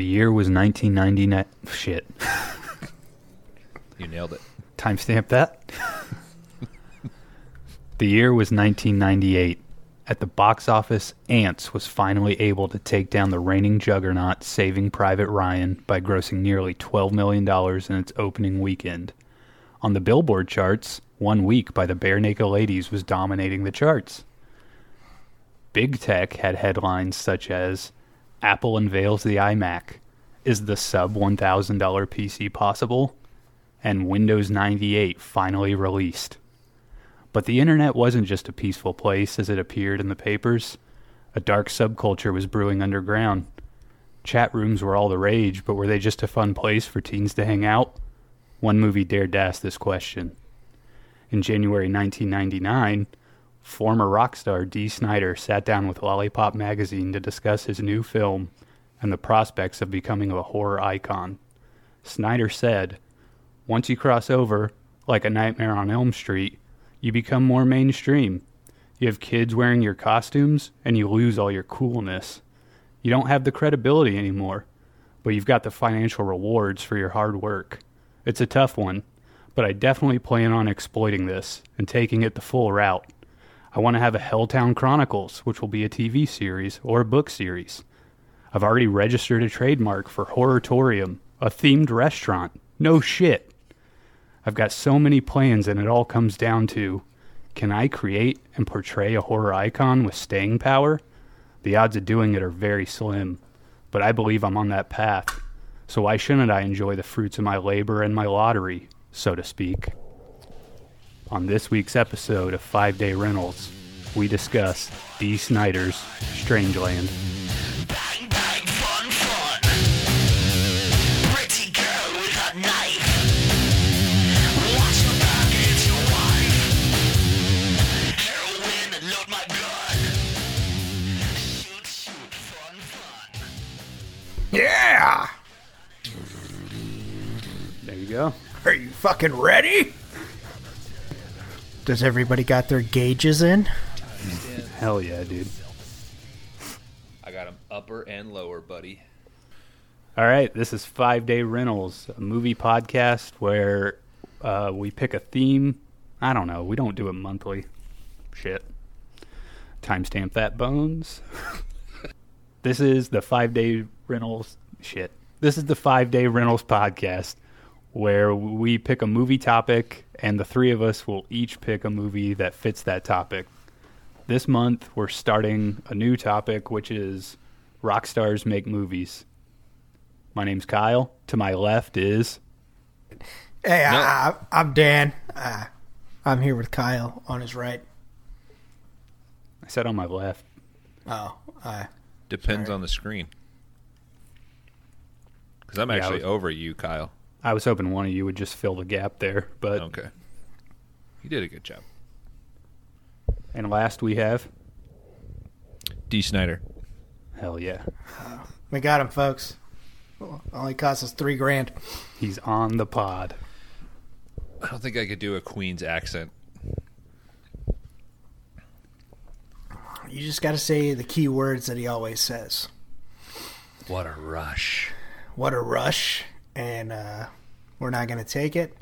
The year was 1999. Shit. You nailed it. Timestamp that. the year was 1998. At the box office, Antz was finally able to take down the reigning juggernaut Saving Private Ryan by grossing nearly $12 million in its opening weekend. On the Billboard charts, One Week by the Barenaked Ladies was dominating the charts. Big Tech had headlines such as Apple unveils the iMac. Is the sub $1,000 PC possible? And Windows 98 finally released. But the internet wasn't just a peaceful place as it appeared in the papers. A dark subculture was brewing underground. Chat rooms were all the rage, but were they just a fun place for teens to hang out? One movie dared to ask this question. In January 1999, former rock star Dee Snider sat down with Lollipop magazine to discuss his new film and the prospects of becoming a horror icon. Snider said, Once you cross over, like a Nightmare on Elm Street, you become more mainstream. You have kids wearing your costumes, and you lose all your coolness. You don't have the credibility anymore, but you've got the financial rewards for your hard work. It's a tough one, but I definitely plan on exploiting this and taking it the full route. I want to have a Helltown Chronicles, which will be a TV series or a book series. I've already registered a trademark for Horratorium, a themed restaurant. No shit. I've got so many plans, and it all comes down to can I create and portray a horror icon with staying power? The odds of doing it are very slim, but I believe I'm on that path. So why shouldn't I enjoy the fruits of my labor and my lottery, so to speak? On this week's episode of Five Day Rentals, we discuss Dee Snider's Strangeland. Bang, bang, fun, fun. Pretty girl with a knife. Watch your back, it's your wife. Heroin load my gun. Shoot, shoot, fun, fun. Yeah! There you go. Are you fucking ready? Does everybody got their gauges in? Hell yeah, dude. I got them upper and lower, buddy. All right, this is Five Day Rentals, a movie podcast where uh, we pick a theme. I don't know. We don't do it monthly. Shit. Timestamp that, Bones. this is the Five Day Rentals. Shit. This is the Five Day Rentals podcast where we pick a movie topic and the three of us will each pick a movie that fits that topic. This month, we're starting a new topic, which is rock stars make movies. My name's Kyle. To my left is Hey, No. I, I, I'm Dan. Uh, I'm here with Kyle on his right. I said on my left. Oh, uh, Depends Sorry. on the screen. Because I'm Yeah, actually was- over you, Kyle. I was hoping one of you would just fill the gap there, but Okay. You did a good job. and last we have Dee Snider. hell yeah, we got him, folks. Only cost us three grand. he's on the pod. I don't think I could do a Queen's accent. You just got to say the key words that he always says. What a rush. What a rush, and uh, we're not going to take it.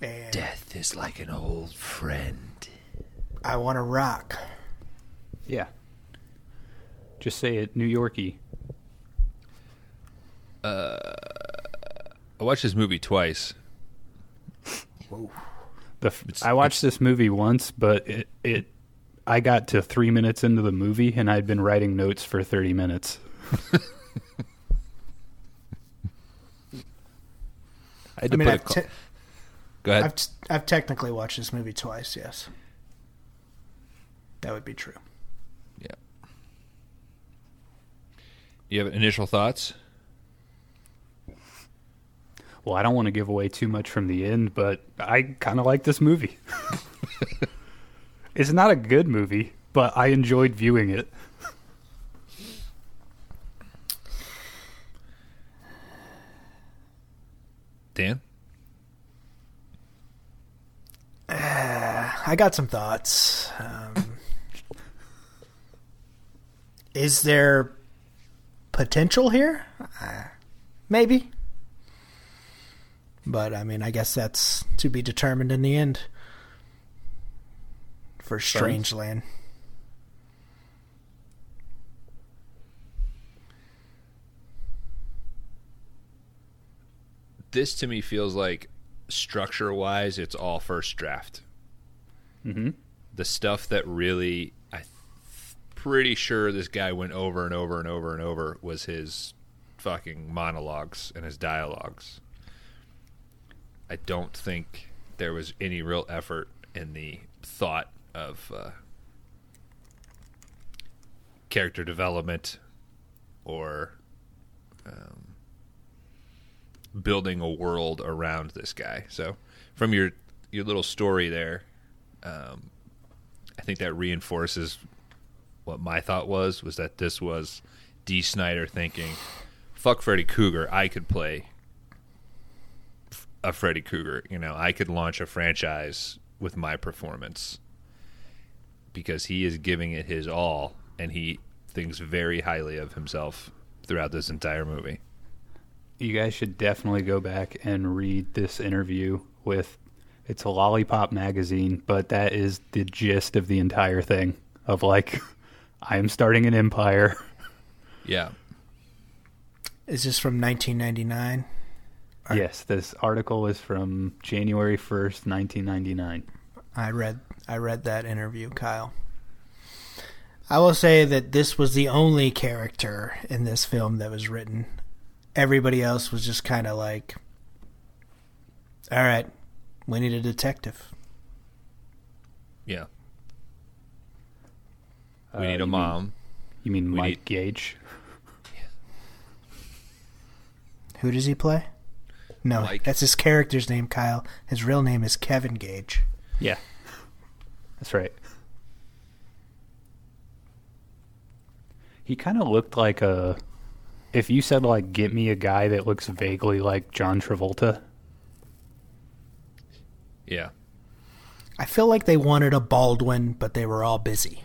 And Death is like an old friend. I want to rock. Yeah, just say it, New Yorkie. Uh, I watched this movie twice. The f- I watched this movie once, but it it I got to three minutes into the movie and I'd been writing notes for thirty minutes. I had I to mean, put a I've, co- te- Go ahead. I've, t- I've technically watched this movie twice, yes. That would be true. yeah. You have initial thoughts? Well, I don't want to give away too much from the end, but I kind of like this movie. it's not a good movie, but I enjoyed viewing it. Dan? I got some thoughts. Um, is there potential here? Uh, Maybe. But I mean, I guess that's to be determined in the end. For Strangeland. This to me feels like structure wise, it's all first draft. Mm-hmm. The stuff that really, I th- pretty sure this guy went over and over and over and over was his fucking monologues and his dialogues. I don't think there was any real effort in the thought of uh, character development or um, building a world around this guy. So, from your your little story there, um, I think that reinforces what my thought was was that this was Dee Snider thinking, "Fuck Freddy Krueger, I could play a Freddy Krueger. You know, I could launch a franchise with my performance because he is giving it his all, and he thinks very highly of himself throughout this entire movie." You guys should definitely go back and read this interview with. It's a lollipop magazine, but that is the gist of the entire thing. Of like, I am starting an empire. Yeah, Is this from 1999? Right. Yes, this article is from January first, nineteen ninety nine. I read I read that interview, Kyle. I will say that this was the only character in this film that was written. Everybody else was just kind of like, "All right, we need a detective." yeah. Uh, We need a mom. You mean We Mike need- Gage? Who does he play? No, Mike. that's his character's name, Kyle. His real name is Kevin Gage. Yeah, that's right. He kind of looked like a. If you said like, "Get me a guy that looks vaguely like John Travolta," Yeah. I feel like they wanted a Baldwin, but they were all busy.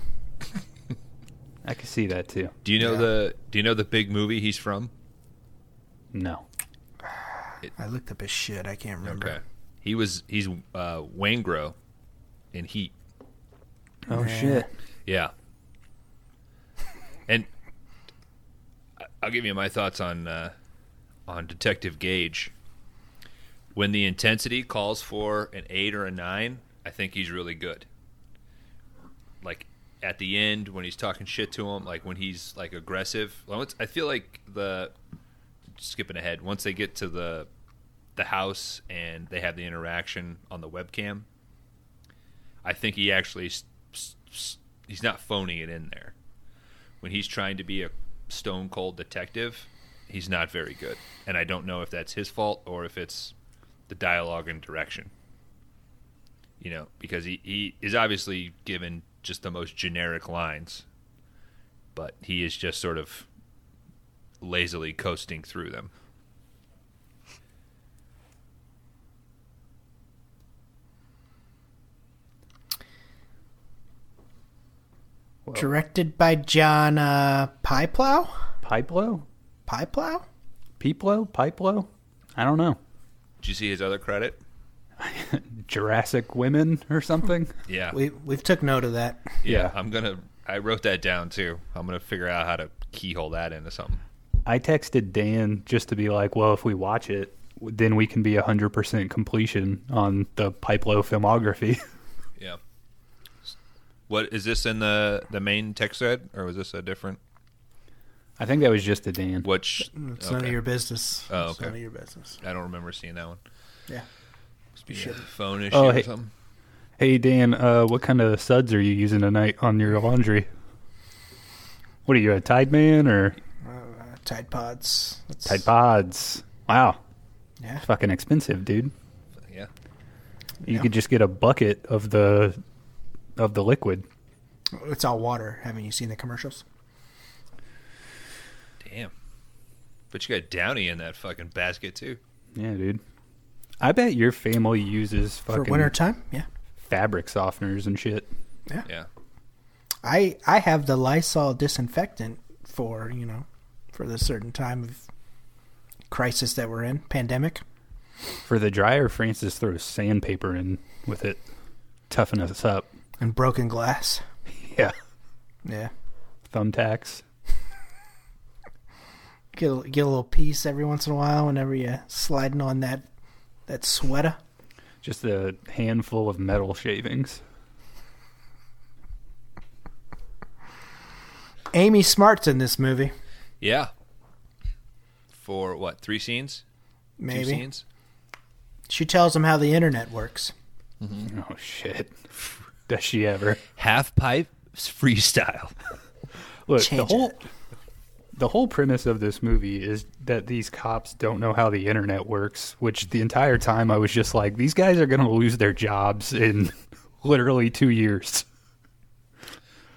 I could see that too. Do you know Yeah. the Do you know the big movie he's from? No, I looked up his shit. I can't remember. Okay. He was he's uh, Waingro in Heat. oh Yeah. shit. Yeah. And I- I'll give you my thoughts on uh, on Detective Gage. When the intensity calls for an eight or a nine, I think he's really good. Like at the end when he's talking shit to him, like when he's like aggressive. I feel like the skipping ahead once they get to the the house and they have the interaction on the webcam. I think he actually he's not phoning it in there. When he's trying to be a stone cold detective, he's not very good. And I don't know if that's his fault or if it's the dialogue and direction. You know, because he, he is obviously given just the most generic lines, but he is just sort of lazily coasting through them. Well, Directed by John uh, Pieplow? Pipelo, Pieplow? Piplo, Pipelo. I don't know. Did you see his other credit? Jurassic Women or something. Yeah. We we've took note of that. yeah, Yeah. I'm gonna. I wrote that down too. I'm gonna figure out how to keyhole that into something. I texted Dan just to be like, well, if we watch it, then we can be 100% completion on the Pipelo filmography. Yeah. What is this in the the main text thread, or was this a different? I think that was just a Dan. Which It's none of your business. Oh, It's none of your business. I don't remember seeing that one. Yeah. Must be You a phone issue Oh, or hey. something. Hey, Dan, uh, what kind of suds are you using tonight on your laundry? What are you, a Tide Man or Uh, Tide Pods. That's, Tide Pods? Wow, Yeah. fucking expensive, dude. Yeah. You Yeah. could just get a bucket of the of the liquid. It's all water. Haven't you seen the commercials? Damn. But you got Downy in that fucking basket too. Yeah, dude. I bet your family uses fucking For winter time? Yeah. fabric softeners and shit. Yeah. Yeah. I I have the Lysol disinfectant for, you know, for the certain time of crisis that we're in, pandemic. For the dryer, Francis throws sandpaper in with it, toughen us up. And broken glass. Yeah, Yeah. thumbtacks. Get a, get a little piece every once in a while whenever you're sliding on that that sweater. Just a handful of metal shavings. Amy Smart's in this movie. Yeah. For what? Three scenes? Two Maybe. scenes? She tells him how the internet works. Mm-hmm. Oh shit! Does she ever? Half pipe freestyle. Look, Change the whole it. the whole premise of this movie is that these cops don't know how the internet works. Which the entire time I was just like, these guys are going to lose their jobs in literally two years.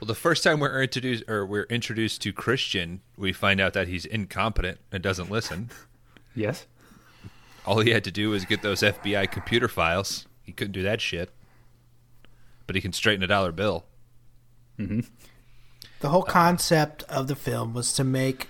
Well, the first time we're introduced or we're introduced to Christian, we find out that he's incompetent and doesn't listen. Yes. All he had to do was get those FBI computer files. He couldn't do that shit. But he can straighten a dollar bill. Mm-hmm. The whole concept of the film was to make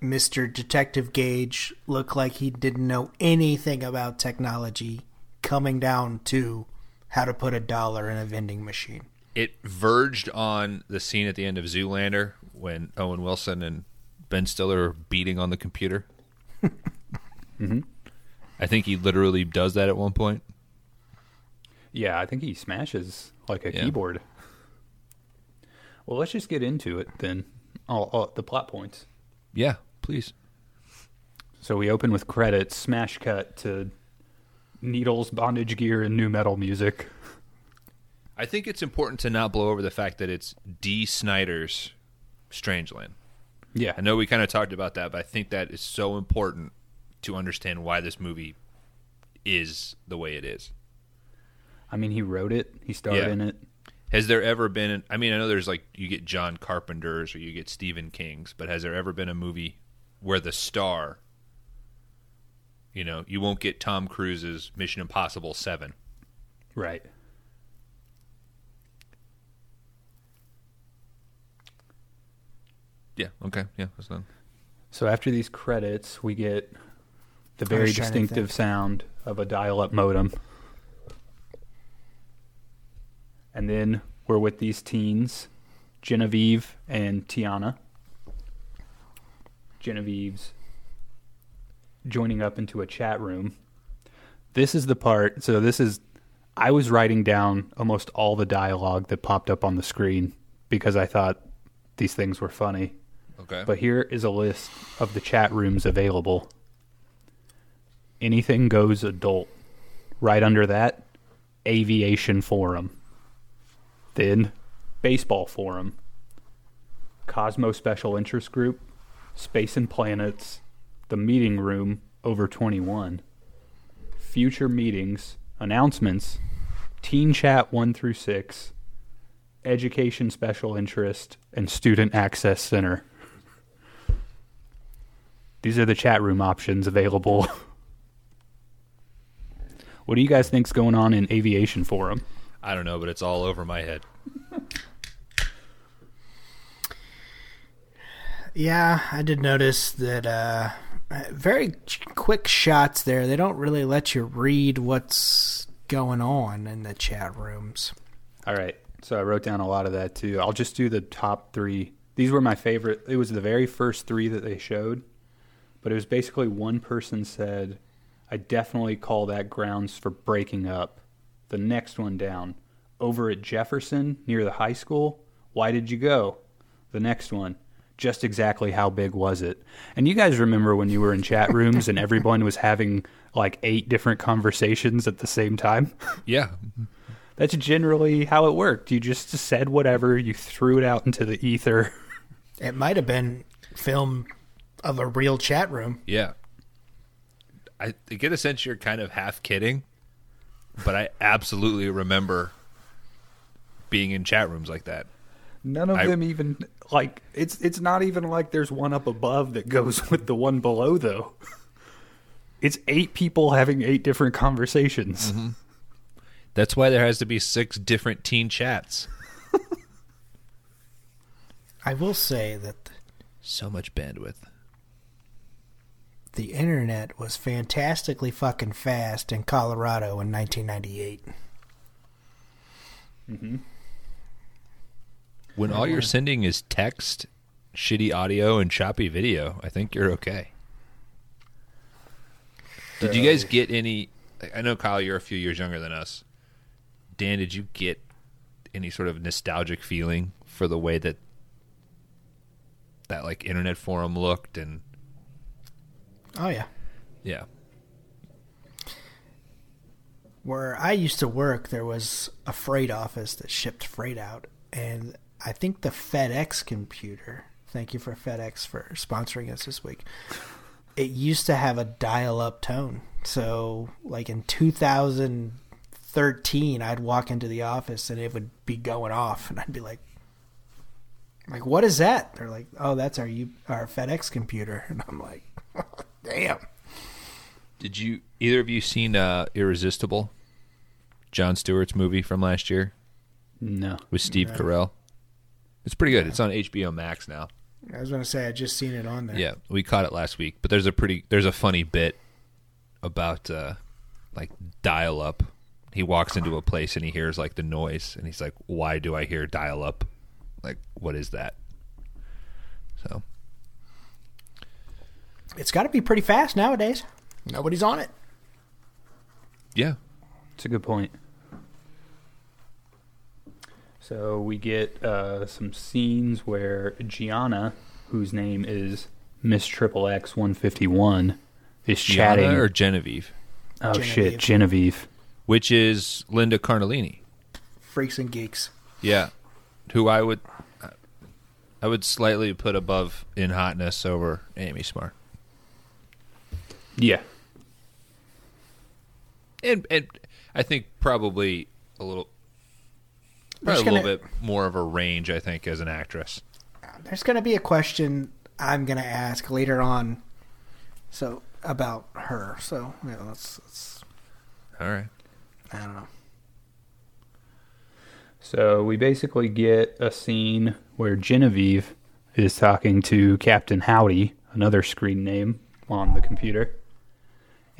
Mr. Detective Gage look like he didn't know anything about technology, coming down to how to put a dollar in a vending machine. It verged on the scene at the end of Zoolander when Owen Wilson and Ben Stiller are beating on the computer. Mm-hmm. I think he literally does that at one point. Yeah, I think he smashes like a Yeah. keyboard. Well, let's just get into it then. All, all the plot points. Yeah, please. So we open with credits, smash cut to needles, bondage gear, and nu metal music. I think it's important to not blow over the fact that it's Dee Snider's Strangeland. Yeah, I know we kind of talked about that, but I think that is so important to understand why this movie is the way it is. I mean, he wrote it. He starred Yeah. in it. Has there ever been? I mean, I know there's like you get John Carpenter's or you get Stephen King's, but has there ever been a movie where the star, you know, you won't get Tom Cruise's Mission Impossible Seven. Right. Yeah. Okay. Yeah. That's done. So after these credits, we get the very was trying to distinctive sound of a dial-up modem. And then we're with these teens, Genevieve and Tiana. Genevieve's joining up into a chat room. This is the part. So this is I was writing down almost all the dialogue that popped up on the screen because I thought these things were funny. Okay. But here is a list of the chat rooms available. Anything Goes Adult. Right under that, Aviation Forum. Then, Baseball Forum. Cosmo Special Interest Group. Space and Planets. The Meeting Room over 21. Future Meetings. Announcements. Teen Chat 1 through 6. Education Special Interest. And Student Access Center. These are the chat room options available. what do you guys think's going on in Aviation Forum? I don't know, but it's all over my head. Yeah, I did notice that uh, very quick shots there. They don't really let you read what's going on in the chat rooms. All right. So I wrote down a lot of that too. I'll just do the top three. These were my favorite. It was the very first three that they showed, but it was basically one person said, I definitely call that grounds for breaking up. The next one down, over at Jefferson near the high school, why did you go? The next one, just exactly how big was it? And you guys remember when you were in chat rooms and everyone was having like eight different conversations at the same time? Yeah. That's generally how it worked. You just said whatever, you threw it out into the ether. It might have been film of a real chat room. Yeah. I I get a sense you're kind of half kidding, but I absolutely remember being in chat rooms like that. None of I- them even like it's it's not even like there's one up above that goes with the one below though. It's eight people having eight different conversations. Mm-hmm. That's why there has to be six different teen chats. I will say that So much bandwidth. The internet was fantastically fucking fast in Colorado in 1998. Mm-hmm. When all you're sending is text, shitty audio, and choppy video, I think you're okay. Did you guys uh, get any? I know Kyle, you're a few years younger than us. Dan, did you get any sort of nostalgic feeling for the way that that like internet forum looked and Oh yeah. yeah, Where I used to work, there was a freight office that shipped freight out, and I think the FedEx computer. Thank you for FedEx for sponsoring us this week. It used to have a dial-up tone, so like in 2013, I'd walk into the office and it would be going off, and I'd be like, "Like what is that?" They're like, "Oh, that's our U- our FedEx computer," and I'm like, "Damn." Did you either of you seen uh, Irresistible? Jon Stewart's movie from last year No. with Steve Carell. It's pretty good. It's on HBO Max now. I was gonna say I just seen it on there. Yeah, we caught it last week. But there's a pretty there's a funny bit about uh like dial up. He walks into a place and he hears like the noise and he's like, "Why do I hear dial up? Like what is that?" So, It's got to be pretty fast nowadays. Nobody's on it. yeah. It's a good point. So we get uh, some scenes where Gianna, whose name is Miss Triple X One Fifty One, is chatting. Gianna or Genevieve, oh Genevieve. shit, Genevieve. which is Linda Cardellini. Freaks and geeks. Yeah. Who I would I would slightly put above in hotness over Amy Smart. Yeah, and and I think probably a little, probably just a little bit more of a range. I think as an actress. There's going to be a question I'm going to ask later on, so about her. So yeah, let's, let's. All right. I don't know. So we basically get a scene where Genevieve is talking to Captain Howdy, another screen name on the computer,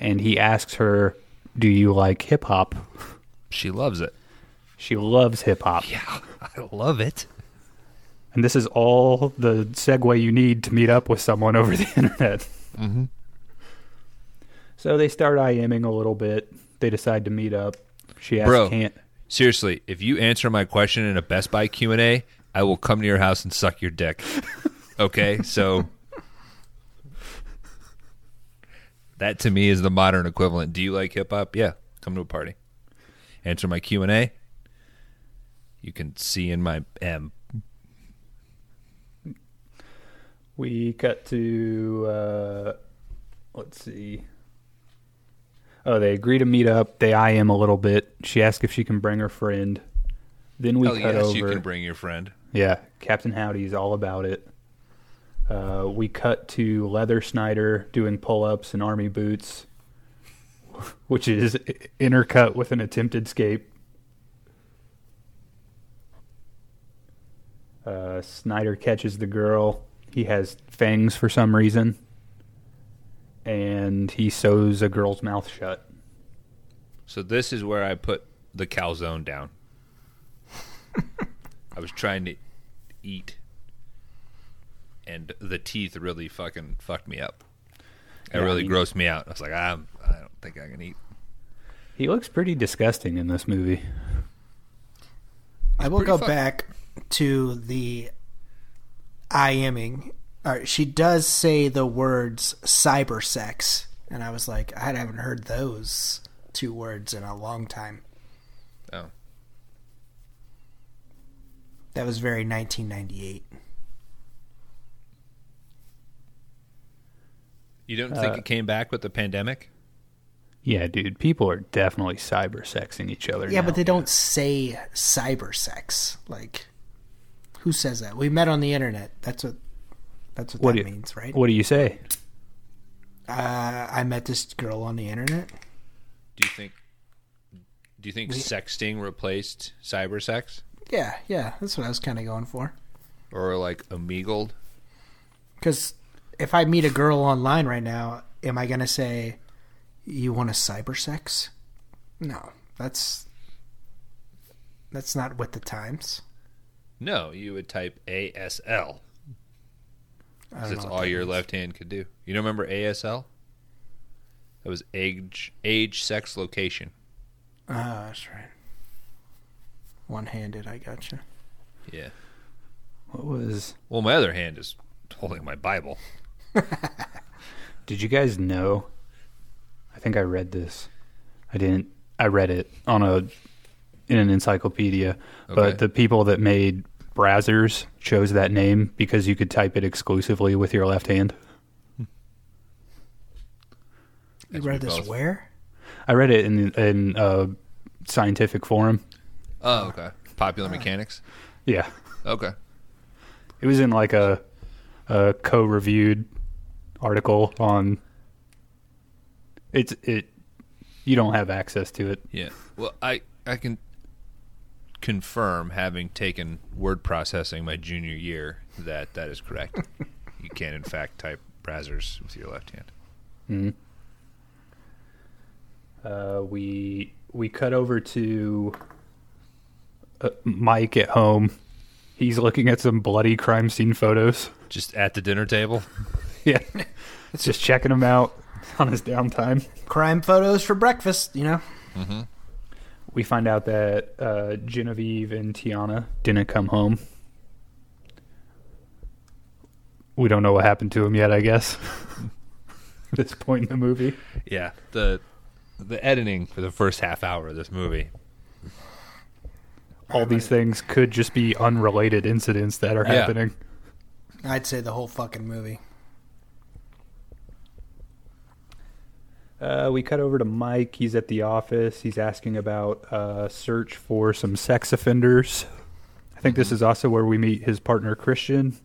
and he asks her, "Do you like hip hop?" She loves it. She loves hip hop, Yeah, I love it. and this is all the segue you need to meet up with someone over the internet. Mm-hmm. So they start IMing a little bit. They decide to meet up. She asks Bro. Can't. Seriously, if you answer my question in a Best Buy Q and A, I will come to your house and suck your dick. Okay, so that to me is the modern equivalent. Do you like hip hop? Yeah, come to a party. Answer my Q and A. You can see in my M. We cut to uh, let's see. Oh, they agree to meet up. They eye him a little bit. She asks if she can bring her friend. Then we Hell cut yes, over. you can bring your friend. yeah, Captain Howdy's all about it. Uh, we cut to Leather Snider doing pull-ups in army boots, which is intercut with an attempted escape. Uh, Snider catches the girl. He has fangs for some reason, and he sews a girl's mouth shut. So this is where I put the calzone down. I was trying to eat, and the teeth really fucking fucked me up. It Yeah, I really mean- grossed me out. I was like, I'm, I don't think I can eat. He looks pretty disgusting in this movie. I will go fuck- back to the IMing. All right, she does say the words cyber sex, and I was like, I haven't heard those two words in a long time. Oh, That was very 1998. You don't think Uh, it came back with the pandemic? Yeah, dude, people are definitely cyber sexing each other. Yeah, now. but they don't say cyber sex. Like, who says that? We met on the internet. That's what. That's what, What that you- means, right? What do you say? Uh, I met this girl on the internet. Do you think? Do you think sexting replaced cyber sex, Yeah, yeah, that's what I was kind of going for. or like omegled? Because if I meet a girl online right now, am I going to say, you want a cyber sex? No, that's that's not with the times. No, you would type ASL. I 'cause don't That's all your means. left hand could do. You don't remember ASL? That was age, age, sex, location. Ah, that's right. One-handed, I gotcha. Yeah. What was? Well, my other hand is holding my Bible. Did you guys know? I think I read this. I didn't. I read it on a in an encyclopedia. Okay. But the people that made browsers chose that name because you could type it exclusively with your left hand. You read this where? I read it in in a scientific forum. Oh, okay. Popular mechanics. Yeah, Okay. it was in like a a co-reviewed article on. It's it. You don't have access to it. Yeah. Well, I I can confirm, having taken word processing my junior year, that that is correct. you can, in fact, type browsers with your left hand. Mhm. Uh, we we cut over to uh, Mike at home. He's looking at some bloody crime scene photos. Just at the dinner table. Yeah, It's just checking them out on his downtime. Crime photos for breakfast, you know? We find out that uh, Genevieve and Tiana didn't come home. We don't know what happened to him yet. I guess at this point in the movie. Yeah. The the editing for the first half hour of this movie. All these things could just be unrelated incidents that are Yeah. happening. I'd say the whole fucking movie. Uh, we cut over to Mike. He's at the office. He's asking about uh, search for some sex offenders. I think this is also where we meet his partner Christian.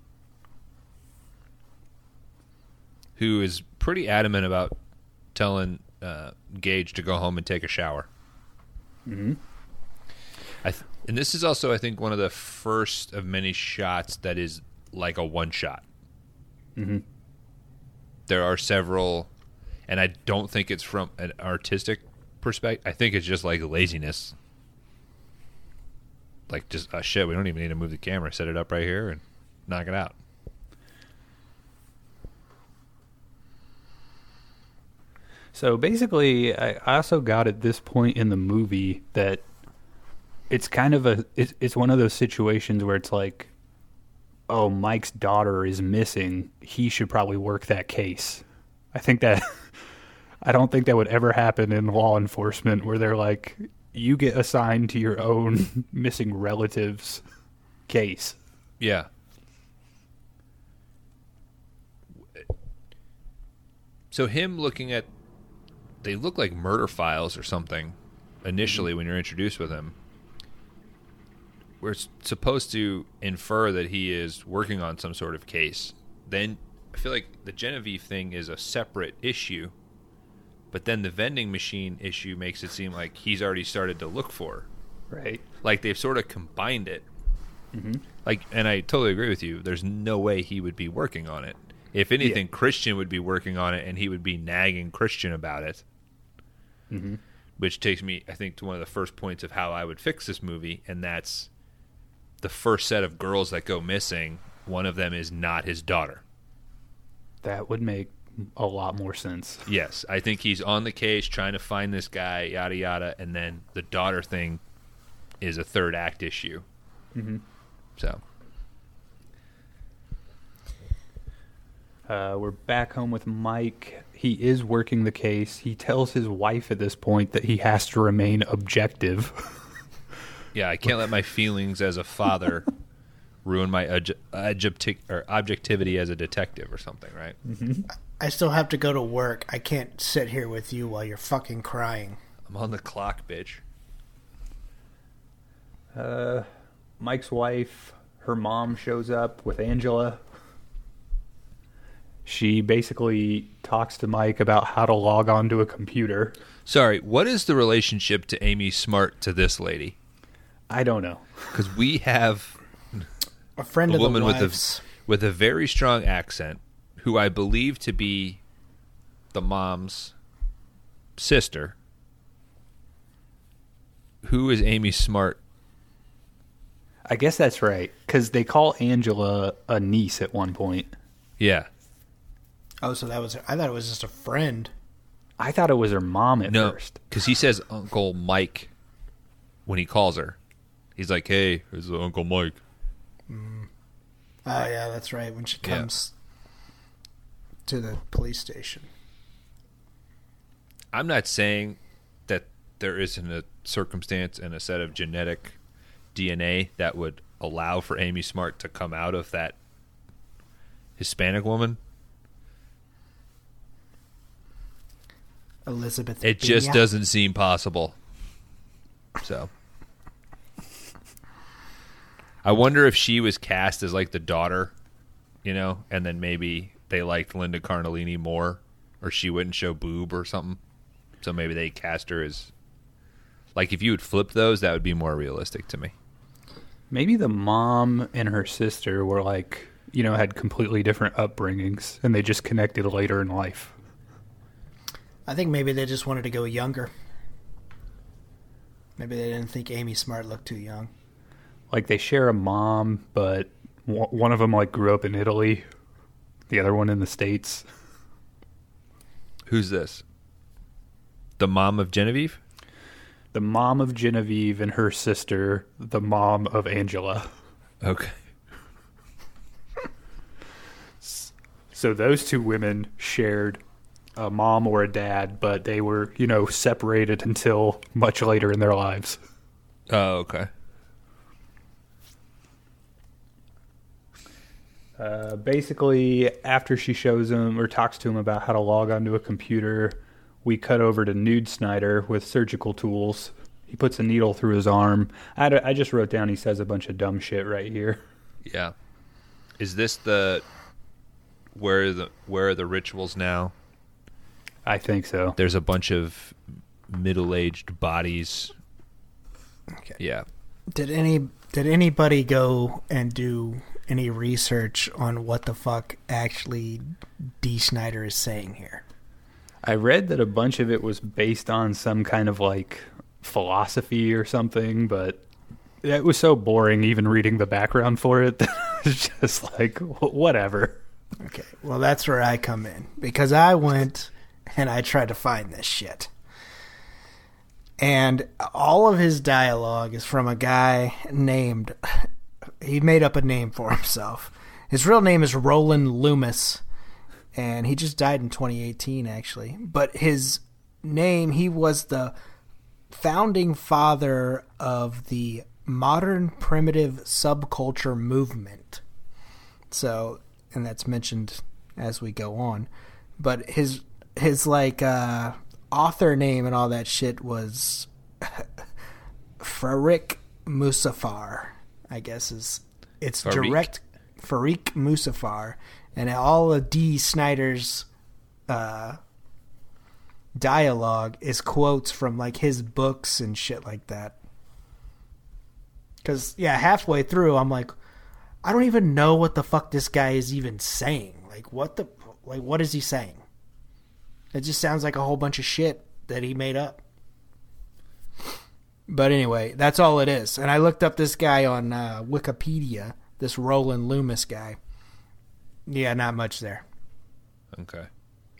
who is pretty adamant about telling uh, Gage to go home and take a shower. Mm-hmm. I th- and this is also, I think, one of the first of many shots that is like a one shot. Mm-hmm. There are several, and I don't think it's from an artistic perspective. I think it's just like laziness. Like just uh, shit. We don't even need to move the camera. Set it up right here and knock it out. So basically, I I also got at this point in the movie that it's kind of a it's, it's one of those situations where it's like, oh, Mike's daughter is missing. He should probably work that case. I think that I don't think that would ever happen in law enforcement where they're like, you get assigned to your own missing relatives case. Yeah. So him looking at they look like murder files or something initially when you're introduced with him. We're supposed to infer that he is working on some sort of case. Then I feel like the Genevieve thing is a separate issue, but then the vending machine issue makes it seem like he's already started to look for. Right. Like they've sort of combined it. Like, and I totally agree with you. There's no way he would be working on it. If anything, Christian would be working on it, and he would be nagging Christian about it. Mhm. Which takes me, I think, to one of the first points of how I would fix this movie, and that's the first set of girls that go missing. One of them is not his daughter. That would make a lot more sense. Yes, I think he's on the case trying to find this guy, yada yada, and then the daughter thing is a third act issue. Mhm. So Uh, we're back home with Mike. He is working the case. He tells his wife at this point that he has to remain objective. Yeah, I can't let my feelings as a father ruin my objecti- or objectivity as a detective or something, right? I still have to go to work. I can't sit here with you while you're fucking crying. I'm on the clock, bitch. Uh, Mike's wife, her mom shows up with Angela. She basically talks to Mike about how to log on to a computer. Sorry, what is the relationship to Amy Smart to this lady? I don't know. Because we have A friend a of the woman with wives. a with a very strong accent, who I believe to be the mom's sister. Who is Amy Smart? I guess that's right because they call Angela a niece at one point. Yeah. Oh, so that was. I thought it was just a friend. I thought it was her mom at No, first. because he says Uncle Mike when he calls her. He's like, "Hey, it's Uncle Mike." Oh yeah, that's right. When she Yeah. comes to the police station. I'm not saying that there isn't a circumstance and a set of genetic DNA that would allow for Amy Smart to come out of that Hispanic woman. Elizabeth. It just doesn't seem possible. So I wonder if she was cast as like the daughter, you know, and then maybe they liked Linda Cardellini more or she wouldn't show boob or something. So maybe they cast her as like if you would flip those, that would be more realistic to me. Maybe the mom and her sister were like, you know, had completely different upbringings and they just connected later in life. I think maybe they just wanted to go younger. Maybe they didn't think Amy Smart looked too young. Like they share a mom, but one one of them like grew up in Italy, the other one in the states. Who's this? The mom of Genevieve? The mom of Genevieve and her sister, the mom of Angela. Okay. So those two women shared a mom or a dad, but they were, you know, separated until much later in their lives. Oh, okay. Uh, basically, after she shows him or talks to him about how to log onto a computer, we cut over to Nude Snider with surgical tools. He puts a needle through his arm. I, had a- I just wrote down he says a bunch of dumb shit right here. Yeah. Is this the where are the where are the rituals now? I think so. There's a bunch of middle-aged bodies. Okay. Yeah. Did any did anybody go and do any research on what the fuck actually Dee Snider is saying here? I read that a bunch of it was based on some kind of like philosophy or something, but it was so boring even reading the background for it that it's just like whatever. Okay, well that's where I come in because I went and I tried to find this shit. And all of his dialogue is from a guy named he made up a name for himself. His real name is Roland Loomis and he just died in 2018 actually. But his name he was the founding father of the modern primitive subculture movement. So, and that's mentioned as we go on. But his his like uh author name and all that shit was Farik Musafar, I guess is it's Farik? direct Farik Musafar and all of Dee Snider's uh dialogue is quotes from like his books and shit like that. Cuz yeah, halfway through I'm like I don't even know what the fuck this guy is even saying. Like what the like what is he saying? It just sounds like a whole bunch of shit that he made up. But anyway, that's all it is. And I looked up this guy on uh, Wikipedia, this Roland Loomis guy. Yeah, not much there. Okay.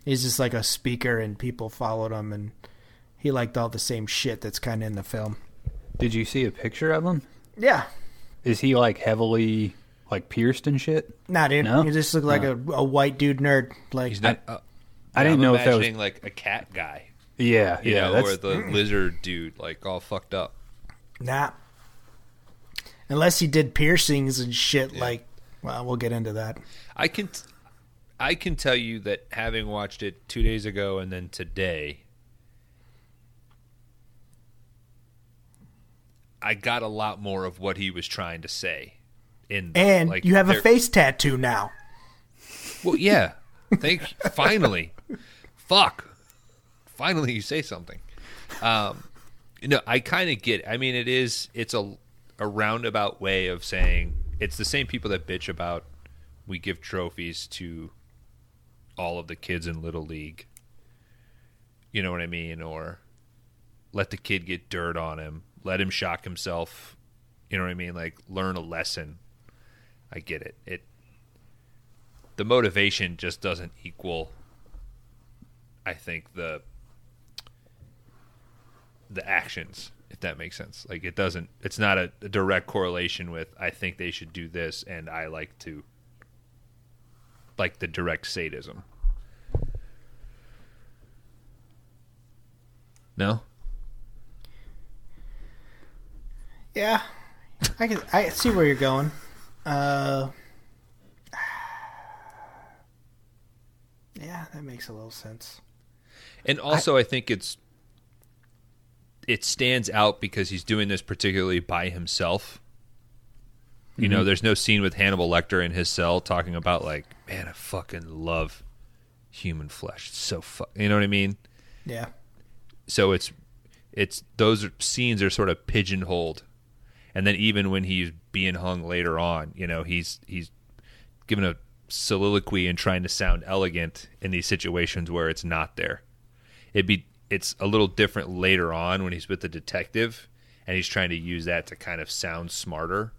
He's just like a speaker, and people followed him, and he liked all the same shit that's kind of in the film. Did you see a picture of him? Yeah, Is he like heavily like pierced and shit? nah, dude. No? He just looked like a, a white dude nerd. Like, He's not. uh, I didn't I'm know if that was imagining like a cat guy, yeah, you yeah. know, that's or the lizard dude, like all fucked up. nah. Unless he did piercings and shit. Like, well, we'll get into that. I can, t- I can tell you that having watched it two days ago and then today, I got a lot more of what he was trying to say. In And like, you have a face tattoo now. Well, yeah. Thank. finally, fuck. Finally, you say something. Um, you know, I kind of get. I mean, it is. It's a a roundabout way of saying it's the same people that bitch about we give trophies to all of the kids in little league You know what I mean? Or let the kid get dirt on him, let him shock himself. You know what I mean? Like learn a lesson. I get it. It the motivation just doesn't equal I think the the actions, if that makes sense. Like it doesn't it's not a, a direct correlation with I think they should do this and I like to like the direct sadism. No? Yeah, I can. I see where you're going. Uh, yeah, that makes a little sense. And also, I, think it's it stands out because he's doing this particularly by himself. You know, mm-hmm. there's no scene with Hannibal Lecter in his cell talking about like, man, I fucking love human flesh. It's so fu-, you know what I mean? Yeah, So it's it's those scenes are sort of pigeonholed, and then even when he's being hung later on, you know, he's he's given a soliloquy and trying to sound elegant in these situations where it's not there. It'd be it's a little different later on when he's with the detective and he's trying to use that to kind of sound smarter.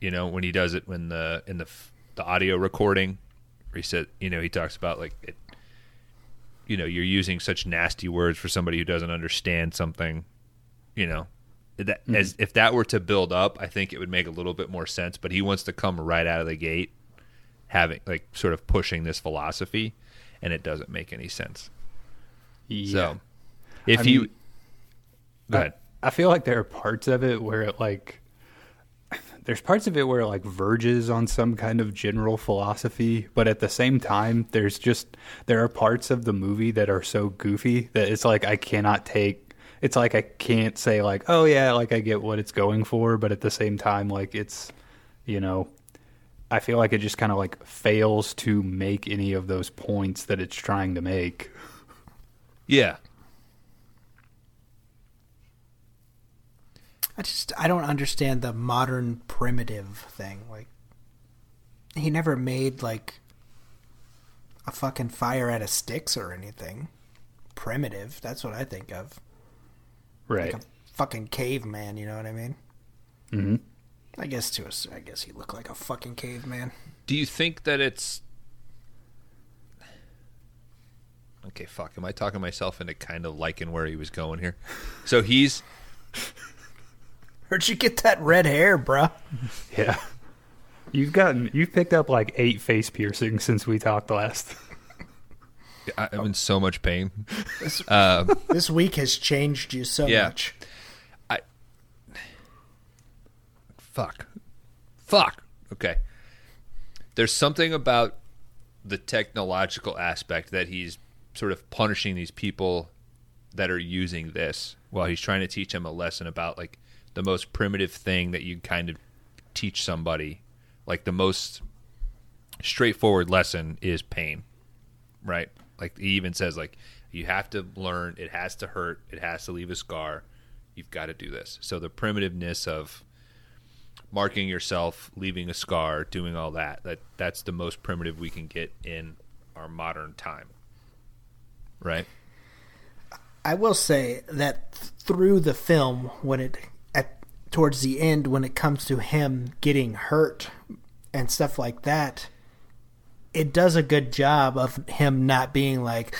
You know, when he does it when the in the the audio recording, where he said, you know, he talks about like it, you know, you're using such nasty words for somebody who doesn't understand something, you know. That mm-hmm. as if that were to build up, I think it would make a little bit more sense, but he wants to come right out of the gate having like sort of pushing this philosophy and it doesn't make any sense. Yeah. So, if I you mean- go ahead. I feel like there are parts of it where it like there's parts of it where it like verges on some kind of general philosophy, but at the same time there's just there are parts of the movie that are so goofy that it's like I cannot take it's like I can't say like, "Oh yeah, like I get what it's going for," but at the same time like it's you know, I feel like it just kind of like fails to make any of those points that it's trying to make. Yeah. I just I don't understand the modern primitive thing. Like, he never made like a fucking fire out of sticks or anything. Primitive. That's what I think of. Right. Like a fucking caveman. You know what I mean? Mhm. I guess to us, I guess he looked like a fucking caveman. Do you think that it's Okay, fuck. Am I talking myself into kind of liking where he was going here? So he's Where'd you get that red hair, bruh? Yeah. You've gotten you've picked up like eight face piercings since we talked last. I- I'm in so much pain. Um, This week has changed you so Yeah. much. I. Fuck. Fuck. Okay. There's something about the technological aspect that he's sort of punishing these people that are using this while he's trying to teach them a lesson about like the most primitive thing that you kind of teach somebody. Like the most straightforward lesson is pain. Right? Like he even says like you have to learn it has to hurt, it has to leave a scar. You've got to do this. So the primitiveness of marking yourself, leaving a scar, doing all that. That that's the most primitive we can get in our modern time. Right? I will say that through the film, when it at towards the end, when it comes to him getting hurt and stuff like that, it does a good job of him not being like,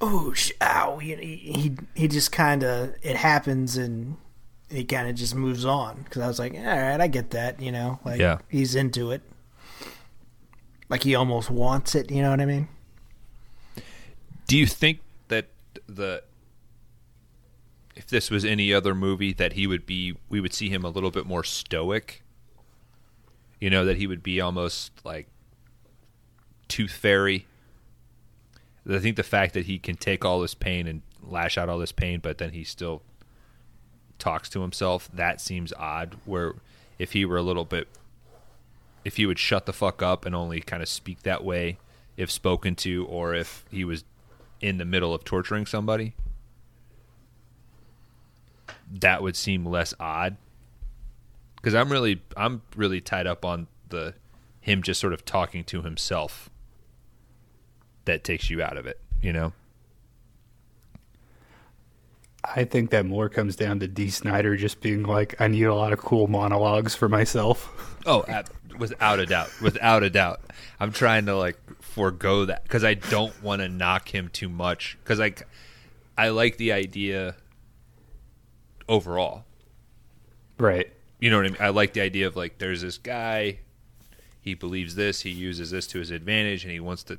"Oh, ow!" He he, he just kind of it happens and he kind of just moves on. Because I was like, "All right, I get that," you know, like Yeah. he's into it, like he almost wants it. You know what I mean? Do you think the if this was any other movie that he would be we would see him a little bit more stoic? You know, that he would be almost like tooth fairy. I think the fact that he can take all this pain and lash out all this pain, but then he still talks to himself, that seems odd. Where if he were a little bit, if he would shut the fuck up and only kind of speak that way if spoken to, or if he was in the middle of torturing somebody, that would seem less odd. Because I'm really, I'm really tied up on the him just sort of talking to himself. That takes you out of it, you know. I think that more comes down to Dee Snider just being like, I need a lot of cool monologues for myself. Oh, without a doubt, without a doubt. I'm trying to like forego that because I don't want to knock him too much because I, I like the idea overall. Right. You know what I mean? I like the idea of like there's this guy, he believes this, he uses this to his advantage, and he wants to.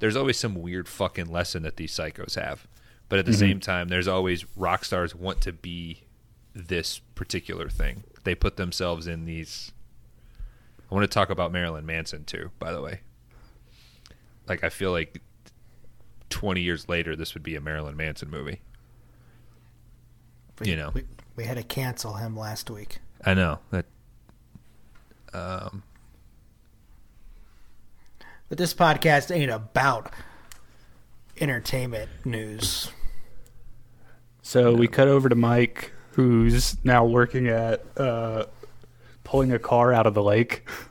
There's always some weird fucking lesson that these psychos have, but at the mm-hmm. same time, there's always rock stars want to be this particular thing. They put themselves in these. I want to talk about Marilyn Manson too, by the way. Like I feel like 20 years later, this would be a Marilyn Manson movie. We, You know. we, we had to cancel him last week. I know that. Um, But this podcast ain't about entertainment news. So we cut over to Mike, who's now working at uh, pulling a car out of the lake.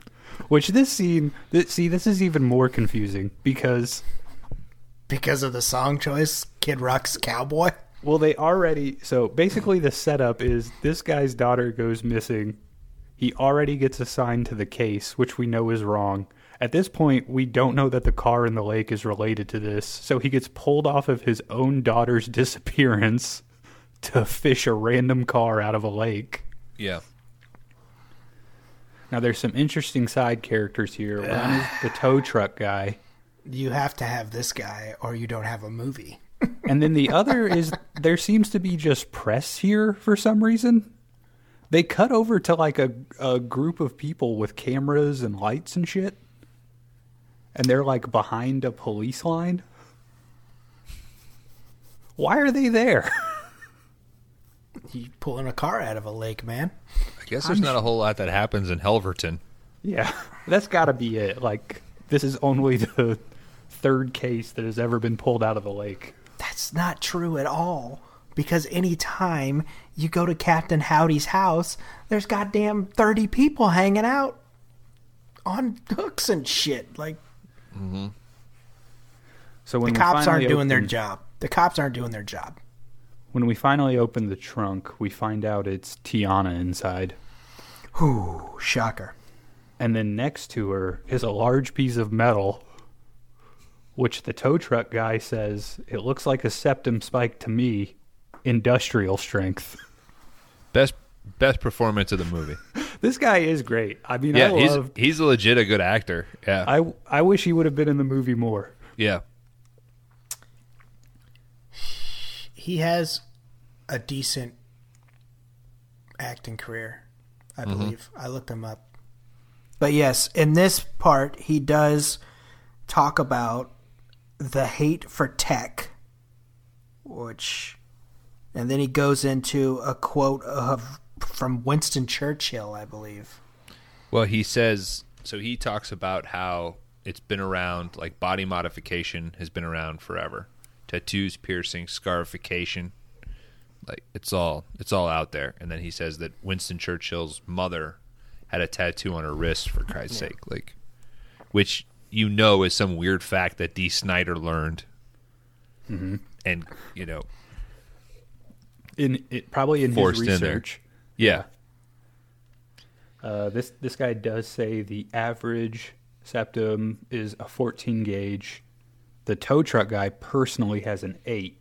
Which this scene, th- see, this is even more confusing because, Because of the song choice, Kid Rock's Cowboy. well, they already. So basically, the setup is this guy's daughter goes missing. He already gets assigned to the case, which we know is wrong. At this point, we don't know that the car in the lake is related to this, so he gets pulled off of his own daughter's disappearance to fish a random car out of a lake. yeah. Now, there's some interesting side characters here. One is the tow truck guy, You have to have this guy, or you don't have a movie. and then the other is there seems to be just press here for some reason. They cut over to like a, a group of people with cameras and lights and shit, and they're like behind a police line. Why are they there? You pulling a car out of a lake, man. I guess there's not a whole lot that happens in Helverton. yeah, that's got to be it. Like, this is only the third case that has ever been pulled out of the lake. That's not true at all. Because any time you go to Captain Howdy's house, there's goddamn 30 people hanging out on hooks and shit. Like, mm-hmm. So when the cops aren't doing their job. The cops aren't doing their job. When we finally open the trunk, we find out it's Tiana inside. Whew, shocker. And then next to her is a large piece of metal, which the tow truck guy says it looks like a septum spike to me, industrial strength. Best best performance of the movie. This guy is great. I mean, Yeah, I he's love. he's a legit a good actor. Yeah, I I wish he would have been in the movie more. yeah. He has a decent acting career, I mm-hmm. believe. I looked him up. But yes, in this part, he does talk about the hate for tech, which, and then he goes into a quote of from Winston Churchill, I believe. Well, he says so. He talks about how it's been around, like body modification has been around forever. Tattoos, piercing, scarification, like it's all it's all out there. And then he says that Winston Churchill's mother had a tattoo on her wrist for Christ's sake, like which you know is some weird fact that Dee Snider learned, and you know, In it, probably in his in research. yeah, Uh, this this guy does say the average septum is a 14 gauge. The tow truck guy personally has an eight,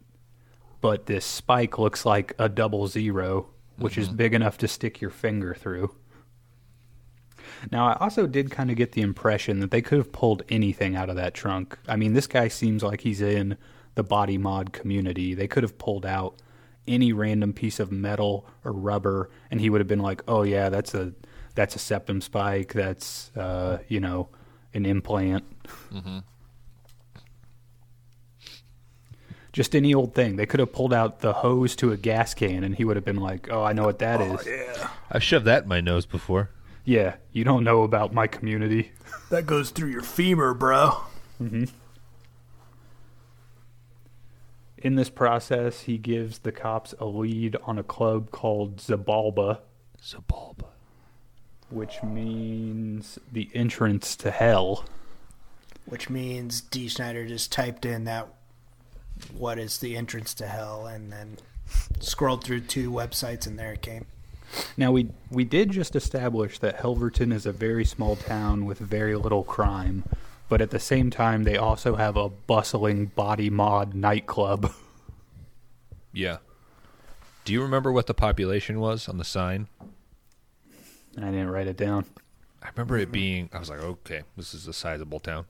but this spike looks like a double zero, which is big enough to stick your finger through. Now, I also did kind of get the impression that they could have pulled anything out of that trunk. I mean, this guy seems like he's in the body mod community. They could have pulled out any random piece of metal or rubber, and he would have been like, "Oh yeah, that's a that's a septum spike. That's uh, you know an implant." Just any old thing. They could have pulled out the hose to a gas can, and he would have been like, "Oh, I know what that is." I've shoved that in my nose before. Yeah, you don't know about my community. That goes through your femur, bro. Mm-hmm. In this process, he gives the cops a lead on a club called Zabalba, Zabalba. which means the entrance to hell. Which means Dee Snider just typed in that what is the entrance to hell and then scrolled through two websites and there it came. Now we we did just establish that Helverton is a very small town with very little crime, but at the same time they also have a bustling body mod nightclub. Yeah. Do you remember what the population was on the sign? I didn't write it down. I remember it being. I was like, okay, this is a sizable town.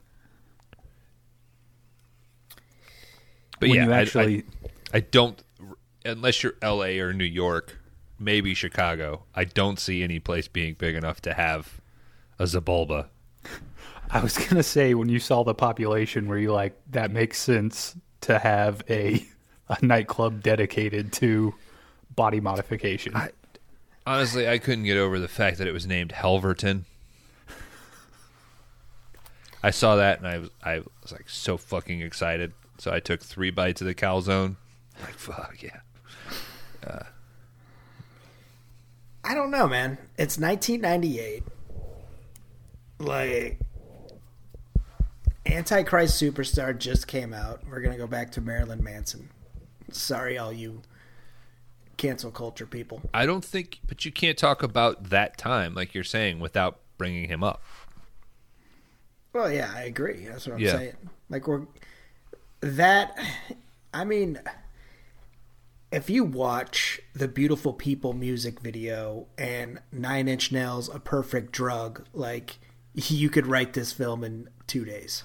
But When yeah, you actually I, I don't. Unless you're L.A. or New York, maybe Chicago. I don't see any place being big enough to have a Zabulba. I was gonna say when you saw the population, were you like that makes sense to have a a nightclub dedicated to body modification? Honestly, I couldn't get over the fact that it was named Helverton. I saw that and I was I was like so fucking excited. So I took three bites of the calzone. Like fuck yeah. Uh, I don't know, man. It's 1998. Like, Antichrist Superstar just came out. We're gonna go back to Marilyn Manson. Sorry, all you cancel culture people. I don't think, but you can't talk about that time like you're saying without bringing him up. Well, yeah, I agree. That's what I'm Yeah. saying. Like we're that. I mean, if you watch the "Beautiful People" music video and Nine Inch Nails' "A Perfect Drug," like you could write this film in two days.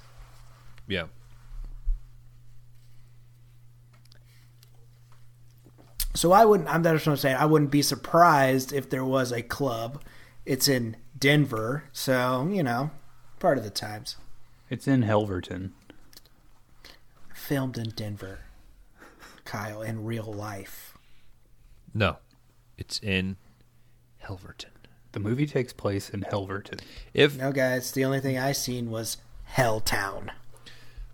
Yeah. So I wouldn't. I'm that's what I'm. I wouldn't be surprised if there was a club. It's in Denver, so you know, part of the times it's in Helverton. Filmed in Denver. Kyle, in real life. No. It's in Helverton. The movie takes place in Helverton. If No, guys. The only thing I seen was Helltown.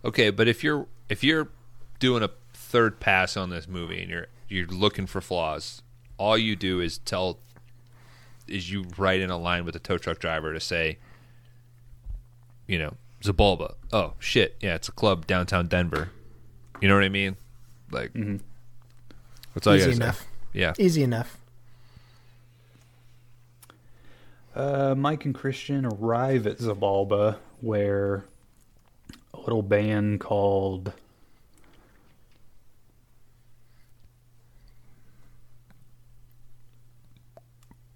Okay, but if you're if you're doing a third pass on this movie and you're you're looking for flaws, all you do is tell is you write in a line with the tow truck driver to say, you know, Zabulba. Oh shit, yeah, it's a club downtown Denver. You know what I mean? Like, mm-hmm. that's all you Easy gotta enough. say. Yeah, Easy enough. Uh, Mike and Christian arrive at Zabalba, where a little band called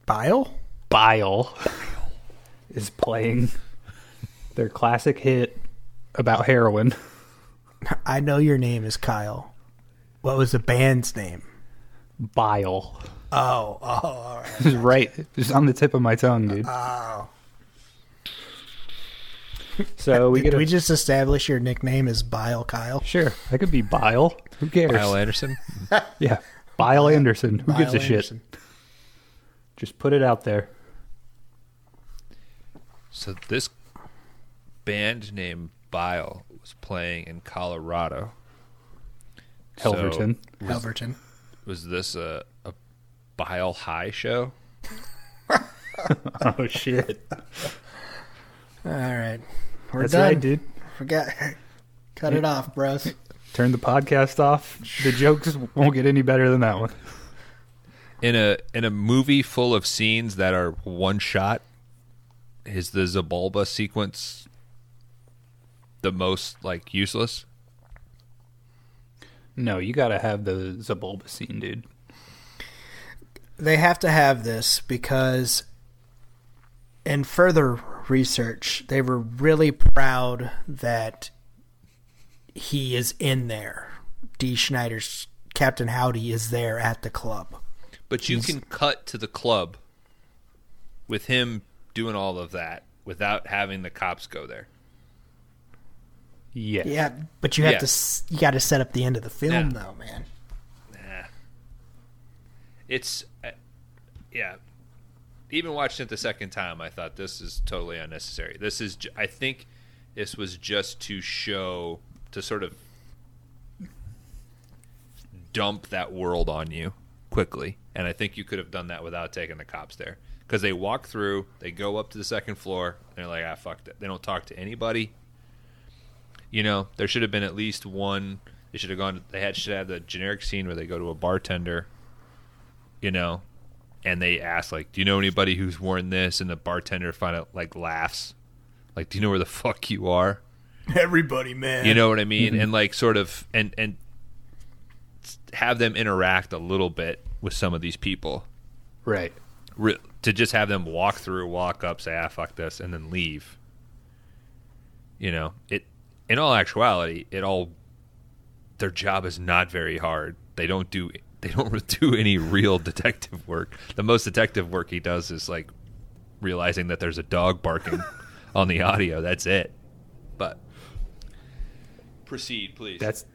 Bile? Bile is playing their classic hit about heroin. I know your name is Kyle. What was the band's name? Bile. Oh, oh, all right. It right. It was on the tip of my tongue, dude. Oh. So we Did get a we just establish your nickname is Bile Kyle? sure. I could be Bile. Who cares? Kyle Anderson. Yeah, Bile Anderson. Who gives Bile a shit? Just put it out there. So this band named Bile was playing in Colorado. So- Helverton. Helverton. was this a, a Bile High show? oh shit. All right. We're That's done. right, dude. Forget. Cut it off, bros. Turn the podcast off. The jokes won't get any better than that one. In a in a movie full of scenes that are one shot, is the Zabulba sequence the most like useless? No, you gotta have the Zabulba scene, dude. They have to have this because in further research, they were really proud that he is in there. Dee Snider's Captain Howdy is there at the club. But you can cut to the club with him doing all of that without having the cops go there. Yes. Yeah, but you have Yeah. to you got to set up the end of the film Yeah. though, man. Nah. It's uh, yeah. Even watching it the second time, I thought this is totally unnecessary. This is, I think, this was just to show to sort of dump that world on you quickly, and I think you could have done that without taking the cops there because they walk through, they go up to the second floor, and they're like, ah, fuck it. They don't talk to anybody. You know, there should have been at least one. They should have gone. They had should have the generic scene where they go to a bartender you know, and they ask like, "Do you know anybody who's worn this?" And the bartender find out like laughs, like, "Do you know where the fuck you are?" Everybody, man. You know what I mean? And like sort of and and have them interact a little bit with some of these people. Right. Re- to just have them walk through, walk up, say, "Ah, fuck this," and then leave. You know, it. In all actuality, it all. Their job is not very hard. They don't do. They don't do any real detective work. The most detective work he does is like realizing that there's a dog barking on the audio. That's it. But proceed, please. That's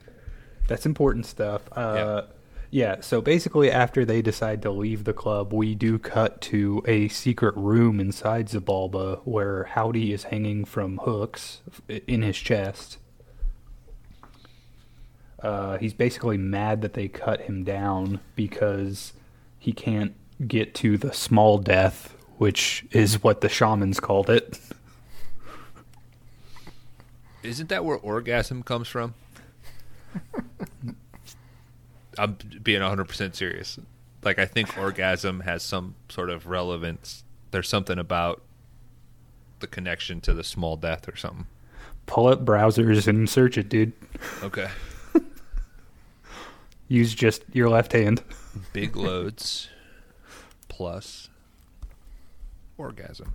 that's important stuff. Uh, yeah. So basically, after they decide to leave the club, we do cut to a secret room inside Zabalba where Howdy is hanging from hooks in his chest. Uh, he's basically mad that they cut him down because he can't get to the small death, which is what the shamans called it. Isn't that where orgasm comes from? I'm being 100% serious. Like, I think orgasm has some sort of relevance. There's something about the connection to the small death or something. Pull up browsers and search it, dude. Okay. Use just your left hand. Big loads plus orgasm.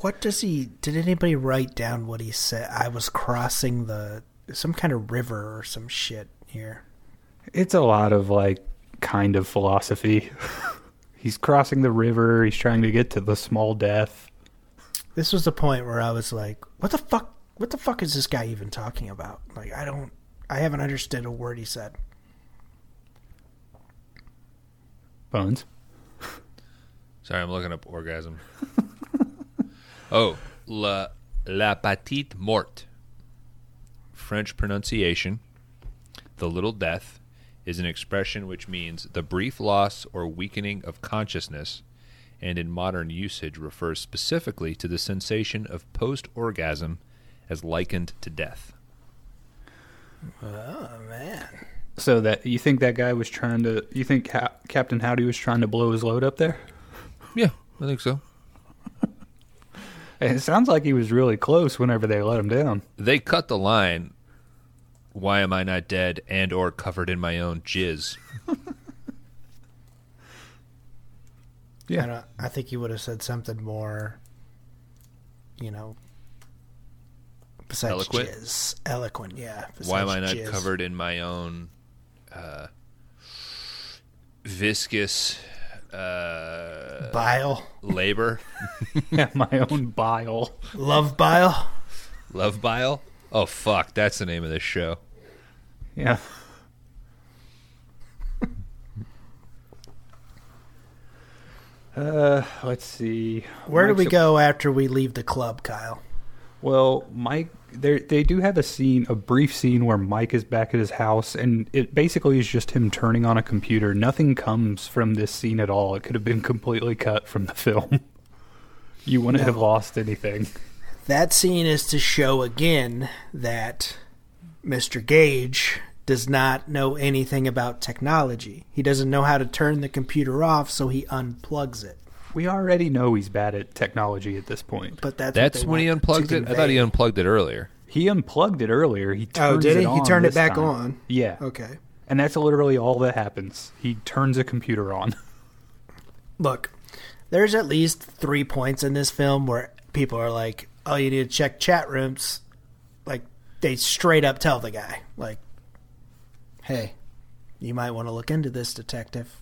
What does he? Did anybody write down what he said? I was crossing the some kind of river or some shit here. It's a lot of like kind of philosophy. he's crossing the river, he's trying to get to the small death. This was the point where I was like, "What the fuck? What the fuck is this guy even talking about?" Like, I don't, I haven't understood a word he said. Bones. Sorry, I'm looking up orgasm. oh, la la petite mort. French pronunciation. The little death is an expression which means the brief loss or weakening of consciousness, and in modern usage refers specifically to the sensation of post orgasm as likened to death. Oh man, So that you think that guy was trying to? You think Ca- Captain Howdy was trying to blow his load up there? Yeah, I think so. And it sounds like he was really close whenever they let him down. They cut the line. Why am I not dead and or covered in my own jizz? Yeah. I, don't, I think he would have said something more, you know, besides Eloquent? jizz. Eloquent, yeah. Why am I not jizz. covered in my own uh, viscous uh, bile? labor? Yeah, my own bile. Love bile? Love bile? Oh, fuck. That's the name of this show. Yeah. Uh, let's see. Where do we Mike's- go after we leave the club, Kyle? Well, Mike, they they do have a scene, a brief scene where Mike is back at his house, and it basically is just him turning on a computer. Nothing comes from this scene at all. It could have been completely cut from the film. You wouldn't have lost anything. That scene is to show again that Mr. Gage does not know anything about technology. He doesn't know how to turn the computer off, so he unplugs it. We already know he's bad at technology at this point. But that's That's what when he want to unplugged it? I thought he convey. unplugged it earlier. He unplugged it earlier. He Oh, turns did it he? He on turned it this back time. on. Yeah. Okay. And that's literally all that happens. He turns a computer on. Look, there's at least three points in this film where people are like, "Oh, you need to check chat rooms." Like they straight up tell the guy, like, "Hey, you might want to look into this, detective."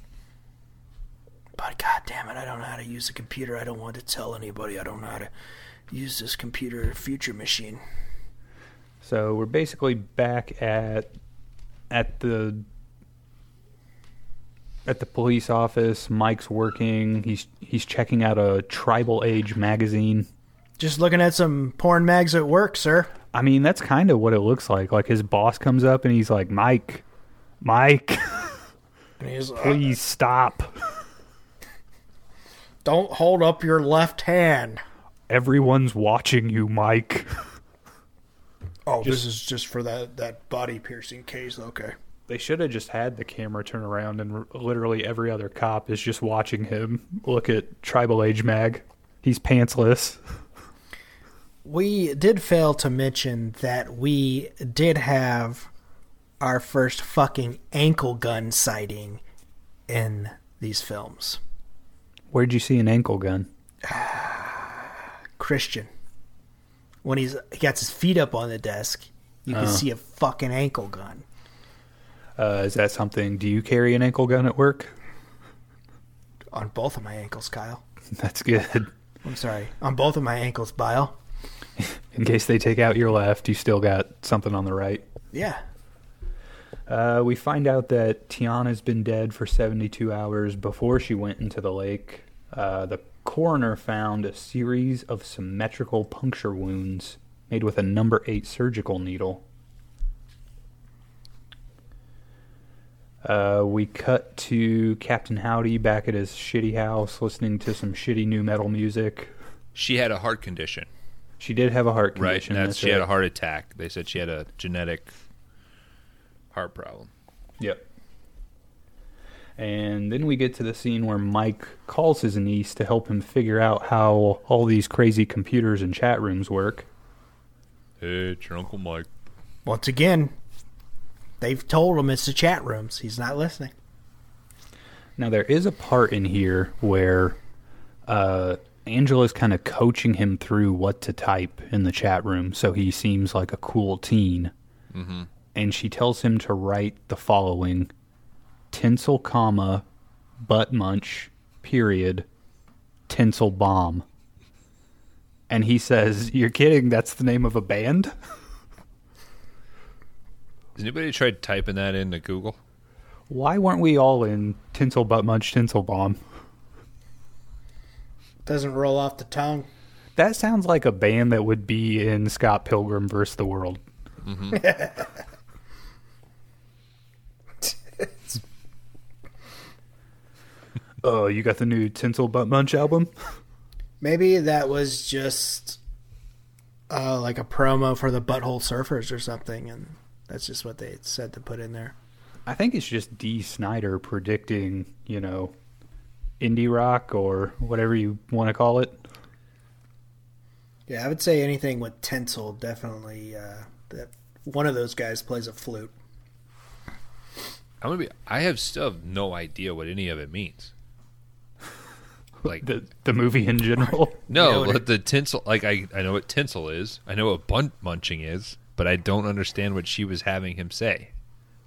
But god damn it, I don't know how to use a computer. I don't want to tell anybody. I don't know how to use this computer future machine. So we're basically back at at the at the police office. Mike's working. He's he's checking out a Tribal Age magazine. Just looking at some porn mags at work, sir. I mean, that's kind of what it looks like. Like his boss comes up and he's like, "Mike, Mike, And he's like, please stop. "Don't hold up your left hand." Everyone's watching you, Mike." Oh, Just- this is just for that that body piercing case. Okay. They should have just had the camera turn around and r- literally every other cop is just watching him look at Tribal Age Mag. He's pantsless. We did fail to mention that we did have our first fucking ankle gun sighting in these films. Where'd you see an ankle gun? Christian. When he's he got his feet up on the desk, you can Oh. see a fucking ankle gun. Uh, is that something? Do you carry an ankle gun at work? On both of my ankles, Kyle. That's good. I'm sorry. On both of my ankles, Bile. In case they take out your left, you still got something on the right. Yeah. Uh, we find out that Tiana's been dead for 72 hours before she went into the lake. Uh, the coroner found a series of symmetrical puncture wounds made with a number 8 surgical needle. Uh, we cut to Captain Howdy back at his shitty house listening to some shitty nu metal music. She had a heart condition, She did have a heart right? condition. And that's, that's she had a heart attack. They said she had a genetic heart problem. Yep. And then we get to the scene where Mike calls his niece to help him figure out how all these crazy computers and chat rooms work. Hey, it's your Uncle Mike. Once again, they've told him it's the chat rooms. He's not listening. Now there is a part in here where uh, Angela's kind of coaching him through what to type in the chat room, so he seems like a cool teen. Mm-hmm. And she tells him to write the following: tinsel, comma, butt munch, period, tinsel bomb. And he says, "You're kidding? That's the name of a band." Has anybody tried typing that into Google? Why weren't we all in tinsel butt munch tinsel bomb? Doesn't roll off the tongue. That sounds like a band that would be in Scott Pilgrim versus the World. Mm-hmm. Oh, you got the new Tinsel Butt Munch album? Maybe that was just uh, like a promo for the Butthole Surfers or something, and that's just what they said to put in there. I think it's just Dee Snider predicting, you know, indie rock or whatever you want to call it. Yeah, I would say anything with tinsel definitely. Uh, that one of those guys plays a flute. I'm gonna be. I have still have no idea what any of it means. Like The the movie in general. no, You know but the tinsel. Like I, I know what tinsel is. I know what bunt munching is, but I don't understand what she was having him say.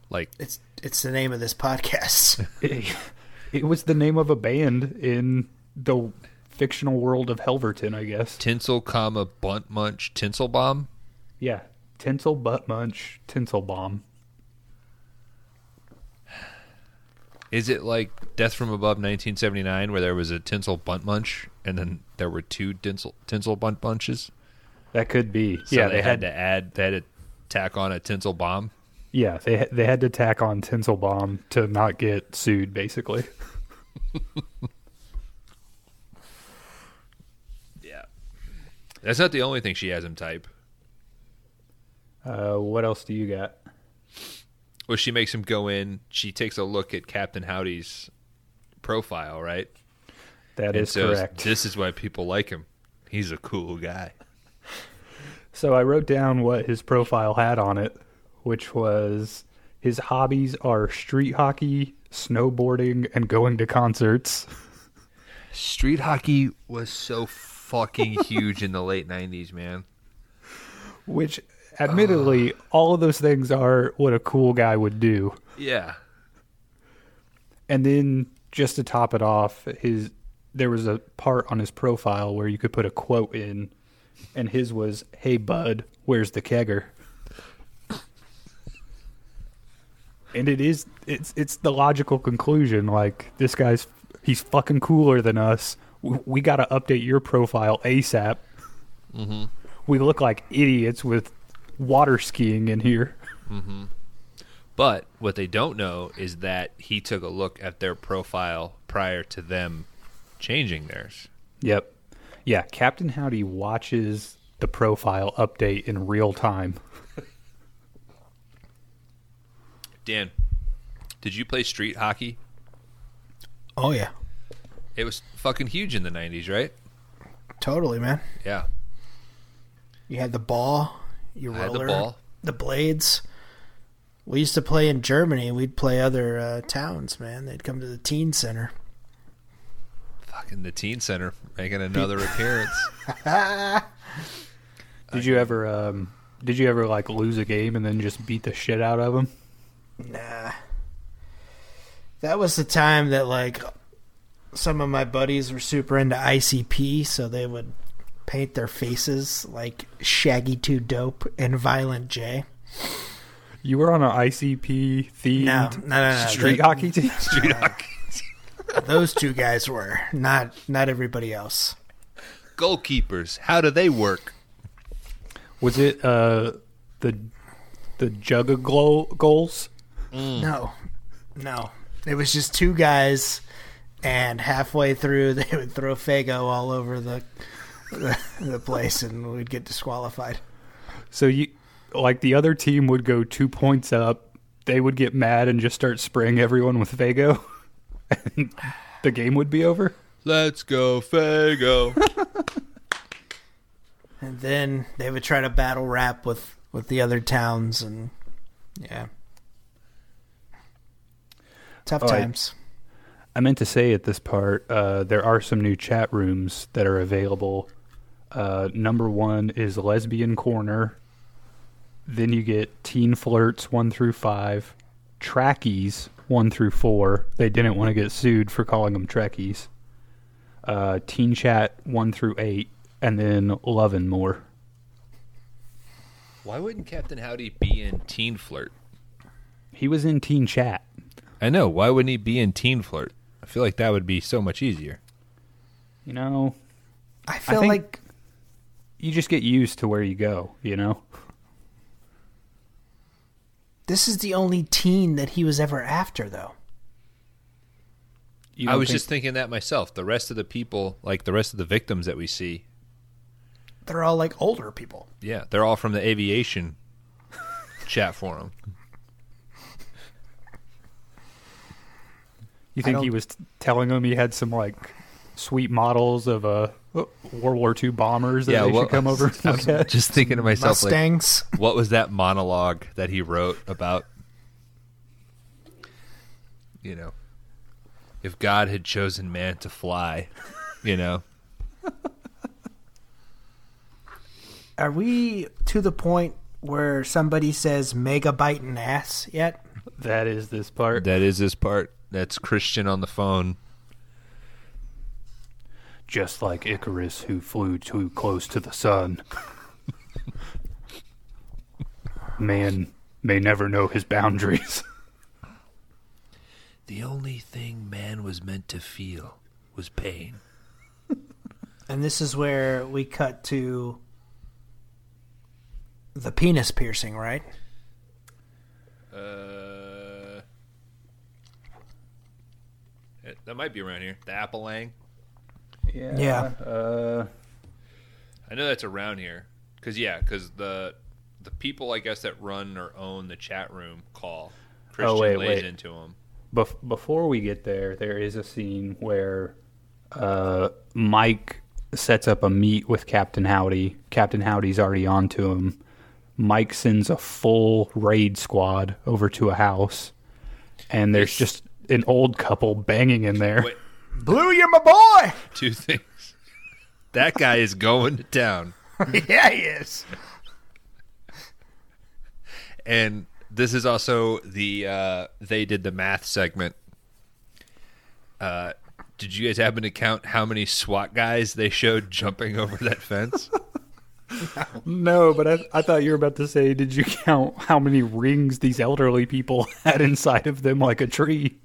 Like It's it's the name of this podcast. it, it was the name of a band in the fictional world of Helverton, I guess. tinsel, comma bunt munch, tinsel bomb. Yeah. Tinsel Butt Munch Tinsel Bomb. Is it like Death from Above 1979, where there was a tinsel bunt munch and then there were two tinsel tinsel bunt bunches? That could be. So yeah, they, had, to add. They had to tack on a tinsel bomb. Yeah, they they had to tack on Tinsel Bomb to not get sued, basically. Yeah, that's not the only thing she has him type. Uh, what else do you got? Well, she makes him go in. She takes a look at Captain Howdy's profile, right? That And is says, correct. This is why people like him. He's a cool guy. So I wrote down what his profile had on it, which was his hobbies are street hockey, snowboarding, and going to concerts. Street hockey was so fucking huge in the late '90s, man. Which, admittedly, all of those things are what a cool guy would do. Yeah, And then just to top it off, his there was a part on his profile where you could put a quote in, and his was, "Hey bud, where's the kegger?" And it is it's it's the logical conclusion. Like this guy's he's fucking cooler than us. W- We got to update your profile asap. Mm-hmm. We look like idiots with water skiing in here. Mm-hmm. but what they don't know is that he took a look at their profile prior to them changing theirs. Yep. Yeah, Captain Howdy watches the profile update in real time. Dan, did you play street hockey? Oh yeah, It was fucking huge in the '90s, right? totally, man. Yeah, You had the ball, your I had roller, the ball. the blades. We used to play in Germany. We'd play other uh, towns, man. They'd come to the teen center. Fucking the teen center making another appearance. Did you ever um did you ever like lose a game and then just beat the shit out of them? Nah. That was the time that like some of my buddies were super into ICP, so they would paint their faces like Shaggy Two Dope and Violent J. You were on an ICP themed No, no, no, no. street They- hockey team. Street hockey. Those two guys were not not everybody else. Goalkeepers, how do they work? Was it uh the the Juggalo goals? No, no. It was just two guys, and halfway through they would throw Faygo all over the the, the place, and we'd get disqualified. So you like the other team would go two points up, they would get mad and just start spraying everyone with Faygo, and the game would be over. Let's go, Faygo. And then they would try to battle rap with with the other towns, and yeah, tough All right. times. I meant to say at this part, uh, there are some new chat rooms that are available. Uh, number one is Lesbian Corner. Then you get Teen Flirts 1 through 5, Trackies 1 through 4. They didn't want to get sued for calling them Trekkies. Uh, Teen Chat 1 through 8, and then Love and More. Why wouldn't Captain Howdy be in Teen Flirt? He was in Teen Chat. I know. Why wouldn't he be in Teen Flirt? I feel like that would be so much easier. You know, I feel think- like you just get used to where you go, you know? this is the only teen that he was ever after, though. I was think- just thinking that myself. The rest of the people, like the rest of the victims that we see, They're all like older people. yeah, they're all from the aviation chat forum. You think he was t- telling them he had some like sweet models of uh, World War II bombers that Yeah, they what- should come over and I was at? just thinking to myself, like, Mustangs. what was that monologue that he wrote about? You know, if God had chosen man to fly, you know, Are we to the point where somebody says megabyte and ass yet? That is this part. that is this part. That's Christian on the phone. Just like Icarus, who flew too close to the sun. Man may never know his boundaries. The only thing man was meant to feel was pain. And this is where we cut to the penis piercing, right? Uh, it- that might be around here. The ampallang. Yeah. Yeah. Uh, I know that's around here. Cause yeah, cause the the people I guess that run or own the chat room call. Christian wait, lays wait. into them. bef- before we get there, there is a scene where uh, Mike sets up a meet with Captain Howdy. Captain Howdy's already on to him. Mike sends a full raid squad over to a house, and there's just an old couple banging in there. Wait, Blue, you're my boy. two things. That guy is going to town, yeah, he is. and this is also the uh, they did the math segment. Uh, did you guys happen to count how many SWAT guys they showed jumping over that fence? No, but I, I thought you were about to say, did you count how many rings these elderly people had inside of them like a tree?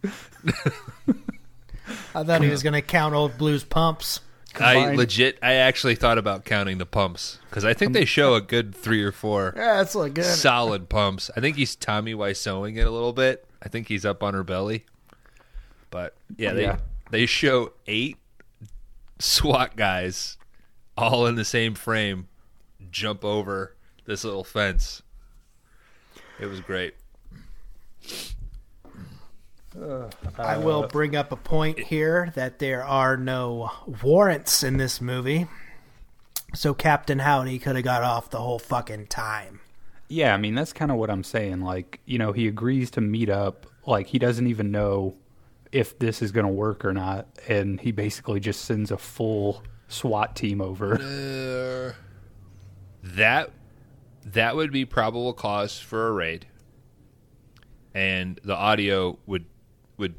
I thought he was going to count old Blue's pumps. I legit, I actually thought about counting the pumps because I think um, they show a good three or four Yeah, that's look good. solid pumps. I think he's Tommy Wiseauing it a little bit. I think he's up on her belly, but yeah, they Yeah. they show eight SWAT guys all in the same frame jump over this little fence. It was great. I will bring up a point here that there are no warrants in this movie. So Captain Howdy could have got off the whole fucking time. Yeah, I mean that's kind of what I'm saying. Like, you know, he agrees to meet up. Like, he doesn't even know if this is going to work or not, and he basically just sends a full SWAT team over. Uh, that that would be probable cause for a raid, and the audio would would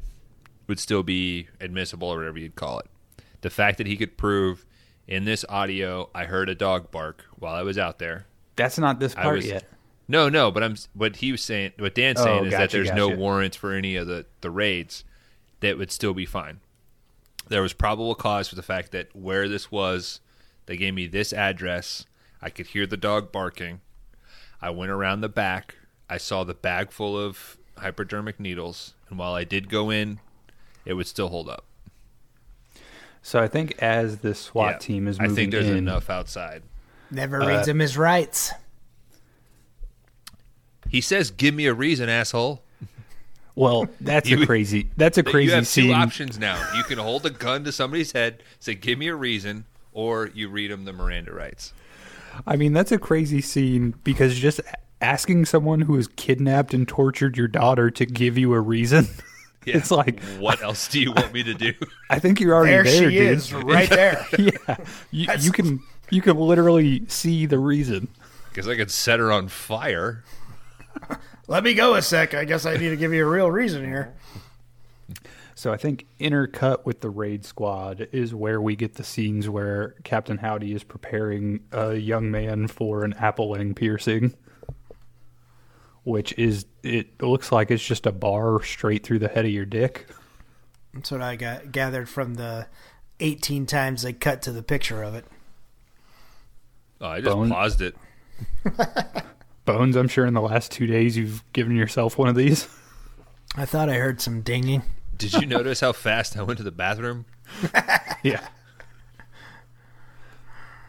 would still be admissible or whatever you'd call it. The fact that he could prove in this audio, I heard a dog bark while I was out there. That's not this part was yet. No, no, but I'm what he was saying. What Dan's Oh, saying is that gotcha, there's no gotcha. warrants for any of the the raids. That would still be fine. There was probable cause for the fact that where this was, they gave me this address. I could hear the dog barking. I went around the back. I saw the bag full of hypodermic needles, and while I did go in, it would still hold up. So I think as the SWAT Yeah. team is moving. I think there's in, enough outside. Never uh, reads him his rights. He says, "Give me a reason, asshole." well, that's You- a crazy. That's a crazy you have scene. two options now. You can hold a gun to somebody's head, say, "Give me a reason," or you read them the Miranda rights. I mean, that's a crazy scene because just asking someone who has kidnapped and tortured your daughter to give you a reason, Yeah. it's like what else do you want me to do? I think you're already There, there, she dude. is, right there. yeah, you, you can you can literally see the reason. Because I could set her on fire. Let me go a sec. I guess I need to give you a real reason here. So I think intercut with the raid squad is where we get the scenes where Captain Howdy is preparing a young man for an ampallang piercing, which is it looks like it's just a bar straight through the head of your dick. That's what I got gathered from the 18 times they cut to the picture of it. Oh, I just Bone. paused it. Bones, I'm sure in the last two days you've given yourself one of these. I thought I heard some dinging. Did you notice how fast I went to the bathroom? yeah.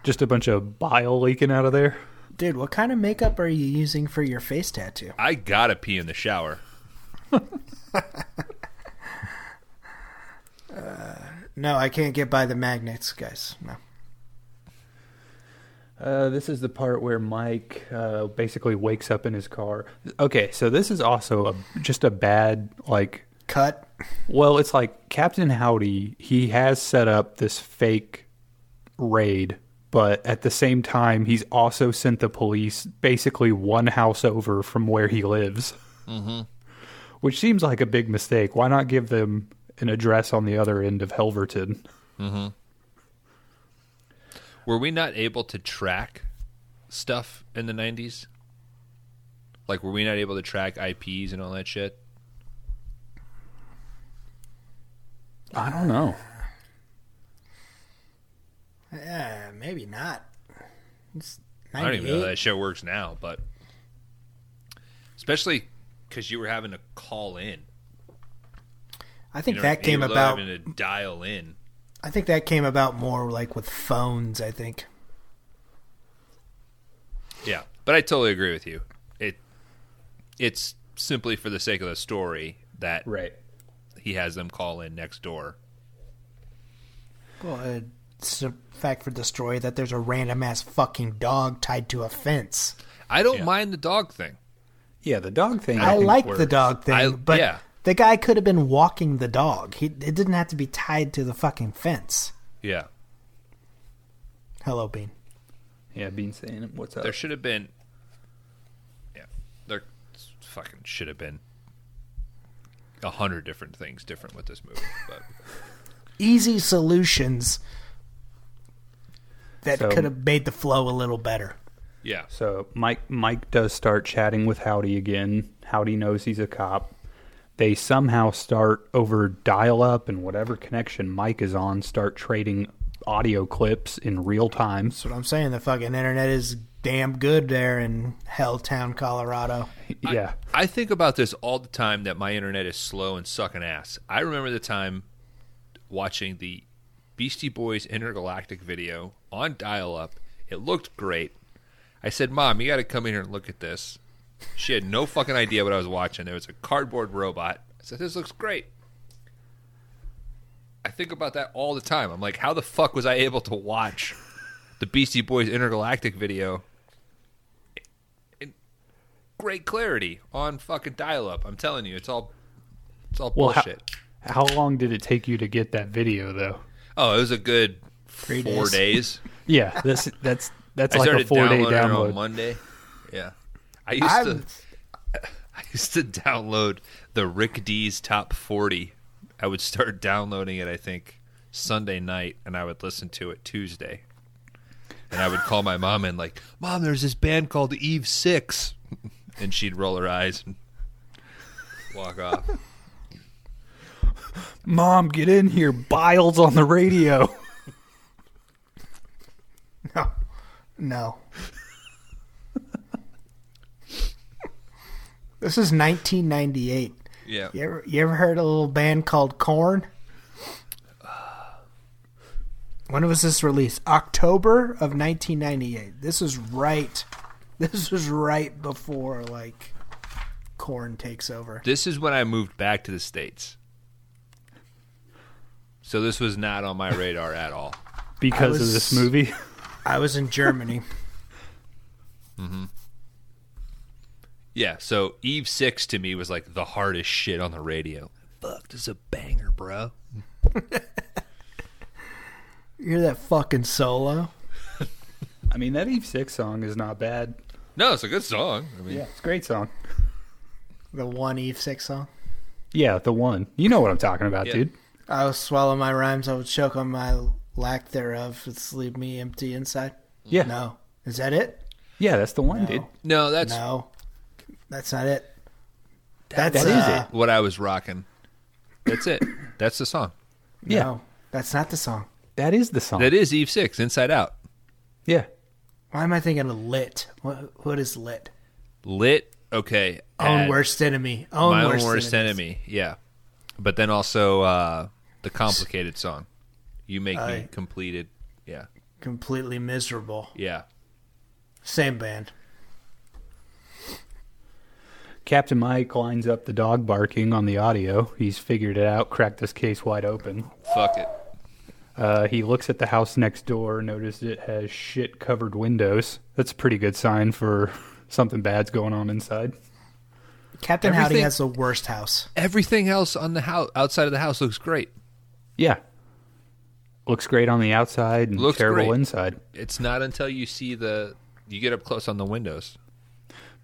Just a bunch of bile leaking out of there. Dude, what kind of makeup are you using for your face tattoo? I gotta pee in the shower. No, I can't get by the magnets, guys. No. Uh, this is the part where Mike uh, basically wakes up in his car. Okay, so this is also a, just a bad like. Cut. Well, it's like Captain Howdy. He has set up this fake raid, but at the same time, he's also sent the police basically one house over from where he lives. Mm-hmm. Which seems like a big mistake. Why not give them an address on the other end of Helverton? Were we not able to track stuff in the 90s? Like, were we not able to track IPs and all that shit? I don't know. Yeah, maybe not. It's I don't even know how that show works now, but especially because you were having to call in. I think You know, that came about. having to dial in. I think that came about more like with phones. I think. Yeah, but I totally agree with you. It it's simply for the sake of the story that Right. he has them call in next door. Well, it's a fact for the story that there's a random ass fucking dog tied to a fence. I don't Yeah. mind the dog thing. Yeah, the dog thing. I, think like the dog thing, I- but yeah. the guy could have been walking the dog. He it didn't have to be tied to the fucking fence. Yeah, Hello, Bean. Yeah, Bean saying. What's up? there should have been. Yeah, there fucking should have been a hundred different things different with this movie, but Easy solutions that So- could have made the flow a little better. yeah, So Mike Mike does start chatting with Howdy again. Howdy knows he's a cop. They somehow start over dial up and whatever connection Mike is on start trading audio clips in real time. That's what I'm saying. The fucking internet is damn good there in Helltown, Colorado. Yeah. I think about this all the time that my internet is slow and sucking ass. I remember the time watching the Beastie Boys intergalactic video on dial up. It looked great. I said, "Mom, you got to come in here and look at this." She had no fucking idea what I was watching. It was a cardboard robot. I said, "This looks great." I think about that all the time. I'm like, how the fuck was I able to watch the Beastie Boys Intergalactic video in great clarity on fucking dial-up? I'm telling you, it's all it's all Well, how- bullshit. How long did it take you to get that video though? Oh, it was a good Three four days. days. Yeah, that's that's that's I like a started four day downloading it on download. Monday. Yeah, I used I'm, to. I used to download the Rick Dees Top 40. I would start downloading it, I think, Sunday night, and I would listen to it Tuesday. And I would call my mom and like, "Mom, there's this band called Eve Six," and she'd roll her eyes and walk off. Mom, get in here! Biles on the radio. no, no. this is 1998. Yeah, You ever you ever heard of a little band called Korn? When was this released? October of 1998. This was right. This was right before like Korn takes over. this is when I moved back to the states. So this was not on my radar at all. because I of this movie. I was in Germany. Mm-hmm. Yeah, so Eve Six to me was like the hardest shit on the radio. Fuck, this is a banger, bro. You hear that fucking solo? I mean, that Eve Six song is not bad. No, it's a good song. I mean, Yeah, it's a great song. The one Eve Six song. Yeah, the one. You know what I'm talking about, Yeah. dude. I would swallow my rhymes. I would choke on my lack thereof. It's leave me empty inside. Yeah, No, is that it? yeah, that's the one, No. dude. no, that's No, that's not it. That's that is uh, it. what I was rocking. That's it. That's the song. Yeah. No, that's not the song. That is the song. That is Eve Six, Inside Out. yeah, Why am I thinking of lit? What, what is lit? Lit. Okay. Own worst enemy. Own my worst, own worst enemies. enemy. Yeah, but then also uh, the complicated song. You make me completed. Yeah, Completely miserable. yeah. Same band. Captain Mike lines up the dog barking on the audio. He's figured it out, cracked this case wide open. Fuck it. Uh, he looks at the house next door, notices it has shit covered windows. That's a pretty good sign for something bad's going on inside. Captain Howdy has the worst house. Everything else on the house, outside of the house, looks great. Yeah. Looks great on the outside and Looks terrible great. inside. It's not until you see the you get up close on the windows.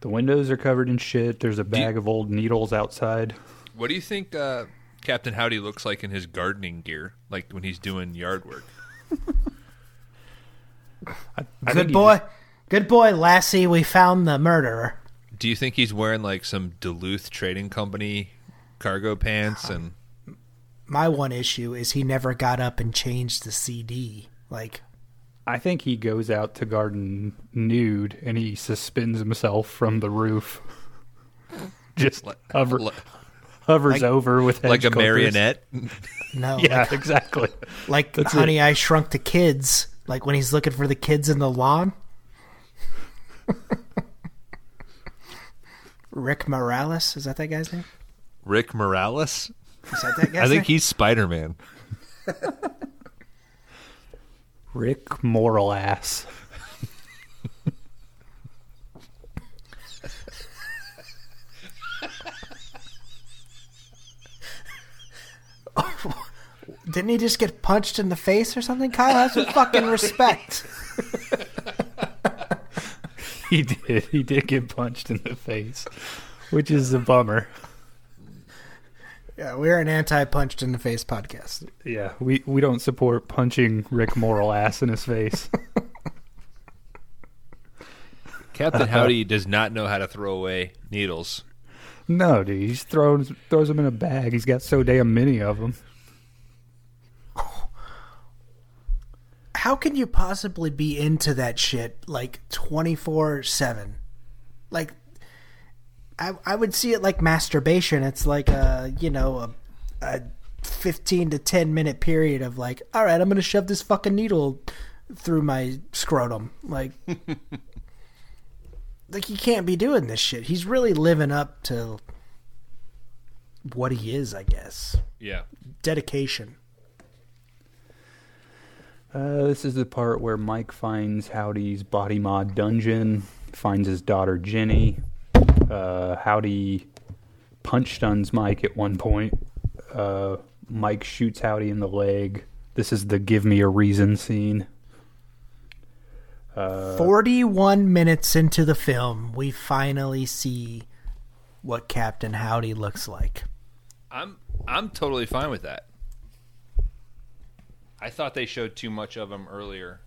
The windows are covered in shit. There's a you- bag of old needles outside. What do you think uh, Captain Howdy looks like in his gardening gear, like when he's doing yard work? I Good think he boy. Good boy, Lassie. We found the murderer. Do you think he's wearing like some Duluth Trading Company cargo pants and My one issue is he never got up and changed the CD. Like, I think he goes out to garden nude and he suspends himself from the roof. Just hover, li- hovers like- over with like a clippers. marionette? no. Yeah, exactly. Like, That's Honey, I Shrunk the Kids. Like when he's looking for the kids in the lawn. Rick Morales. Is that that guy's name? Rick Morales? Is that that guy's I think he's Spider Man. Rick Moral ass. Didn't he just get punched in the face or something? Kyle, have some fucking respect. He did. He did get punched in the face, which is a bummer. Yeah, we're an anti-punched in the face podcast. Yeah, we, we don't support punching Rick Moral ass in his face. Captain Howdy does not know how to throw away needles. No, dude, he just throws throws them in a bag. He's got so damn many of them. How can you possibly be into that shit like 24/7? Like I I would see it like masturbation. It's like a, you know, a a 15 to 10 minute period of like, all right, I'm going to shove this fucking needle through my scrotum. Like like he can't be doing this shit. He's really living up to what he is, I guess. Yeah. Dedication. Uh, this is the part where Mike finds Howdy's body mod dungeon, finds his daughter Jenny. Uh, Howdy punch stuns Mike at one point. Uh, Mike shoots Howdy in the leg. This is the give me a reason scene. Uh, 41 minutes into the film, we finally see what Captain Howdy looks like. I'm I'm totally fine with that. I thought they showed too much of him earlier.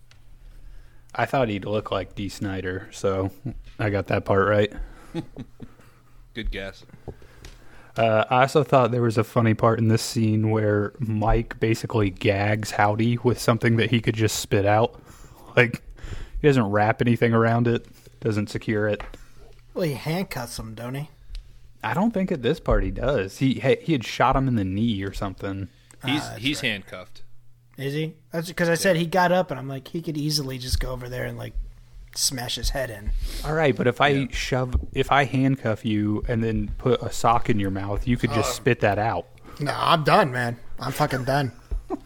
I thought he'd look like Dee Snider, so I got that part right. Good guess. Uh, I also thought there was a funny part in this scene where Mike basically gags Howdy with something that he could just spit out. Like, he doesn't wrap anything around it, doesn't secure it. Well, he handcuffs him, don't he? I don't think at this part he does. He he he had shot him in the knee or something. He's Ah, he's right. handcuffed. Is he? That's because I said he got up, and I'm like, he could easily just go over there and like smash his head in. All right, but if I shove, if I handcuff you and then put a sock in your mouth, you could just spit that out. No, I'm done, man. I'm fucking done.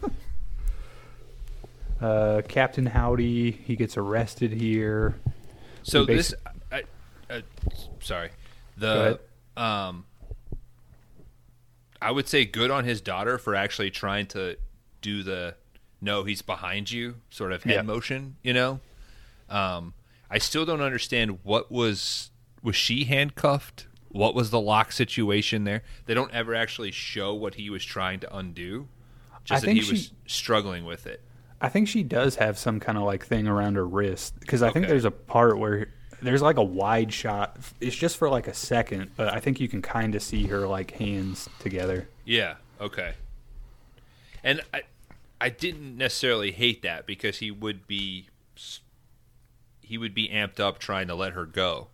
Uh, Captain Howdy, he gets arrested here. So We this, basi- I, uh, sorry, the um, I would say good on his daughter for actually trying to do the no, he's behind you sort of head Yeah. motion. You know, um, I still don't understand what was was she handcuffed. What was the lock situation there? They don't ever actually show what he was trying to undo. Just that think he was struggling with it. I think she does have some kind of like thing around her wrist because I think there's a part where there's like a wide shot. It's just for like a second, but I think you can kind of see her like hands together. Yeah. Okay. And I, I didn't necessarily hate that because he would be, he would be amped up trying to let her go.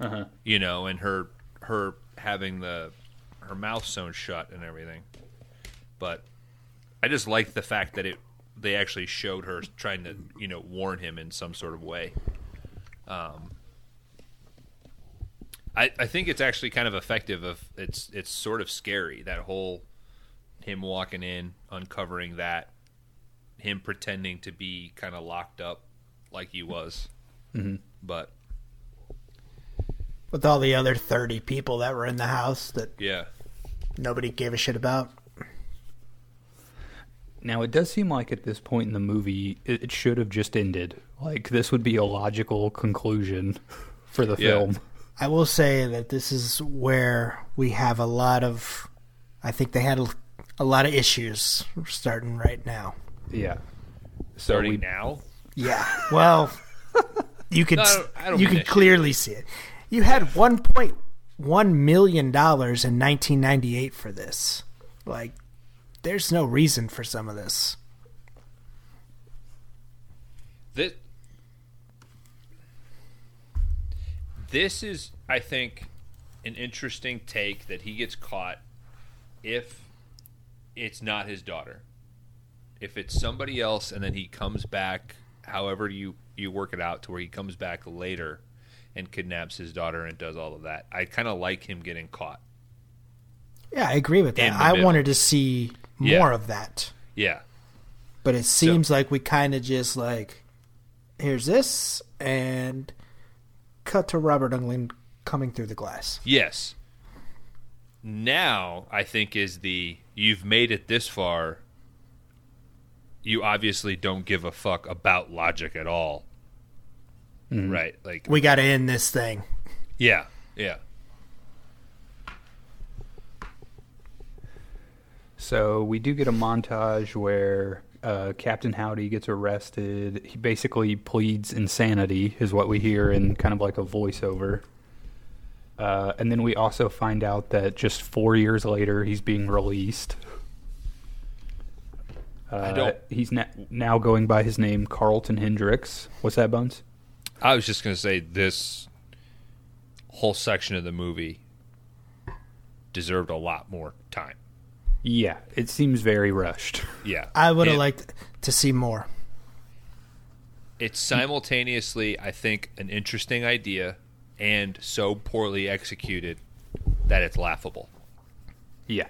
Uh-huh. You know, and her her having the her mouth sewn shut and everything. But I just liked the fact that it they actually showed her trying to you know warn him in some sort of way. Um, I I think it's actually kind of effective. Of it's it's sort of scary that whole him walking in, uncovering that, him pretending to be kind of locked up like he was, Mhm. but With all the other 30 people that were in the house that yeah, nobody gave a shit about. Now it does seem like at this point in the movie, it, it should have just ended. Like this would be a logical conclusion for the Yeah. film. I will say that this is where we have a lot of. I think they had a, a lot of issues starting right now. Yeah. So starting we, now. Yeah. Well, you could No, I don't- I don't you could clearly see it. You had 1.1 million dollars in 1998 for this. Like there's no reason for some of this. This this is, I think, an interesting take that he gets caught if it's not his daughter. If it's somebody else, and then he comes back, however you you work it out to where he comes back later and kidnaps his daughter and does all of that. I kind of like him getting caught. Yeah, I agree with that. I middle. wanted to see Yeah. more of that. Yeah, But it seems like we kind of just like here's this and cut to Robert Englund coming through the glass. Yes. Now, I think is the you've made it this far. You obviously don't give a fuck about logic at all. Right? Like We got to end this thing. yeah, yeah. So we do get a montage where uh, Captain Howdy gets arrested. He basically pleads insanity, is what we hear in kind of like a voiceover. Uh, and then we also find out that just four years later, he's being released. Uh, I don't- He's na- now going by his name Carlton Hendricks. What's that, Bones? I was just going to say this whole section of the movie deserved a lot more time. Yeah, it seems very rushed. Yeah. I would have liked to see more. it's simultaneously i think an interesting idea and so poorly executed that it's laughable. Yeah.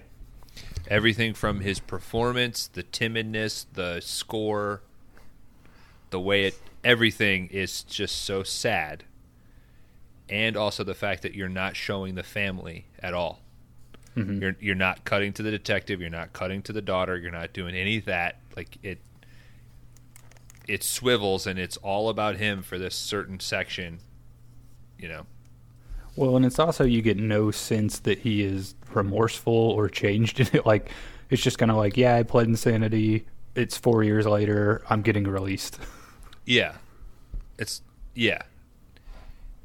Everything from his performance, the timidness, the score, the way it everything is just so sad. And also the fact that you're not showing the family at all. Mm-hmm. You're you're not cutting to the detective, you're not cutting to the daughter, you're not doing any of that. Like it it swivels and it's all about him for this certain section, you know. Well, and it's also you get no sense that he is remorseful or changed in it. Like it's just kind of like, yeah, I pled insanity. It's four years later. I'm getting released. Yeah. It's yeah.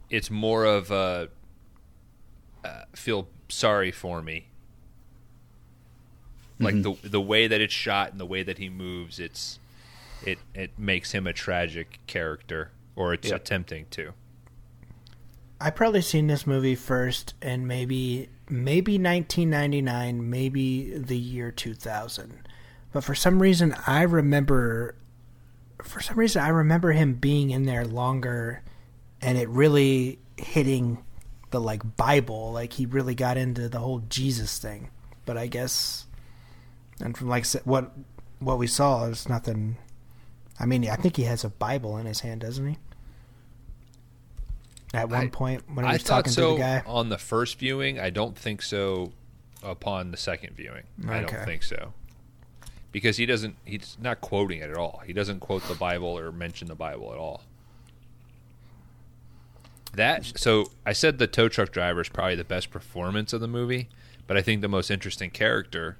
It's more of a uh, feel sorry for me. Like the the way that it's shot and the way that he moves, it's it it makes him a tragic character, or it's Yep. attempting to. I probably seen this movie first in maybe maybe 1999, maybe the year 2000. But for some reason I remember for some reason I remember him being in there longer and it really hitting the like Bible, like he really got into the whole Jesus thing. But I guess and from like what what we saw is nothing I mean, I think he has a Bible in his hand, doesn't he? At one I- point when he I was thought talking so to the guy. on the first viewing. I don't think so upon the second viewing. I don't think so. Because he doesn't he's not quoting it at all. He doesn't quote the Bible or mention the Bible at all. That so I said the tow truck driver is probably the best performance of the movie, but I think the most interesting character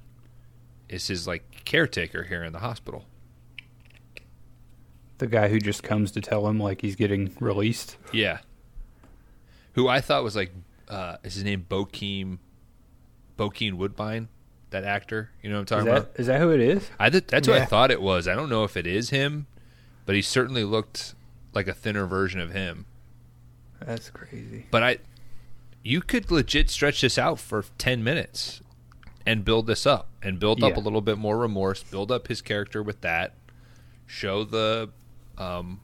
is his like caretaker here in the hospital. The guy who just comes to tell him like he's getting released. Yeah. Who I thought was like, uh, is his name Bokeem, Bokeem Woodbine, that actor? You know what I'm Is talking that about? is that who it is? I th- that's what I thought it was. I don't know if it is him, but he certainly looked like a thinner version of him. That's crazy. But I, you could legit stretch this out for ten minutes, and build this up, and build up Yeah. a little bit more remorse, build up his character with that, show the, um,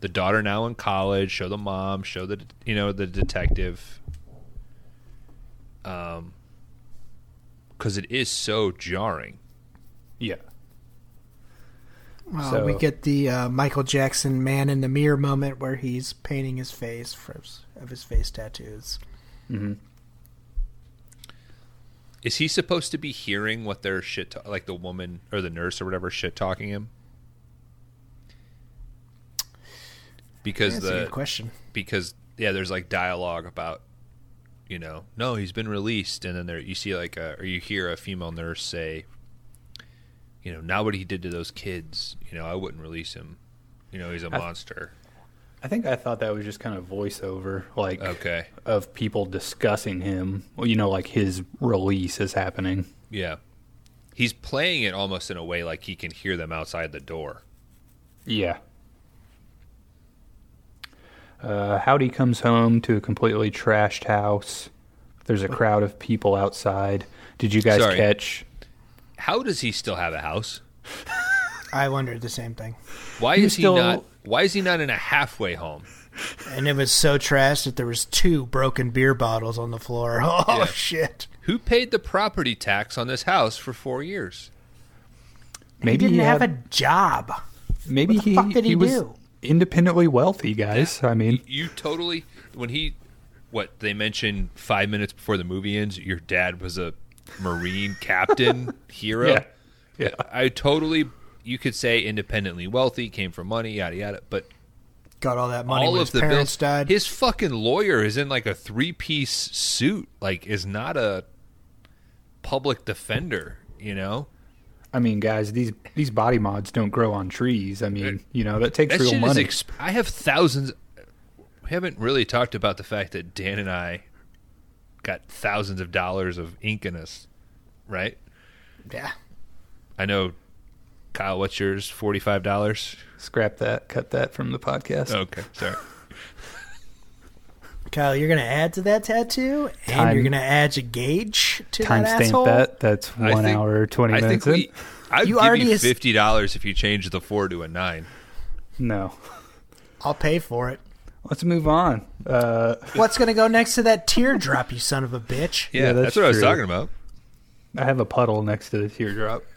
the daughter now in college, show the mom, show the you know the detective, um, because it is so jarring. Yeah. Well, So- we get the uh, Michael Jackson man in the mirror moment where he's painting his face for his, of his face tattoos. hmm Is he supposed to be hearing what they're shit ta- like the woman or the nurse or whatever shit talking him? Because That's the question. because yeah, there's like dialogue about you know, no, he's been released, and then there you see like a or you hear a female nurse say, you know, now what he did to those kids, you know, I wouldn't release him. You know, he's a I- monster. I think I thought that was just kind of voiceover, like Okay, of people discussing him. Well, you know, like his release is happening. yeah, he's playing it almost in a way like he can hear them outside the door. Yeah. Uh, Howdy comes home to a completely trashed house. There's a crowd of people outside. Did you guys Sorry. catch? How does he still have a house? I wondered the same thing. Why He's is he still- not? Why is he not in a halfway home? And it was so trashed that there was two broken beer bottles on the floor. Oh Yeah. shit! Who paid the property tax on this house for four years? Maybe he Maybe didn't he have had- a job. Maybe What the he, fuck did he was do? Independently wealthy, guys. I mean, You totally when he what they mentioned five minutes before the movie ends. Your dad was a marine captain hero. yeah, yeah. I totally. You could say independently wealthy, came from money, yada yada. But Got all that money all when of his the parents bills. died. His fucking lawyer is in like a three piece suit. Like, is not a public defender. You know. I mean, guys, these these body mods don't grow on trees. I mean, you know that takes That real money. Exp- I have thousands. We haven't really talked about the fact that Dan and I got thousands of dollars of ink in us, right? yeah. I know, Kyle. What's yours? Forty five dollars. Scrap that. Cut that from the podcast. Okay, sorry. Kyle, you're gonna add to that tattoo, and Time- you're gonna add a gauge to that Timestamp asshole. that. That's one think- hour twenty I minutes think we. I'd You give already you fifty dollars if you change the four to a nine. No. I'll pay for it. let's move on. Uh, What's gonna go next to that teardrop, you son of a bitch? Yeah, Yeah, that's, that's what I was talking about. I have a puddle next to the teardrop.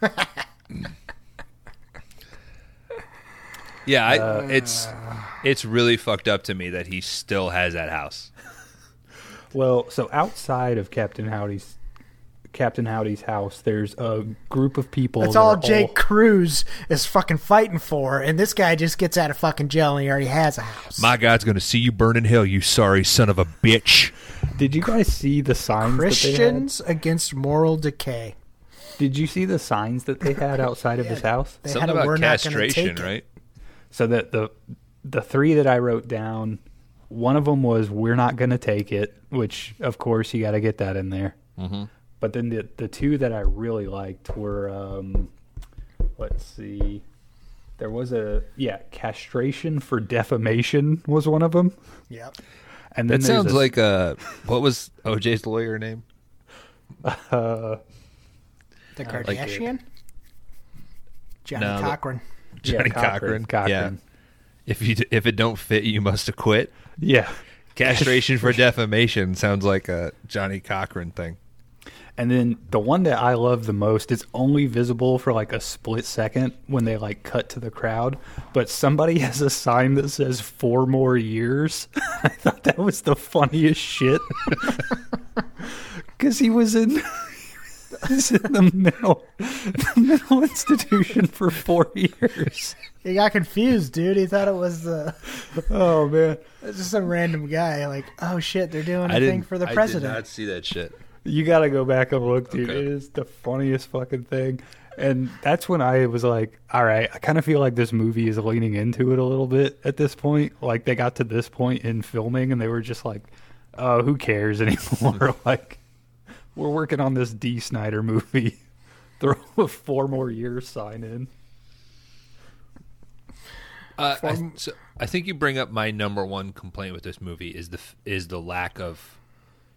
Yeah, I, uh, it's it's really fucked up to me that he still has that house. Well, so outside of Captain Howdy's Captain Howdy's house, there's a group of people. That's that all are Jake Cruz is fucking fighting for, and this guy just gets out of fucking jail and he already has a house. My God's gonna see you burn in hell, you sorry son of a bitch. Did you guys see the signs that Christians against moral decay. Did you see the signs that they had outside of his house? They Something had a, about we're not gonna castration, right? So that the the three that I wrote down, one of them was "We're not going to take it," which of course you got to get that in there. Mm-hmm. But then the the two that I really liked were, um, let's see, there was a yeah, castration for defamation was one of them, Yep. and then That sounds a- like uh what was OJ's lawyer name? uh, The like Kardashian? Johnny No, the- Cochran. yeah, Johnnie Cochran. Cochran. Yeah. If you if it don't fit, you must acquit. yeah. Castration for defamation sounds like a Johnnie Cochran thing. And then the one that I love the most is only visible for like a split second when they like cut to the crowd. But somebody has a sign that says four more years. I thought that was the funniest shit. Because he was in. he was in the mental, the mental institution for four years. He got confused, dude. He thought it was the. Oh man, it's just some random guy. Like, oh shit, they're doing a I thing for the I president. I did not see that shit. You gotta go back and look, dude. Okay. It is the funniest fucking thing. And that's when I was like, all right, I kind of feel like this movie is leaning into it a little bit at this point. Like they got to this point in filming and they were just like, oh, who cares anymore? like, we're working on this Dee Snider movie. Throw a four more years sign in. Uh, I, so I think you bring up my number one complaint with this movie is the is the lack of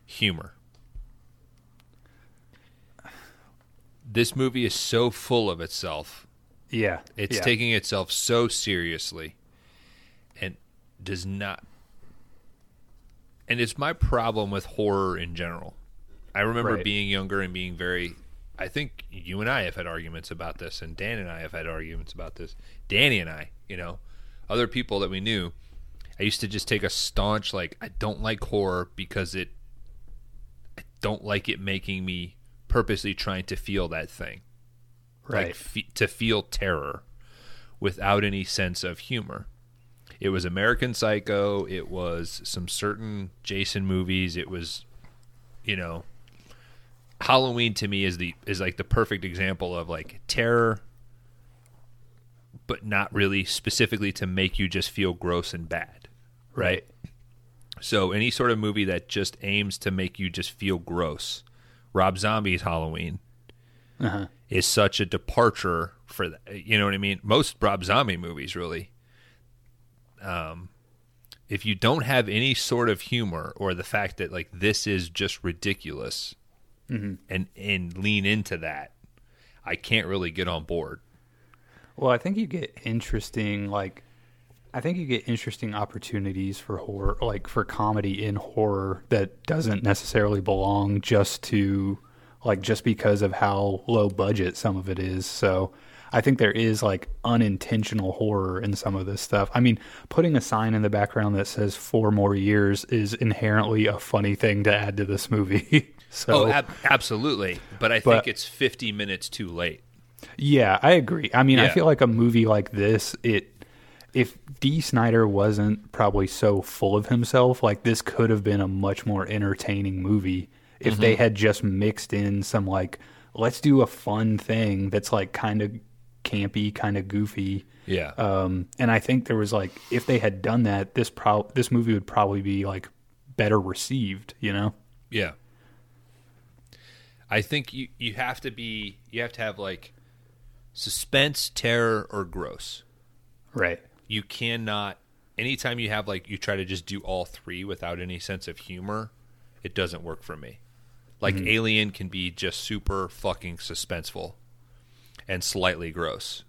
humor. This movie is so full of itself. Yeah. It's yeah. taking itself so seriously and does not and it's my problem with horror in general. I remember Right. being younger and being very I think you and I have had arguments about this and Dan and I have had arguments about this. Danny and I, you know, other people that we knew. I used to just take a staunch like I don't like horror because it I don't like it making me purposely trying to feel that thing right. like fe- to feel terror without any sense of humor. It was American Psycho. It was some certain Jason movies. It was, you know, Halloween to me is the is like the perfect example of like terror, but not really specifically to make you just feel gross and bad, right? So any sort of movie that just aims to make you just feel gross, Rob Zombie's Halloween, Uh-huh. is such a departure for that. You know what I mean? Most Rob Zombie movies, really. Um, if you don't have any sort of humor or the fact that like this is just ridiculous, Mm-hmm. and and lean into that, I can't really get on board. Well, I think you get interesting like I think you get interesting opportunities for horror like for comedy in horror that doesn't necessarily belong just to like just because of how low budget some of it is. So I think there is like unintentional horror in some of this stuff. I mean, putting a sign in the background that says four more years is inherently a funny thing to add to this movie. so Oh, ab- absolutely. But I think it's 50 minutes too late. Yeah, I agree. I mean, I feel like a movie like this, it if Dee Snider wasn't probably so full of himself, like this could have been a much more entertaining movie if they mm-hmm. had just mixed in some like let's do a fun thing that's like kind of campy, kind of goofy. Yeah. Um, and I think there was like if they had done that, this pro- this movie would probably be like better received, you know? Yeah. I think you you have to be you have to have like suspense, terror, or gross. Right. You cannot anytime you have like you try to just do all three without any sense of humor, it doesn't work for me. Like Alien can be just super fucking suspenseful and slightly gross.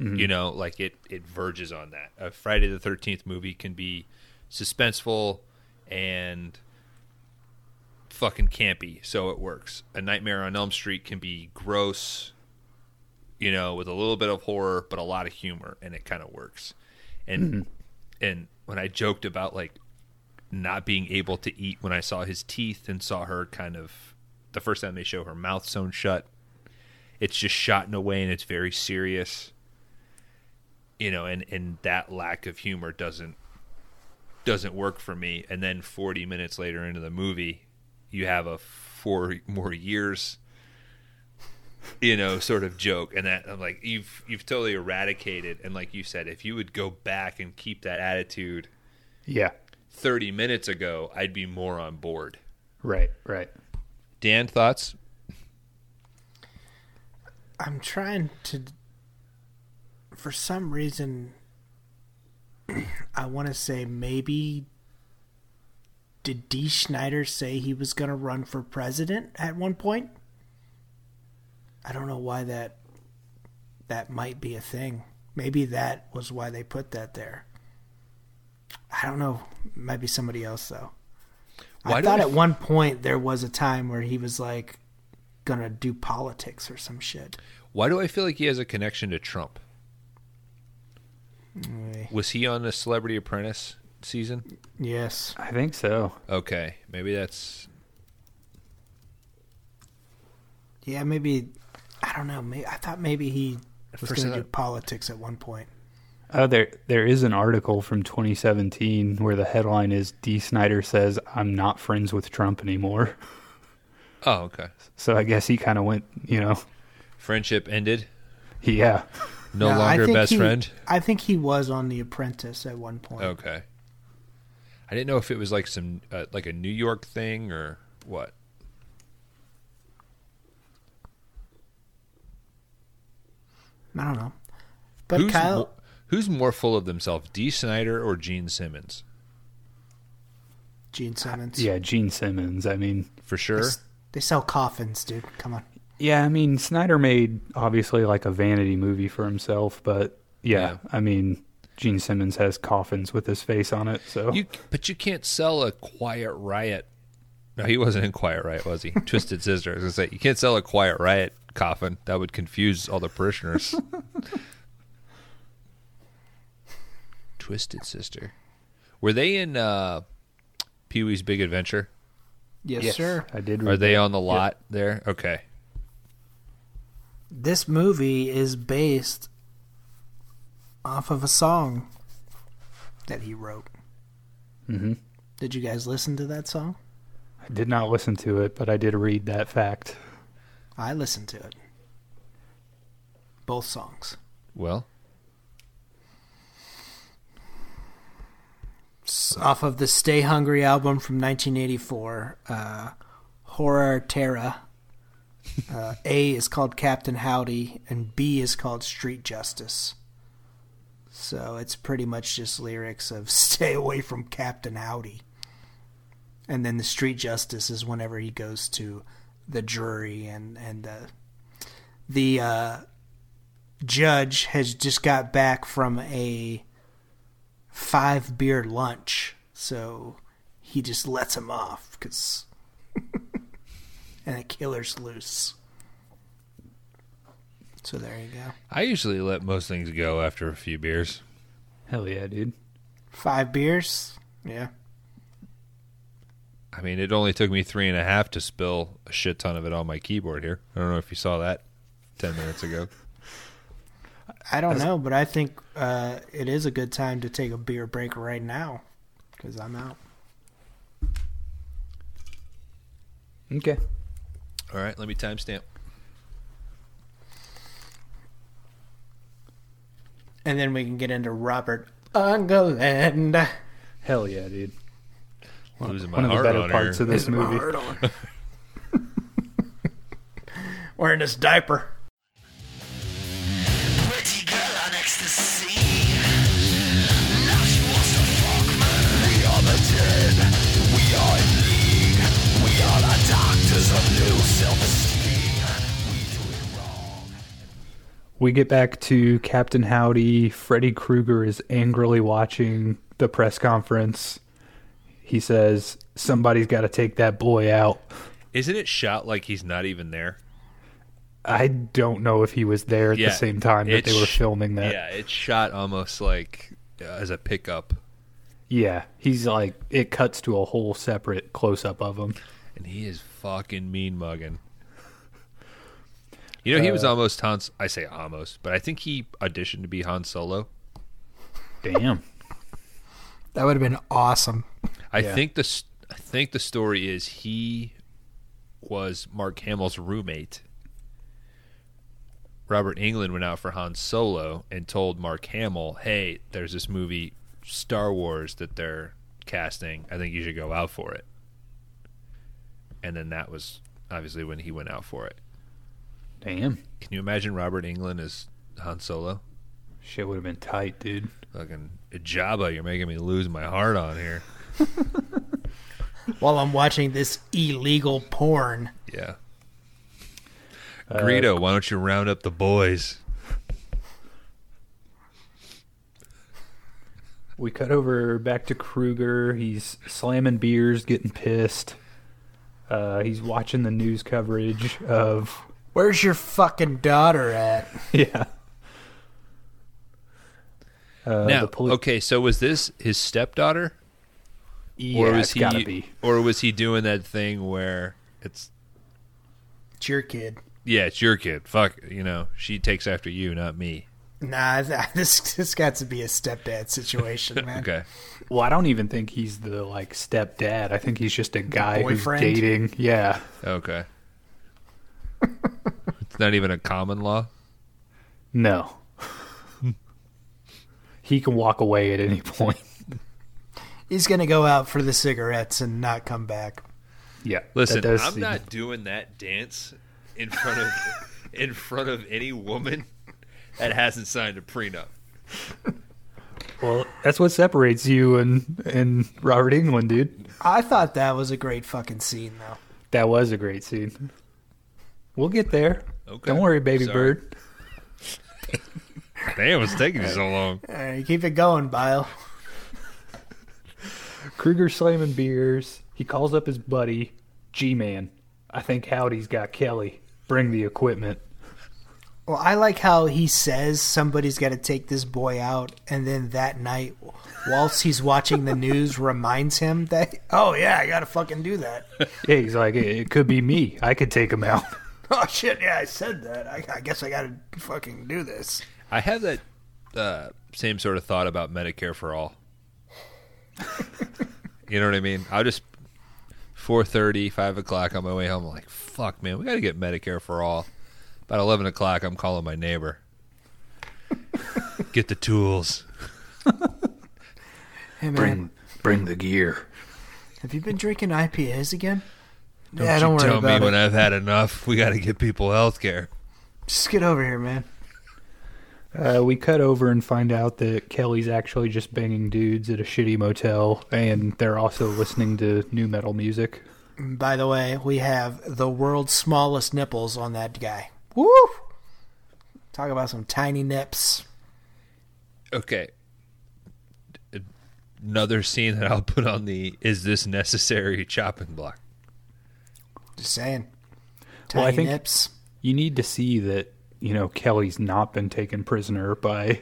Mm-hmm. You know, like it it verges on that. A Friday the 13th movie can be suspenseful and fucking campy, so it works. A Nightmare on Elm Street can be gross, you know, with a little bit of horror but a lot of humor, and it kind of works. And mm-hmm. and when I joked about like not being able to eat when I saw his teeth and saw her kind of the first time they show her mouth sewn shut, it's just shot in a way and it's very serious. You know, and and that lack of humor doesn't doesn't work for me. And then 40 minutes later into the movie, you have a four more years you know sort of joke and that I'm like you've you've totally eradicated and like you said if you would go back and keep that attitude Yeah. 30 minutes ago I'd be more on board Right. Right. Dan thoughts I'm trying to. For some reason, I want to say maybe. Did Dee Snider say he was going to run for president at one point? I don't know why that. That might be a thing. Maybe that was why they put that there. I don't know. Might be somebody else though. Why I thought at one point there was a time where he was like gonna do politics or some shit. why do I feel like he has a connection to Trump Anyway, was he on the Celebrity Apprentice season Yes. I think so. okay maybe that's Yeah, maybe. I don't know. Maybe, I thought maybe he was first going to do politics at one point. Oh, there there is an article from 2017 where the headline is Dee Snider says I'm not friends with Trump anymore. oh okay So I guess he kind of went, you know, friendship ended yeah, no No, longer best he- friend I think he was on The Apprentice at one point. okay I didn't know if it was like some uh, like a New York thing or what I don't know. But who's Kyle, mo- who's more full of themselves, Dee Snider or Gene Simmons? Gene Simmons. yeah, Gene Simmons. I mean, For sure. S- they sell coffins, dude. Come on. yeah, I mean Snider made obviously like a vanity movie for himself, but yeah, Yeah. I mean Gene Simmons has coffins with his face on it, so You, but you can't sell a Quiet Riot. No, he wasn't in Quiet Riot, was he? Twisted Sister. I was gonna say you can't sell a Quiet Riot coffin. That would confuse all the parishioners. Twisted Sister. Were they in uh, Pee Wee's Big Adventure? Yes, sir. I did. Are they that. on the lot there? Okay. This movie is based off of a song that he wrote. Mm-hmm. Did you guys listen to that song? I did not listen to it, but I did read that fact. I listened to it. Both songs. Well, Off of the Stay Hungry album from 1984, uh, Horror-Teria. Uh, A is called Captain Howdy, and B is called Street Justice. So it's pretty much just lyrics of "Stay away from Captain Howdy," and then the Street Justice is whenever he goes to the jury and and uh, the uh, judge has just got back from a five beer lunch, so he just lets him off because, and a killer's loose. So there you go. I usually let most things go after a few beers. Hell yeah, dude. Five beers, yeah. I mean, it only took me three and a half to spill a shit ton of it on my keyboard here. I don't know if you saw that ten minutes ago. I don't know, but I think uh, it is a good time to take a beer break right now because I'm out. Okay. All right, let me timestamp. And then we can get into Robert Englund. Hell yeah, dude. Losing my One of the heart better on parts here. of this movie. Wearing this diaper. We do it wrong. We get back to Captain Howdy. Freddy Krueger is angrily watching the press conference. He says somebody's got to take that boy out. Isn't it shot like he's not even there? I don't know if he was there at Yeah, the same time that they were filming that. Yeah, it's shot almost like uh, as a pickup, Yeah, he's like it cuts to a whole separate close up of him. and he is fucking mean mugging. You know, he was uh, almost Hans. I say almost, but I think he auditioned to be Han Solo. Damn. That would have been awesome. I Yeah. think the s- I think the story is he was Mark Hamill's roommate. Robert Englund went out for Han Solo and told Mark Hamill, "Hey, there's this movie Star Wars that they're casting. I think you should go out for it." And then that was obviously when he went out for it. Damn. Can you imagine Robert Englund as Han Solo? Shit would have been tight, dude. Fucking Jabba, you're making me lose my heart on here. While I'm watching this illegal porn. Yeah. Uh, Greedo, why don't you round up the boys? We cut over back to Krueger. He's slamming beers, getting pissed. Uh, he's watching the news coverage of Where's your fucking daughter at? yeah. Uh, now, the poli- okay, so was this his stepdaughter, yeah, or was it's he, gotta be. or was he doing that thing where it's It's your kid. yeah, it's your kid. Fuck, you know, she takes after you, not me. Nah, this this got to be a stepdad situation, man. Okay, Well, I don't even think he's the like stepdad. I think he's just a guy who's dating. Yeah. okay. it's not even a common law. No. he can walk away at any point. He's gonna go out for the cigarettes and not come back. Yeah. Listen, I'm seem- not doing that dance in front of in front of any woman that hasn't signed a prenup. Well, that's what separates you and and Robert Englund, dude. I thought that was a great fucking scene, though. That was a great scene. We'll get there. Okay. Don't worry, baby Sorry. bird. Damn, it's taking you so long. All right, keep it going, Bile. Krueger slamming beers. He calls up his buddy, G Man. I think Howdy's got Kelly. Bring the equipment. Well, I like how he says somebody's got to take this boy out, and then that night, whilst he's watching the news, reminds him that, oh yeah, I gotta fucking do that. Yeah, he's like, it, it could be me. I could take him out. oh shit, yeah, I said that. I, I guess I gotta fucking do this. I have that uh, same sort of thought about Medicare for all. you know what I mean? I'll just 4.30, 5 o'clock on my way home. I'm like, fuck, man, we got to get Medicare for all. About 11 o'clock, I'm calling my neighbor. get the tools. Hey man, Bring, bring the gear. have you been drinking IPAs again? Don't yeah, you don't worry tell me about when. I've had enough. We got to get people health care. Just get over here, man. Uh, we cut over and find out that Kelly's actually just banging dudes at a shitty motel, and they're also listening to nu metal music. By the way, we have the world's smallest nipples on that guy. Woo! Talk about some tiny nips. Okay. Another scene that I'll put on the is this necessary chopping block. Just saying. Tiny Well, I think- nips. You need to see that, you know, Kelly's not been taken prisoner by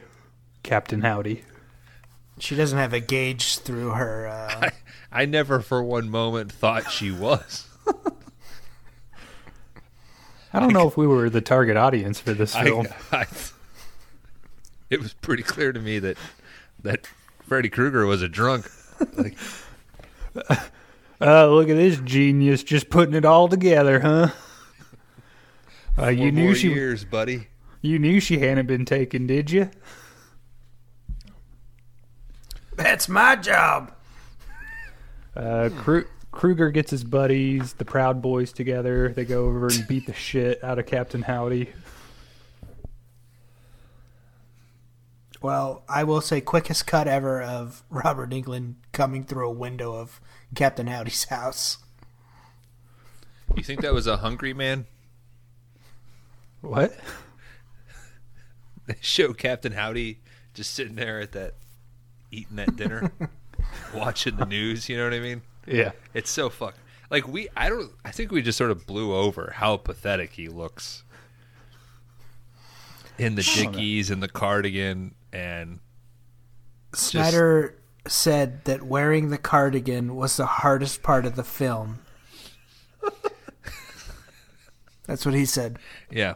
Captain Howdy. She doesn't have a gauge through her. Uh, I never for one moment thought she was. I don't know if we were the target audience for this film. I, it was pretty clear to me that that Freddy Krueger was a drunk. Like, Uh, look at this genius just putting it all together, huh? Uh, you knew more she years, buddy. you knew she hadn't been taken, did you? That's my job. Uh, Kru- Krueger gets his buddies, the Proud Boys, together. They go over and beat the shit out of Captain Howdy. Well, I will say, quickest cut ever of Robert Englund coming through a window of Captain Howdy's house. You think that was a hungry man? What? They show Captain Howdy just sitting there at that eating that dinner, watching the news. You know what I mean? Yeah. It's so fuck. Like we, I don't. I think we just sort of blew over how pathetic he looks in the dickies and the cardigan, and Snider said that wearing the cardigan was the hardest part of the film. That's what he said. yeah.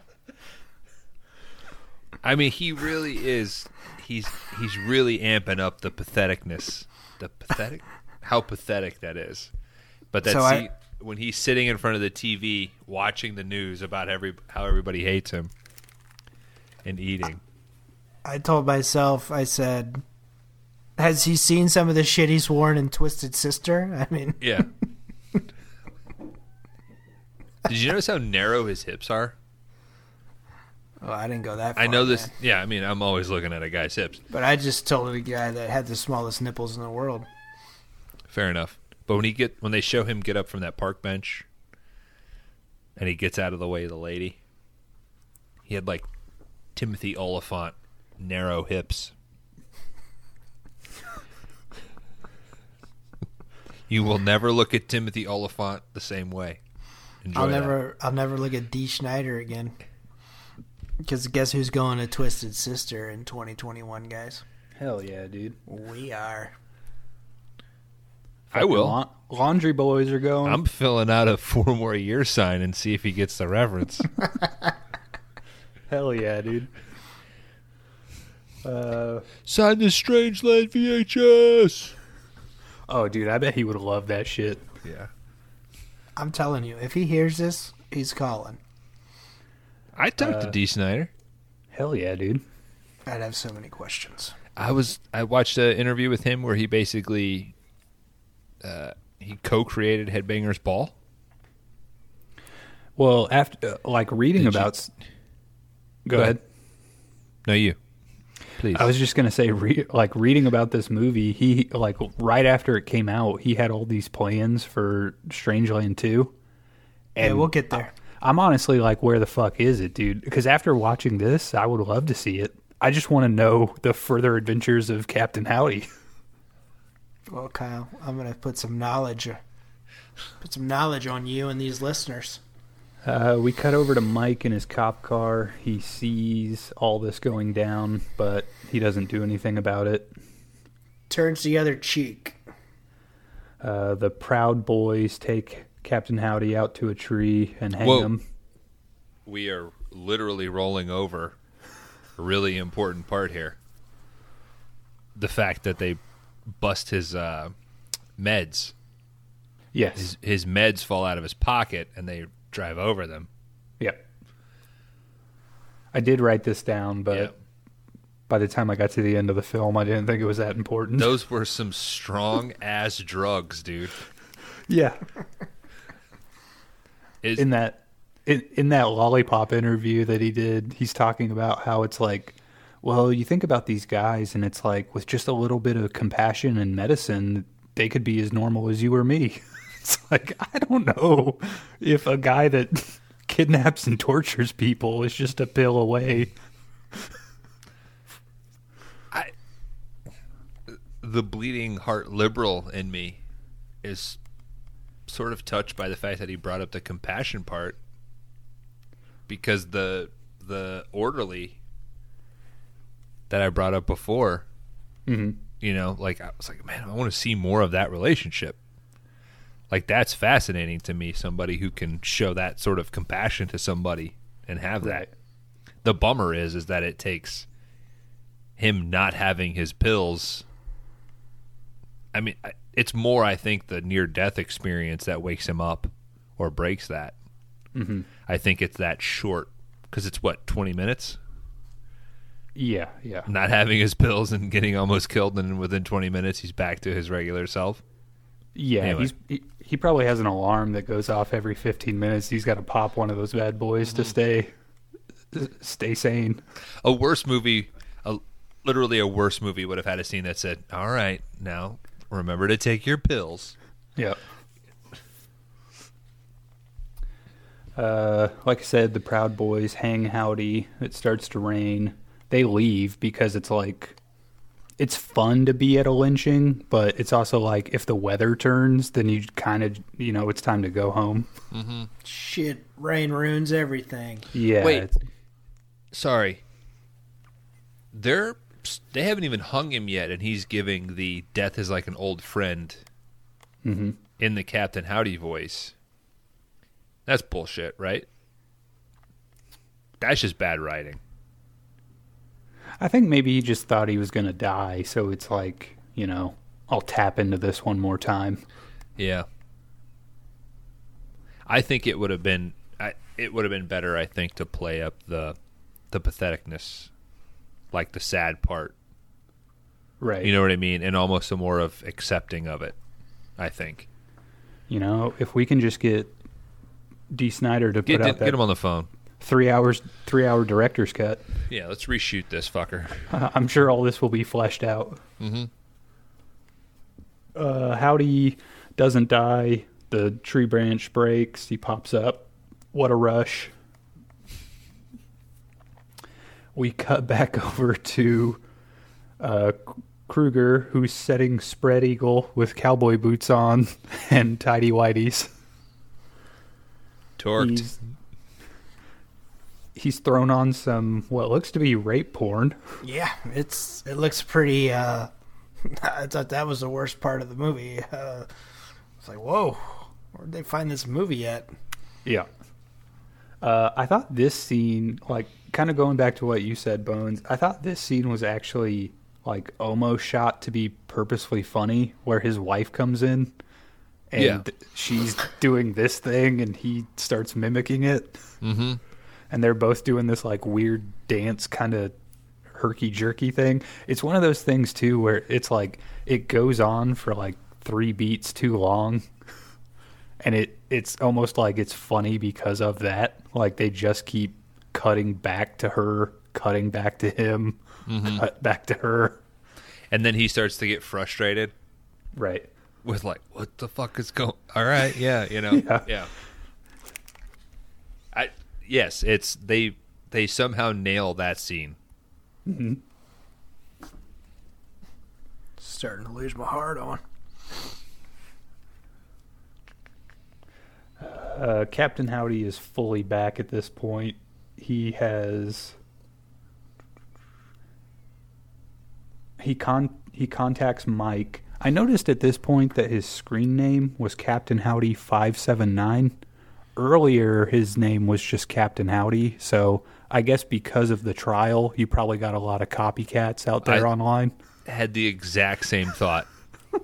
I mean, he really is. He's he's really amping up the patheticness. The pathetic, how pathetic that is. But that So I- when he's sitting in front of the TV watching the news about every how everybody hates him and eating. I told myself, I said, has he seen some of the shit he's worn in Twisted Sister? I mean, Yeah. Did you notice how narrow his hips are? oh, I didn't go that far. I know this. man. Yeah, I mean, I'm always looking at a guy's hips. But I just told a guy that had the smallest nipples in the world. Fair enough. But when he get when they show him get up from that park bench, and he gets out of the way of the lady, he had like Timothy Olyphant narrow hips. you will never look at Timothy Olyphant the same way. Enjoy I'll that. never, I'll never look at Dee Snider again. Because guess who's going to Twisted Sister in 2021, guys? Hell yeah, dude. We are. I will. La- laundry boys are going. I'm filling out a four more year sign and see if he gets the reference. Hell yeah, dude. Uh, Sign the Strangeland VHS. oh, dude, I bet he would love that shit. Yeah. I'm telling you, if he hears this, he's calling. I talked Uh, to Dee Snider. Hell yeah, dude. I'd have so many questions. I was I watched an interview with him where he basically uh, he co-created Headbangers Ball. Well, after uh, like reading Did about. s- Go, Go ahead. ahead. No, you. Please. I was just gonna say, re- like reading about this movie, he like right after it came out, he had all these plans for Strangeland two. yeah, we'll get there. I'm honestly like, where the fuck is it, dude? Because after watching this, I would love to see it. I just want to know the further adventures of Captain Howdy. Well, Kyle, I'm gonna put some knowledge, put some knowledge on you and these listeners. Uh, we cut over to Mike in his cop car. He sees all this going down, but he doesn't do anything about it. Turns the other cheek. Uh, the Proud Boys take Captain Howdy out to a tree and hang Whoa. him. we are literally rolling over a really important part here. The fact that they bust his uh, meds. Yes. His, his meds fall out of his pocket and they drive over them. Yep. I did write this down, but Yeah. by the time I got to the end of the film, I didn't think it was that important. Those were some strong ass drugs, dude. yeah. Is, in that in, in that lollipop interview that he did he's talking about how it's like well you think about these guys and it's like with just a little bit of compassion and medicine they could be as normal as you or me. It's like i don't know if a guy that kidnaps and tortures people is just a pill away. I, the bleeding heart liberal in me is sort of touched by the fact that he brought up the compassion part because the the orderly that I brought up before Mhm. you know like I was like man I want to see more of that relationship like that's fascinating to me somebody who can show that sort of compassion to somebody and have that the bummer is is that it takes him not having his pills I mean, it's more, I think, the near death experience that wakes him up or breaks that. Mm-hmm. I think it's that short because it's what twenty minutes yeah yeah not having his pills and getting almost killed, and within twenty minutes he's back to his regular self. yeah Anyway. he's he, he probably has an alarm that goes off every 15 minutes he's got to pop one of those bad boys to stay stay sane A worse movie, a, literally a worse movie, would have had a scene that said, "All right, now remember to take your pills." Yeah. Uh, like I said, the Proud Boys hang howdy. It starts to rain. They leave because it's like it's fun to be at a lynching, but it's also like if the weather turns, then you kind of you know it's time to go home. Mm-hmm. Shit, rain ruins everything. Yeah. Wait. Sorry. They're they haven't even hung him yet, and he's giving the death is like an old friend Mm-hmm. in the Captain Howdy voice. That's bullshit, right? That's just bad writing. I think maybe he just thought he was gonna die, so it's like you know I'll tap into this one more time. Yeah. I think it would have been I, it would have been better I think to play up the the patheticness like the sad part. Right. You know what I mean? And almost a more of accepting of it, I think. You know, if we can just get Dee Snider to Get put out get him on the phone. Three hours, three hour director's cut, Yeah, let's reshoot this fucker. I'm sure all this will be fleshed out. Mm-hmm. Uh, Howdy doesn't die. The tree branch breaks. He pops up. What a rush. We cut back over to uh, Krueger, who's setting spread eagle with cowboy boots on and tidy whities. Torqued. He's, he's thrown on some what looks to be rape porn. Yeah, it's it looks pretty. uh I thought that was the worst part of the movie. Uh, it's like, whoa, where'd they find this movie at? Yeah. Uh, I thought this scene, like, kind of going back to what you said, Bones. I thought this scene was actually like almost shot to be purposefully funny, where his wife comes in and Yeah. she's doing this thing, and he starts mimicking it, Mm-hmm. And they're both doing this like weird dance kind of herky jerky thing. It's one of those things too where it's like it goes on for like three beats too long, and it it's almost like it's funny because of that. Like they just keep cutting back to her, cutting back to him, mm-hmm. cut back to her. And then he starts to get frustrated Right. with like, what the fuck is going? All right, yeah, you know, Yeah. yeah. I yes, it's they they somehow nail that scene. Starting to lose my heart on. Uh, Captain Howdy is fully back at this point. He has he con he contacts Mike. I noticed at this point that his screen name was Captain Howdy five seven nine. Earlier, his name was just Captain Howdy. So I guess because of the trial, you probably got a lot of copycats out there I- online. Had the exact same thought.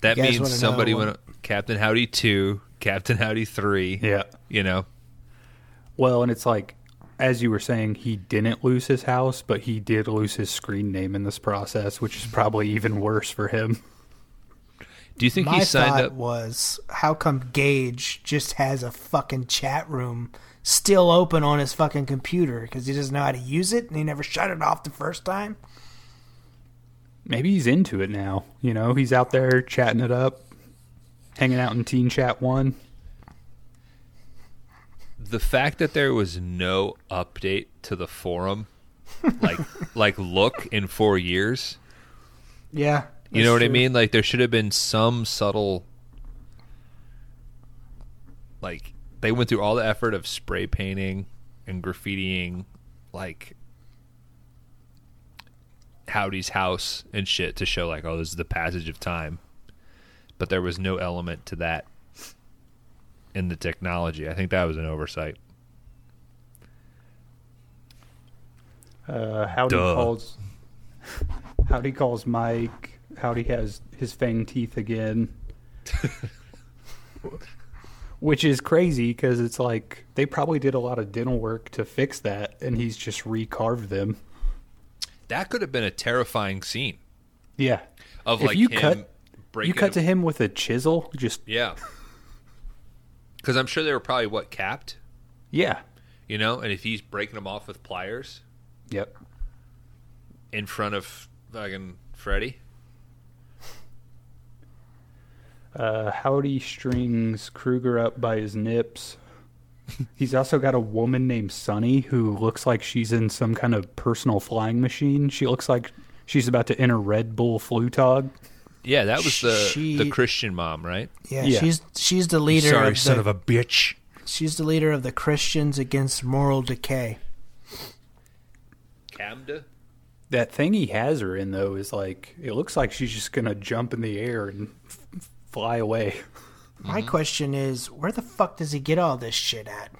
that means somebody went Captain Howdy two, Captain Howdy three. Yeah. you know, Well, and it's like, as you were saying, he didn't lose his house, but he did lose his screen name in this process, which is probably even worse for him. Do you think My he signed thought up? was, how come Gage just has a fucking chat room still open on his fucking computer because he doesn't know how to use it and he never shut it off the first time? Maybe he's into it now. You know, he's out there chatting it up, hanging out in Teen Chat 1. the fact that there was no update to the forum, like like look in four years. Yeah, You know that's what I mean? Like there should have been some subtle like they went through all the effort of spray painting and graffitiing like Howdy's house and shit to show like oh this is the passage of time. But there was no element to that in the technology. I think that was an oversight. Uh, Howdy Duh. calls. Howdy calls Mike. Howdy has his fang teeth again. Which is crazy because it's like they probably did a lot of dental work to fix that, and he's just recarved them. That could have been a terrifying scene Yeah. of If like you him cut- breaking You cut a- to him with a chisel, just Yeah. Because I'm sure they were probably what capped, yeah. you know, and if he's breaking them off with pliers Yep. in front of fucking Freddy, Uh, Howdy strings Krueger up by his nips. He's also got a woman named Sunny who looks like she's in some kind of personal flying machine. She looks like she's about to enter Red Bull Flugtag. Yeah, that was the She- the Christian mom, right? Yeah, Yeah. she's she's the leader. Sorry, of son the, of a bitch. She's the leader of the Christians against moral decay. Camda. That thing he has her in though is like it looks like she's just gonna jump in the air and f- f- fly away. My question is, where the fuck does he get all this shit at?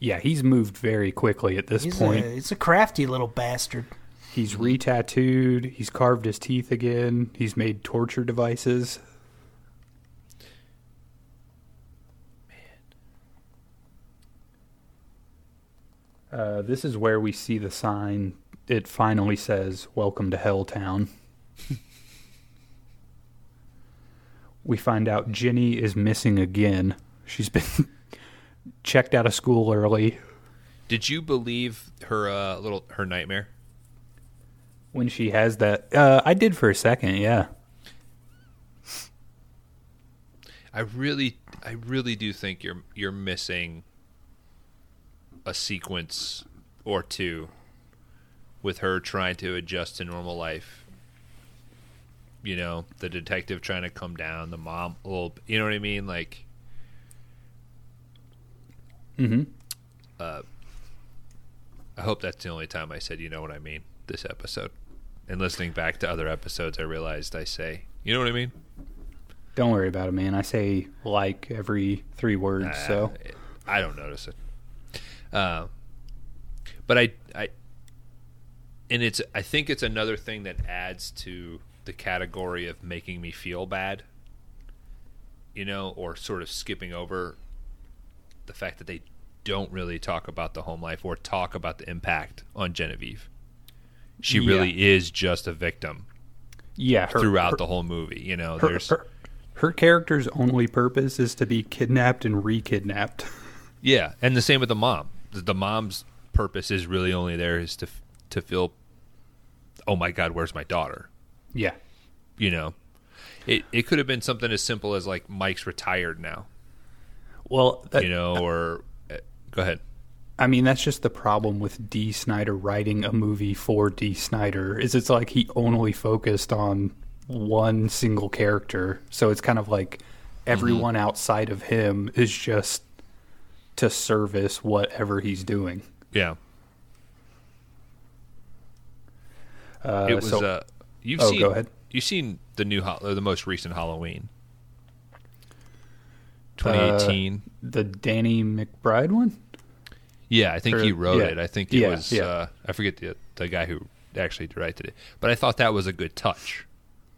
Yeah, he's moved very quickly at this He's point. a, he's a crafty little bastard. He's re-tattooed. He's carved his teeth again. He's made torture devices. Uh, this is where we see the sign. It finally says, Welcome to Helltown. we find out Ginny is missing again. She's been checked out of school early. Did you believe her uh, little her nightmare? When she has that, uh, I did for a second, yeah. I really, I really do think you're you're missing a sequence or two with her trying to adjust to normal life. You know, the detective trying to come down, the mom, little, you know what I mean? Like, Mm-hmm. I hope that's the only time I said, you know what I mean, this episode. And listening back to other episodes, I realized I say, you know what I mean? Don't worry about it, man. I say like every three words, Uh, so I don't notice it. Uh, but I, I, and it's. I think it's another thing that adds to the category of making me feel bad. You know, or sort of skipping over the fact that they don't really talk about the home life or talk about the impact on Genevieve. She Yeah. really is just a victim yeah. Her, throughout her, the whole movie. You know, her, there's her, her character's only purpose is to be kidnapped and re-kidnapped. Yeah, and the same with the mom. The, the mom's purpose is really only there is to to feel, oh my god, where's my daughter? Yeah. You know, it it could have been something as simple as like Mike's retired now, Well, that, you know, or uh, go ahead. I mean, that's just the problem with Dee Snider writing a movie for Dee Snider. Is it's like he only focused on one single character, so it's kind of like everyone outside of him is just to service whatever he's doing. Yeah, Uh, it was. so- uh, you've Oh, seen. go ahead. You've seen the new, the most recent Halloween, 2018. the Danny McBride one. Yeah, I think he wrote yeah. it. I think it Yeah, was. yeah. Uh, I forget the the guy who actually directed it, but I thought that was a good touch.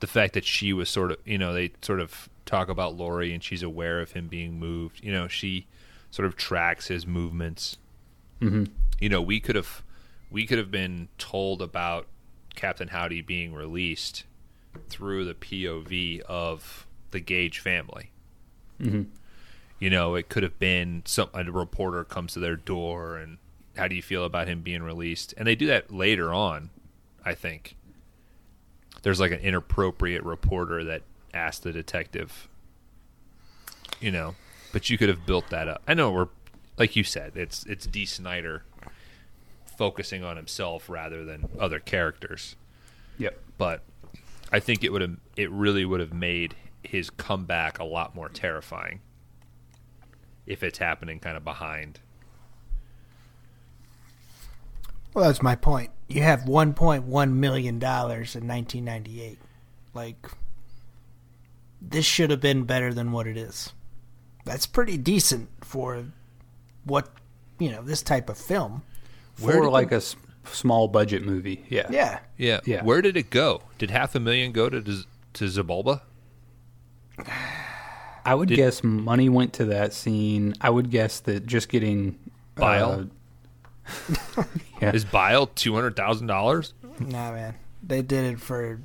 The fact that she was sort of, you know, they sort of talk about Laurie and she's aware of him being moved. You know, she sort of tracks his movements. Mhm. You know, we could have we could have been told about Captain Howdy being released through the POV of the Gage family. Mhm. You know, it could have been some a reporter comes to their door and how do you feel about him being released? And they do that later on, I think. There's like an inappropriate reporter that asked the detective, you know, but you could have built that up. I know we're like you said, it's it's Dee Snider focusing on himself rather than other characters Yep. but I think it would have it really would have made his comeback a lot more terrifying if it's happening kind of behind. Well, that's my point. You have 1.1 million dollars in 1998. Like this should have been better than what it is. That's pretty decent for what, you know, this type of film. Where For like the- a s- small budget movie. Yeah. Yeah. Yeah. Yeah. Where did it go? Did half a million go to Z- to Zabulba? I would Did- guess money went to that scene. I would guess that just getting Bile? uh, yeah. Is Bile two hundred thousand dollars? Nah, man. They did it for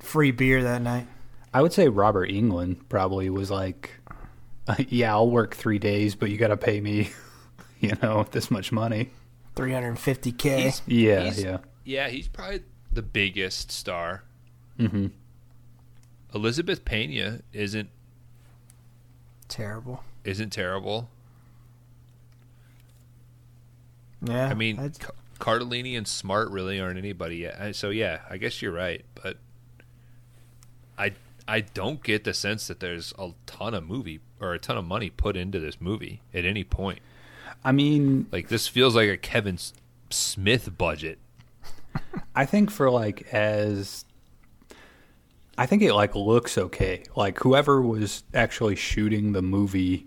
free beer that night. I would say Robert Englund probably was like, uh, "Yeah, I'll work three days, but you got to pay me, you know, this much money." 350k. Yeah, He's- yeah. Yeah, he's probably the biggest star. hmm Elizabeth Pena isn't Terrible. isn't terrible. Yeah. I mean, I'd- Cardellini and Smart really aren't anybody yet. So yeah, I guess you're right, but I I don't get the sense that there's a ton of movie or a ton of money put into this movie at any point. I mean, Like this feels like a Kevin S- Smith budget. I think for like as I think it like looks okay. Like whoever was actually shooting the movie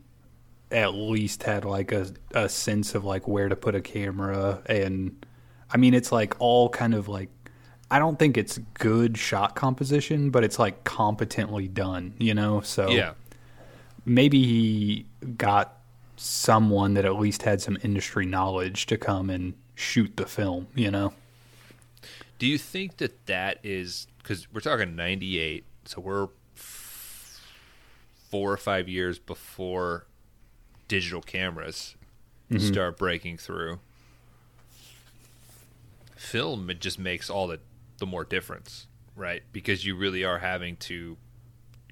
at least had like a a sense of like where to put a camera and I mean it's like all kind of like I don't think it's good shot composition, but it's like competently done, you know? So Yeah. maybe he got someone that at least had some industry knowledge to come and shoot the film, you know? Do you think that that is because we're talking '98, so we're f- four or five years before digital cameras mm-hmm. start breaking through? Film it just makes all the the more difference, right? Because you really are having to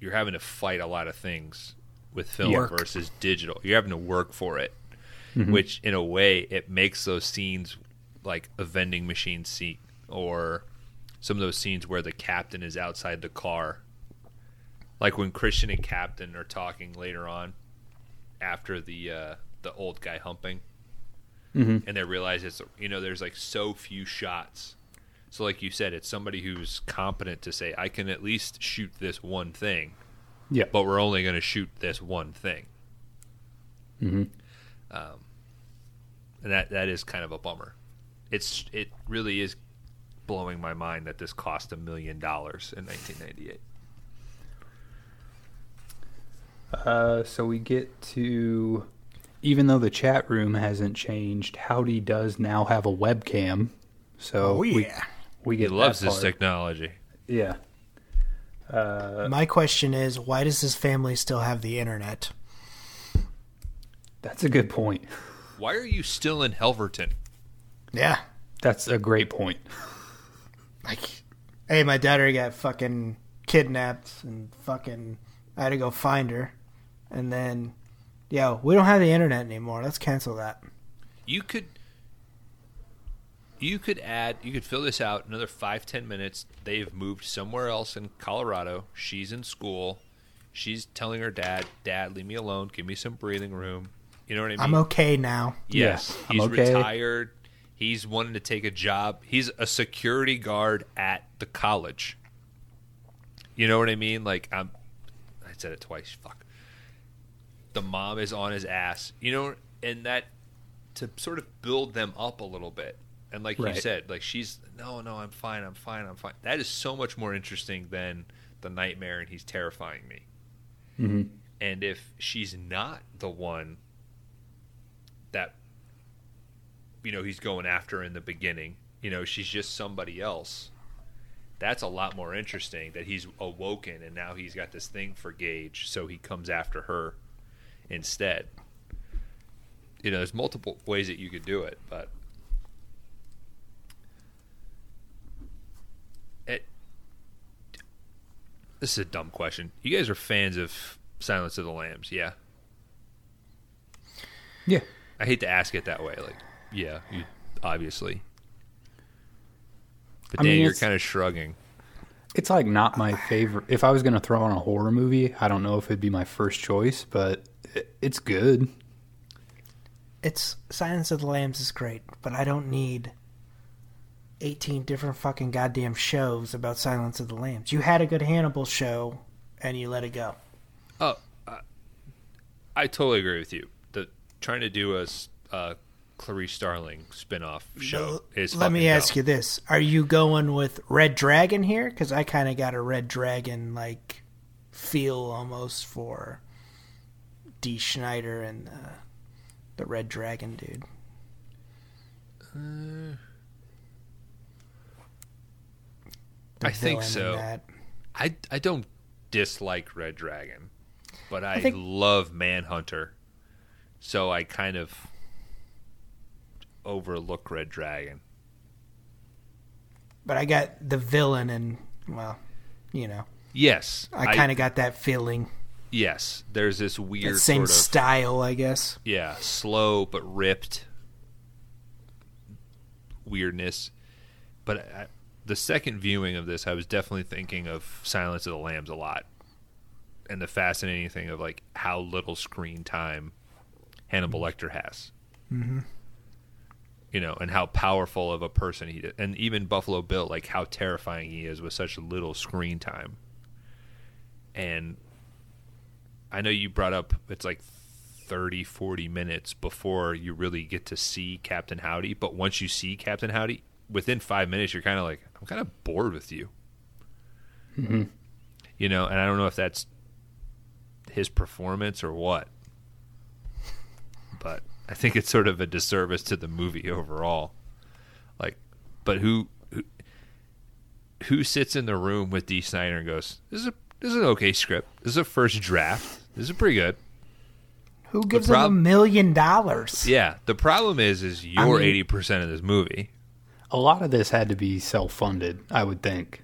you're having to fight a lot of things with film Work. versus digital. You're having to work for it, which in a way it makes those scenes like a vending machine scene or some of those scenes where the captain is outside the car. Like when Christian and Captain are talking later on after the uh, the old guy humping, and they realize it's you know there's like so few shots. So like you said, it's somebody who's competent to say I can at least shoot this one thing, Yeah. but we're only going to shoot this one thing. Mm-hmm. Um, and that that is kind of a bummer. It's it really is blowing my mind that this cost a million dollars in 1998. Uh, so we get to, even though the chat room hasn't changed, Howdy does now have a webcam. So Oh, we, yeah. we He get loves that this technology. Yeah. Uh, my question is, why does his family still have the internet? That's a good point. Why are you still in Helverton? Yeah. That's a great point. Like, hey, my daughter got fucking kidnapped and fucking, I had to go find her. And then, yo, we don't have the internet anymore. Let's cancel that. You could you could add you could fill this out another five ten minutes. They've moved somewhere else in Colorado. She's in school. She's telling her dad, "Dad, leave me alone. Give me some breathing room." You know what I mean? I'm okay now. Yes, Yeah, I'm he's okay. retired. He's wanting to take a job. He's a security guard at the college. You know what I mean? Like I'm. I said it twice. Fuck. The mom is on his ass. You know, and that to sort of build them up a little bit. And like you said, like she's no, no, I'm fine, I'm fine, I'm fine. That is so much more interesting than the nightmare, and he's terrifying me. hmm And if she's not the one that you know he's going after in the beginning, you know, she's just somebody else. That's a lot more interesting that he's awoken and now he's got this thing for Gage, so he comes after her instead. You know, there's multiple ways that you could do it, but it this is a dumb question. You guys are fans of Silence of the Lambs, yeah? Yeah. I hate to ask it that way. Like, yeah, you obviously. But I Dan, mean, you're kind of shrugging. It's like not my favorite. If I was going to throw on a horror movie, I don't know if it'd be my first choice, but it, it's good. It's Silence of the Lambs is great, but I don't need 18 different fucking goddamn shows about Silence of the Lambs. You had a good Hannibal show and you let it go. Oh, I, I totally agree with you. The trying to do a, a Clarice Starling spin-off show is. Let me ask dumb. you this: Are you going with Red Dragon here? Because I kind of got a Red Dragon like feel almost for Dee Snider and uh, the Red Dragon dude. The I think so. that. I I don't dislike Red Dragon, but I, think- love Manhunter, so I kind of overlook Red Dragon. But I got the villain, and well, you know, Yes, I kind of got that feeling. yes. There's this weird same sort of style, I guess. yeah, slow but ripped. weirdness. But I, the second viewing of this, I was definitely thinking of Silence of the Lambs a lot, and the fascinating thing of like how little screen time Hannibal Lecter has. Mm-hmm. You know, and how powerful of a person he is, and even Buffalo Bill, like how terrifying he is with such little screen time. And I know you brought up it's like 30, 40 minutes before you really get to see Captain Howdy. But once you see Captain Howdy, within five minutes, you're kind of like, I'm kind of bored with you. Mm-hmm. You know, and I don't know if that's his performance or what. But I think it's sort of a disservice to the movie overall. Like, but who who, who sits in the room with Dee Snider and goes, "This is a this is an okay script. This is a first draft. This is pretty good." Who gives prob- him a million dollars? Yeah. The problem is, is you're mean- eighty percent of this movie. A lot of this had to be self-funded, I would think.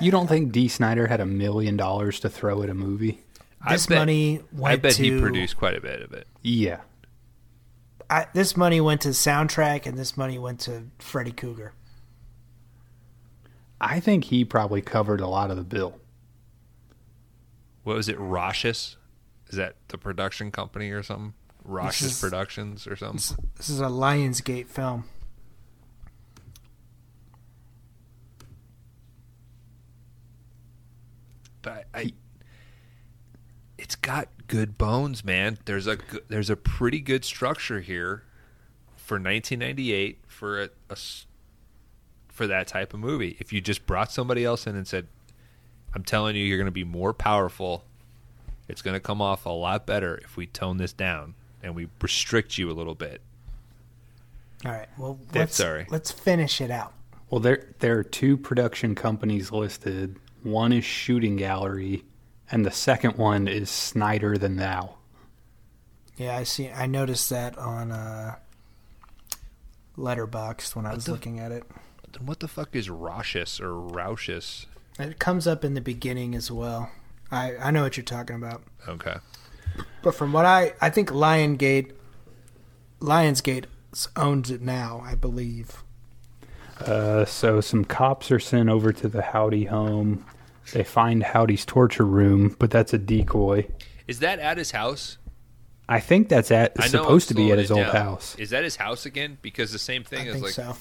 You don't think Dee Snider had a million dollars to throw at a movie? This I bet, money went I bet to he produced quite a bit of it. Yeah. I, this money went to soundtrack, and this money went to Freddy Cougar. I think he probably covered a lot of the bill. What was it? Roshis? Is that the production company or something? Roshis Productions or something? This is a Lionsgate film. But I, I it's got good bones, man. There's a there's a pretty good structure here for 1998 for a, a s- for that type of movie. If you just brought somebody else in and said, "I'm telling you, you're going to be more powerful. It's going to come off a lot better if we tone this down and we restrict you a little bit." All right. Well, let's sorry. let's finish it out. Well, there there are two production companies listed. One is Shooting Gallery, and the second one is Snider Than Thou. Yeah, I see. I noticed that on uh, Letterboxd when I was the- looking at it. Then what the fuck is Roshis or Roushis? It comes up in the beginning as well. I I know what you're talking about. Okay. But from what I I think Lionsgate Lionsgate owns it now, I believe. Uh, so some cops are sent over to the Howdy home. They find Howdy's torture room, but that's a decoy. Is that at his house? I think that's at I know supposed I'm to be slowing at his it old down. house. Is that his house again? Because the same thing I is think like, so.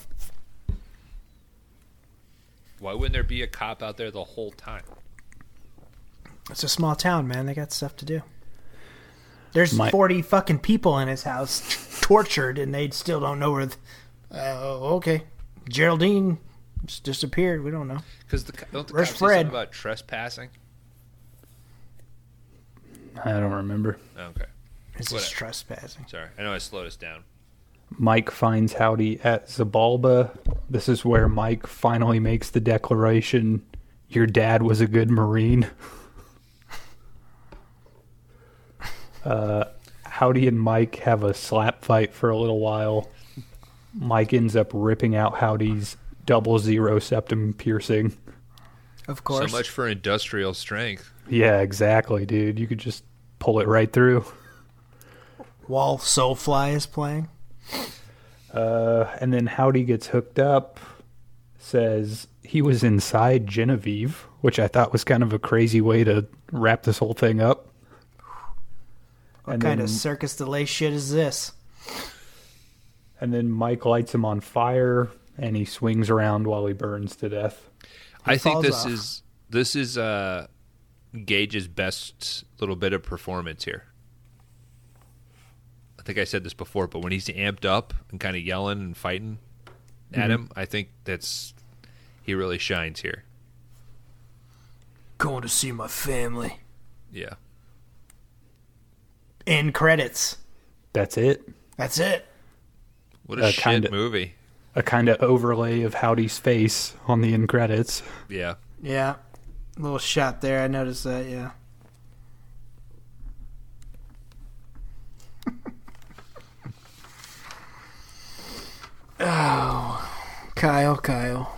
why wouldn't there be a cop out there the whole time? It's a small town, man. They got stuff to do. There's My- 40 fucking people in his house tortured, and they still don't know where. th- Oh, okay. Geraldine just disappeared. We don't know. Because the co- don't the Where's cops say Fred? something about trespassing? I don't remember. Okay, It's Whatever. just trespassing. sorry. I know I slowed us down. Mike finds Howdy at Zabalba. This is where Mike finally makes the declaration Your dad was a good Marine. uh, Howdy and Mike have a slap fight for a little while. Mike ends up ripping out Howdy's double zero septum piercing. Of course. So much for industrial strength. Yeah, exactly, dude. You could just pull it right through. While Soulfly is playing. Uh, and then Howdy gets hooked up, says he was inside Genevieve, which I thought was kind of a crazy way to wrap this whole thing up. What And kind then- of circus delay shit is this? And then Mike lights him on fire, and he swings around while he burns to death. I think this off. is this is uh, Gage's best little bit of performance here. I think I said this before, but when he's amped up and kind of yelling and fighting Mm-hmm. at him, I think that's he really shines here. Going to see my family. Yeah. End credits. That's it. That's it. What a Uh, shit kinda- movie. A kind of overlay of Howdy's face on the end credits. Yeah. Yeah. Little shot there. I noticed that, yeah. oh. Kyle, Kyle.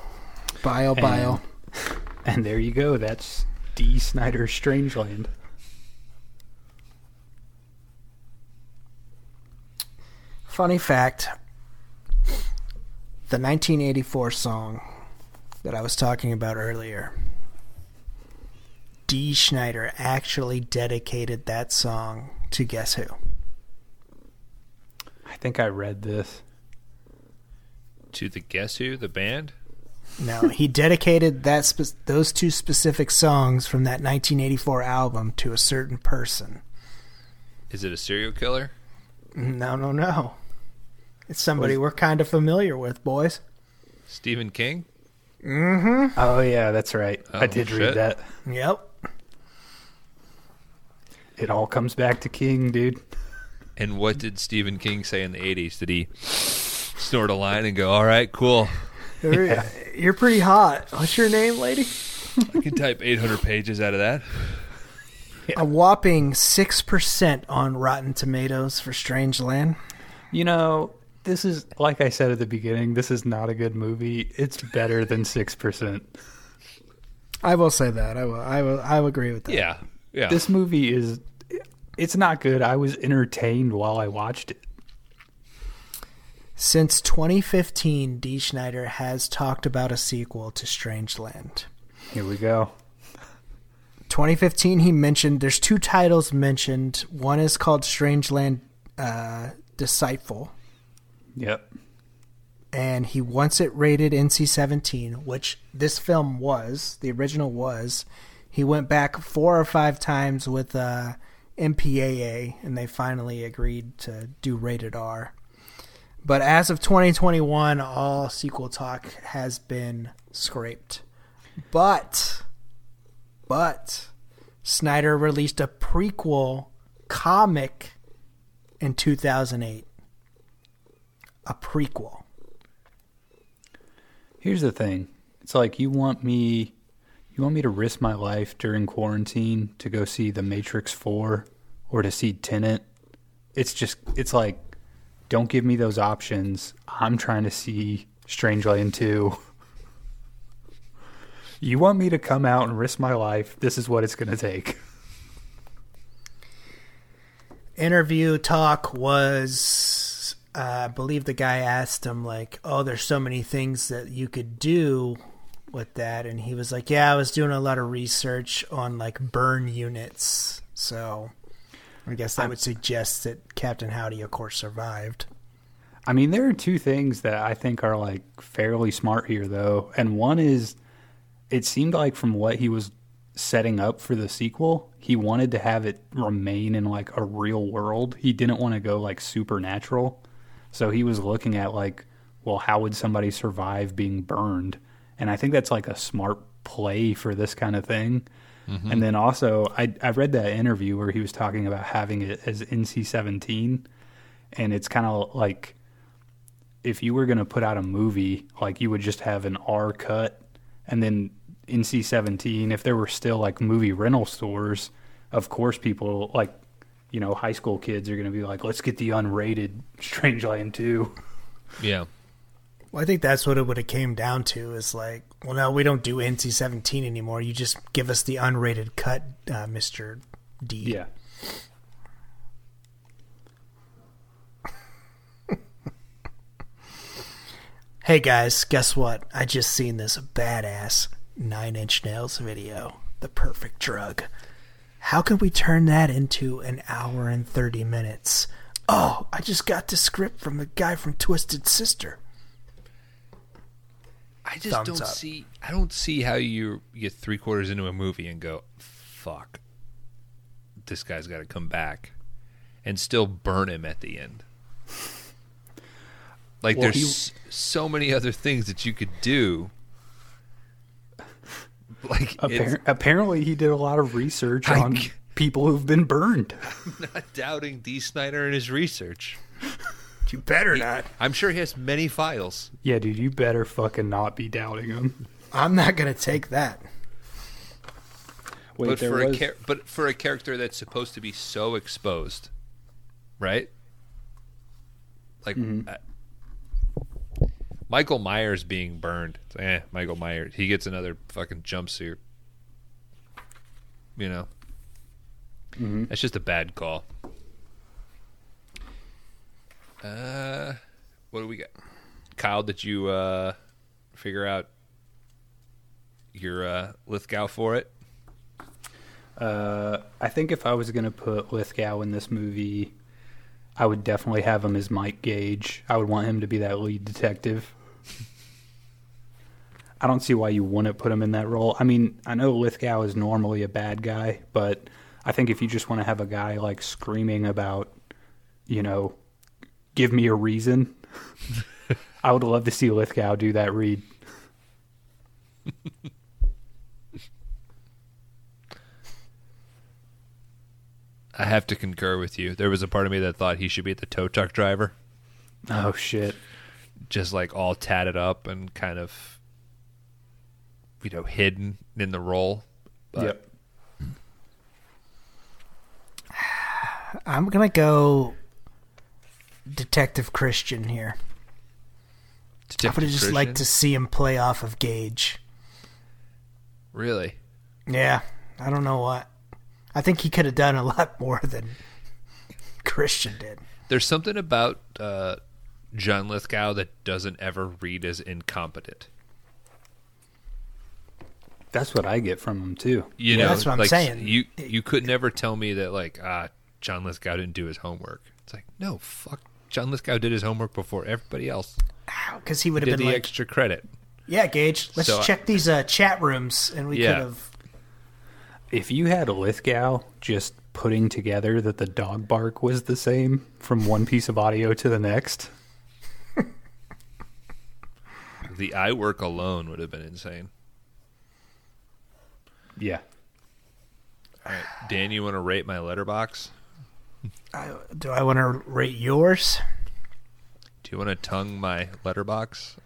Bile, bile. And there you go. That's Dee Snider's Strangeland. Funny fact the 1984 song that I was talking about earlier. Dee Snider actually dedicated that song to guess who? I think I read this. To the Guess Who, the band? No, he dedicated that spe- those two specific songs from that 1984 album to a certain person. Is it a serial killer? No, no, no. It's somebody we're kind of familiar with, boys. Stephen King? Mm-hmm. Oh yeah, that's right. I Oh, did shit. read that. Yep. It all comes back to King, dude. And what did Stephen King say in the 80s? Did he snort a line and go, all right, cool. You're, you're pretty hot. What's your name, lady? I can type 800 pages out of that. A whopping 6% on Rotten Tomatoes for Strangeland. You know, this is like I said at the beginning. This is not a good movie. It's better than six percent. I will say that. I will. I will. I will agree with that. Yeah. Yeah. This movie is. It's not good. I was entertained while I watched it. Since 2015, Dee Snider has talked about a sequel to Strangeland. Here we go. 2015, he mentioned there's two titles mentioned. One is called Strangeland uh, Deceitful, Yep. and he wants it rated NC 17, which this film was. The original was. He went back four or five times with uh, MPAA, and they finally agreed to do rated R. But as of 2021, all sequel talk has been scraped. But, but, Snider released a prequel comic in 2008. A prequel. Here's the thing. It's like you want me you want me to risk my life during quarantine to go see The Matrix 4 or to see Tenet. It's just it's like don't give me those options. I'm trying to see Strangeland 2. You want me to come out and risk my life. This is what it's going to take. interview talk was uh, I believe the guy asked him like, "Oh, there's so many things that you could do with that," and he was like, "Yeah, I was doing a lot of research on like burn units." So, I guess that would suggest that Captain Howdy, of course, survived. I mean, there are two things that I think are like fairly smart here, though. And one is, it seemed like from what he was setting up for the sequel, he wanted to have it remain in like a real world. He didn't want to go like supernatural. So he was looking at like, well, how would somebody survive being burned? And I think that's like a smart play for this kind of thing. Mm-hmm. And then also, I, I read that interview where he was talking about having it as NC 17. And it's kind of like if you were going to put out a movie, like you would just have an R cut and then NC 17. If there were still like movie rental stores, of course, people like, you know, high school kids are going to be like, let's get the unrated Strangeland 2. yeah. Well, I think that's what it would have came down to is like, well, no, we don't do NC-17 anymore. You just give us the unrated cut, uh, Mister D. Yeah. Hey guys, guess what? I just seen this badass Nine Inch Nails video, The Perfect Drug. How can we turn that into an hour and 30 minutes? Oh, I just got the script from the guy from Twisted Sister. I just Thumbs don't up. see. I don't see how you get three quarters into a movie and go, "Fuck, this guy's got to come back," and still burn him at the end. Like Well, there's he- so many other things that you could do. Like Appar- apparently, he did a lot of research I on people who've been burned. I'm not doubting Dee Snider and his research. You better not. I'm sure he has many files. yeah, dude, you better fucking not be doubting him. I'm not going to take that. Wait, but for was- a char- but for a character that's supposed to be so exposed, right? Like uh, Michael Myers being burned. Eh, Michael Myers. He gets another fucking jumpsuit. You know, that's just a bad call. Uh, what do we got? Kyle, did you uh, figure out your uh, Lithgow for it? Uh, I think if I was going to put Lithgow in this movie, I would definitely have him as Mike Gage. I would want him to be that lead detective. I don't see why you wouldn't put him in that role. I mean, I know Lithgow is normally a bad guy, but I think if you just want to have a guy like screaming about, you know, give me a reason, I would love to see Lithgow do that read. I have to concur with you. There was a part of me that thought he should be the tow truck driver, Oh shit. just like all tatted up and kind of, you know, hidden in the role. But yep. I'm gonna go Detective Christian here. I Detective would just like Christian? to see him play off of Gage. really. Yeah, I don't know what. I think he could have done a lot more than Christian did. There's something about uh, John Lithgow that doesn't ever read as incompetent. That's what I get from him too. You Yeah, know, that's what I'm like, saying. You you could never tell me that like ah John Lithgow didn't do his homework. It's like no fuck. John Lithgow did his homework before everybody else. Because he would have been the like, extra credit. "Yeah, Gage, let's So I- check these uh, chat rooms," and we Yeah. could have. If you had a Lithgow just putting together that the dog bark was the same from one piece of audio to the next, The eye work alone would have been insane. Yeah. All right, Dan, you want to rate my letterbox? I, do I want to rate yours? Do you want to tongue my letterbox?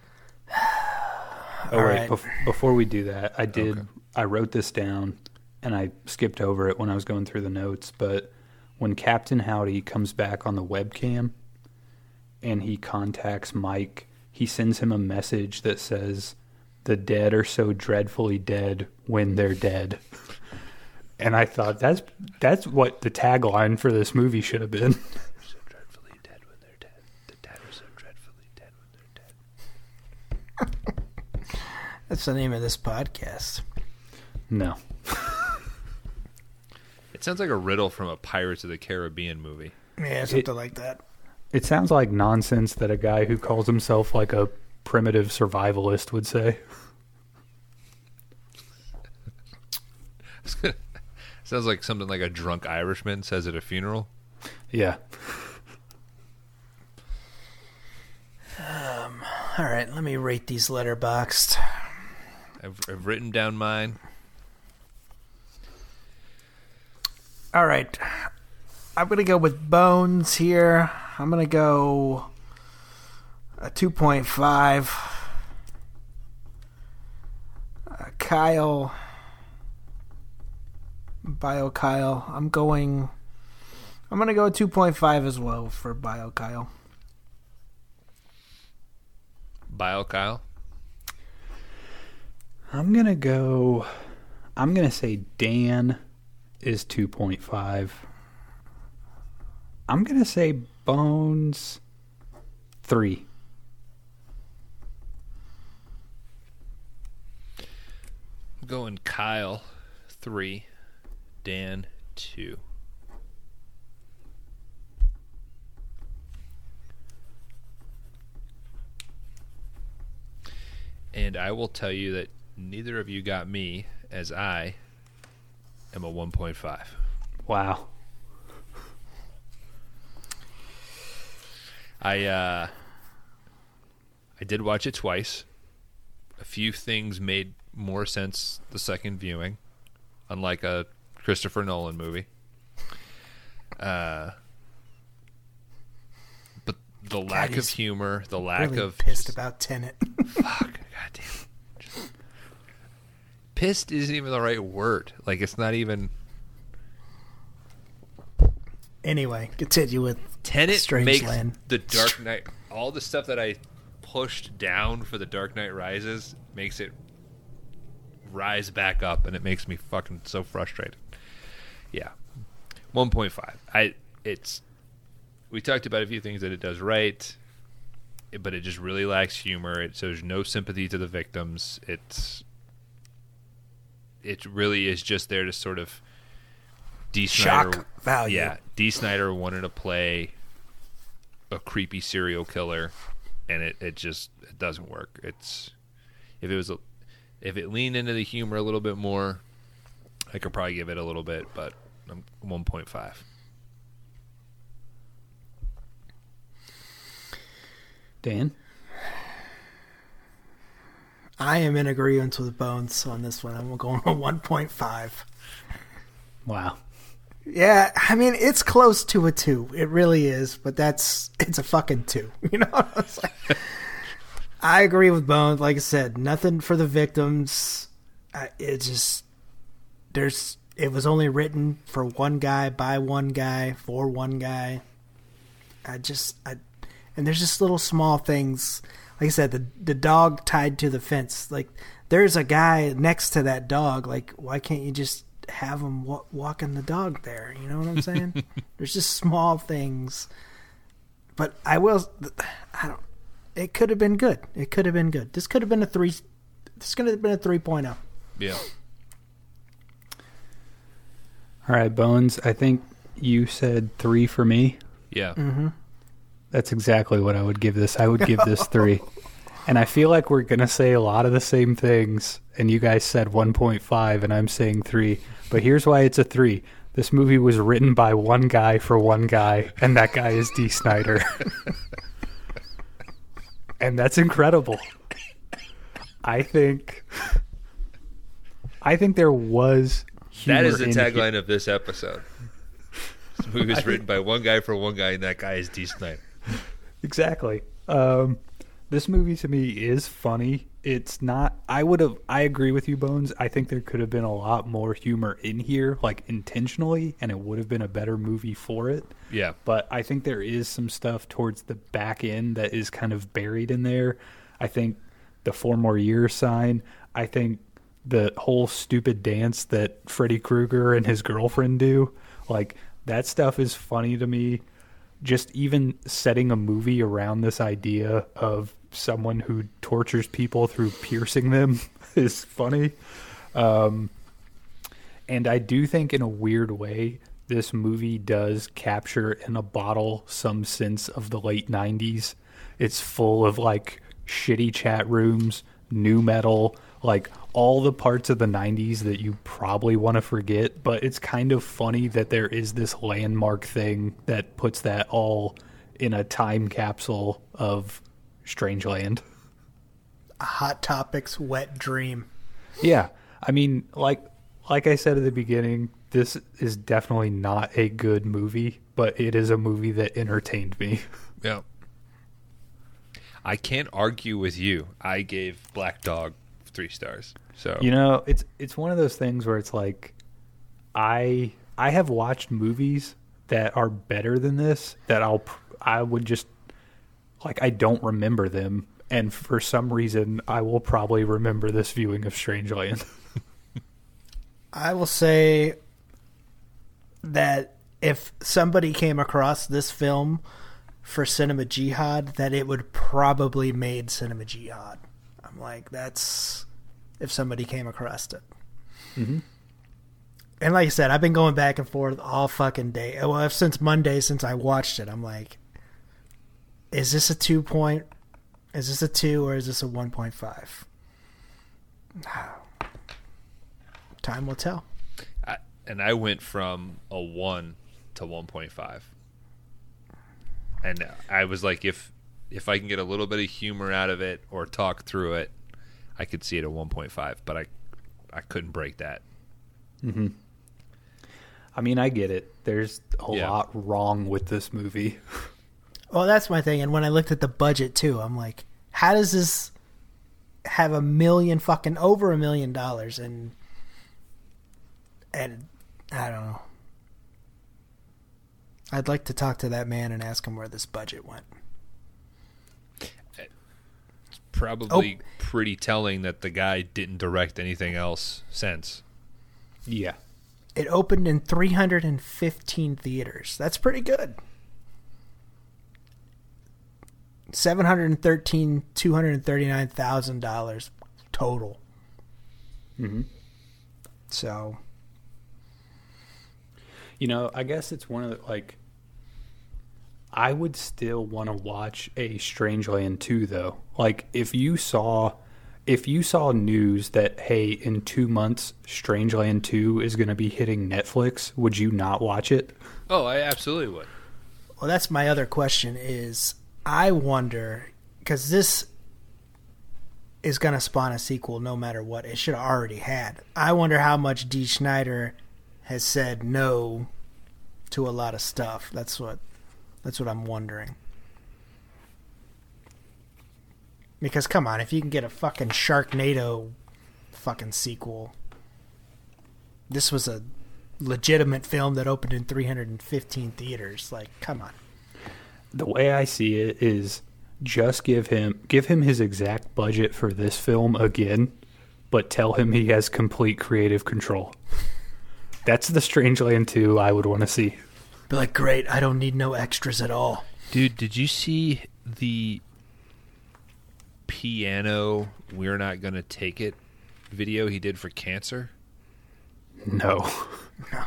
Oh All wait, right. bef- before we do that, I did. Okay. I wrote this down, and I skipped over it when I was going through the notes. But when Captain Howdy comes back on the webcam, and he contacts Mike, he sends him a message that says, "The dead are so dreadfully dead when they're dead." And I thought that's that's what the tagline for this movie should have been. So dreadfully dead when they're dead. The dead are so dreadfully dead when they're dead. That's the name of this podcast. No. It sounds like a riddle from a Pirates of the Caribbean movie. Yeah, something like that. It sounds like nonsense that a guy who calls himself like a primitive survivalist would say. Sounds like something like a drunk Irishman says at a funeral. Yeah. Um, all right, let me rate these letterboxed. I've, I've written down mine. All right, I'm gonna go with Bones here. I'm gonna go a 2.5. Uh, Kyle, Bio Kyle. I'm going. I'm gonna go 2.5 as well for Bio Kyle. Bio Kyle. I'm going to go. I'm going to say Dan is 2.5. I'm going to say Bones 3. I'm going Kyle three, Dan two. And I will tell you that neither of you got me, as I am a 1.5. Wow. I uh, I did watch it twice. A few things made more sense the second viewing, unlike a Christopher Nolan movie. Uh, but the lack of humor, the lack Really of pissed about Tenet. fuck, goddamn. Pissed isn't even the right word. Like it's not even. anyway, continue with Tenet Strange makes Land. the Dark Knight all the stuff that I pushed down for the Dark Knight Rises makes it rise back up, and it makes me fucking so frustrated. Yeah, one point five. I it's we talked about a few things that it does right. but it just really lacks humor. It shows no sympathy to the victims. It's it really is just there to sort of D. Shock value. Yeah, Dee Snider wanted to play a creepy serial killer, and it, it just it doesn't work. It's if it was a, if it leaned into the humor a little bit more, I could probably give it a little bit, but I'm one point five. Dan? I am in agreement with Bones on this one. I'm going on 1.5. Wow. Yeah, I mean it's close to a two. It really is, but that's it's a fucking two. You know, It's like- I agree with Bones. Like I said, nothing for the victims. I, it just there's it was only written for one guy by one guy for one guy. I just I and there's just little small things. Like I said, the the dog tied to the fence. Like there's a guy next to that dog. Like why can't you just have him wa- walking the dog there? You know what I'm saying? there's just small things. But I will. I don't. It could have been good. It could have been good. This could have been a three. This could have been a oh. 3.0. Yeah. All right, Bones. I think you said three for me. Yeah. Mm-hmm. That's exactly what I would give this. I would give this three. And I feel like we're going to say a lot of the same things. And you guys said 1.5, and I'm saying three. But here's why it's a three. This movie was written by one guy for one guy, and that guy is Dee Snider. and that's incredible. I think. I think there was. That is the tagline of this episode. This movie was written by one guy for one guy, and that guy is Dee Snider. Exactly. Um, this movie to me is funny. It's not. I would have. I agree with you, Bones. I think there could have been a lot more humor in here, like intentionally, and it would have been a better movie for it. Yeah. But I think there is some stuff towards the back end that is kind of buried in there. I think the four more years sign. I think the whole stupid dance that Freddy Krueger and his girlfriend do, like that stuff is funny to me. Just even setting a movie around this idea of someone who tortures people through piercing them is funny. Um, and I do think, in a weird way, this movie does capture in a bottle some sense of the late 90s. It's full of like shitty chat rooms, nu metal, like all the parts of the 90s that you probably want to forget. But it's kind of funny that there is this landmark thing that puts that all in a time capsule of Strangeland. Hot Topics wet dream. Yeah, I mean, like like I said at the beginning, this is definitely not a good movie, but it is a movie that entertained me. Yeah. I can't argue with you. I gave Black Dog three stars. So You know, it's it's one of those things where it's like I I have watched movies that are better than this that I'll I would just like I don't remember them and for some reason I will probably remember this viewing of Strangeland. I will say that if somebody came across this film for Cinema Jihad, that it would probably made Cinema Jihad. I'm like, that's if somebody came across it. Mhm. And like I said, I've been going back and forth all fucking day. Well, since Monday, since I watched it, I'm like, is this a two point? Is this a two or is this a one point five? Time will tell. I, and I went from a one to one point five, and I was like, if if I can get a little bit of humor out of it or talk through it, I could see it at one point five. But I I couldn't break that. Mm-hmm. I mean, I get it. There's a Yeah. lot wrong with this movie. Well, that's my thing. And when I looked at the budget too, I'm like, how does this have a million fucking over a million dollars and and I don't know. I'd like to talk to that man and ask him where this budget went. It's probably oh. pretty telling that the guy didn't direct anything else since. Yeah. It opened in 315 theaters. That's pretty good. Seven hundred thirteen, two hundred thirty-nine thousand dollars total. Mm-hmm. So You know, I guess it's one of the, like. I would still want to watch a Strangeland 2 though. Like if you saw if you saw news that hey in 2 months Strangeland 2 is going to be hitting Netflix, would you not watch it? Oh, I absolutely would. Well, that's my other question is I wonder because this is going to spawn a sequel no matter what. It should have already had. I wonder how much Dee Snider has said no to a lot of stuff. That's what that's what I'm wondering. Because come on, if you can get a fucking Sharknado fucking sequel, this was a legitimate film that opened in 315 theaters. Like, come on. The way I see it is just give him give him his exact budget for this film again, but tell him he has complete creative control. That's the Strangeland 2 I would want to see. Be like, great, I don't need no extras at all. Dude, did you see the piano We're Not Gonna Take It video he did for cancer? No. No.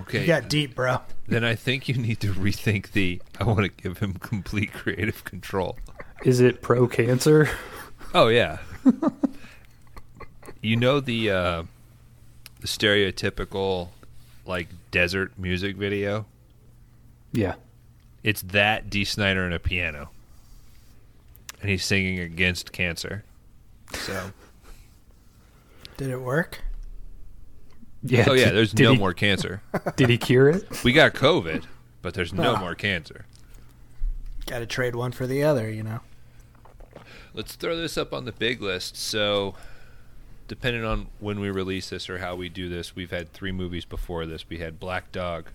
Okay. You got deep, bro. then I think you need to rethink the I want to give him complete creative control. Is it pro cancer? Oh yeah. you know the uh the stereotypical like desert music video? Yeah. It's that Dee Snider and a piano. And he's singing against cancer. So Did it work? Yeah. Oh yeah, did- there's did no he- more cancer. Did he cure it? We got COVID, but there's no more cancer. Got to trade one for the other, you know. Let's throw this up on the big list. So, depending on when we release this or how we do this, we've had three movies before this. We had Black Dog,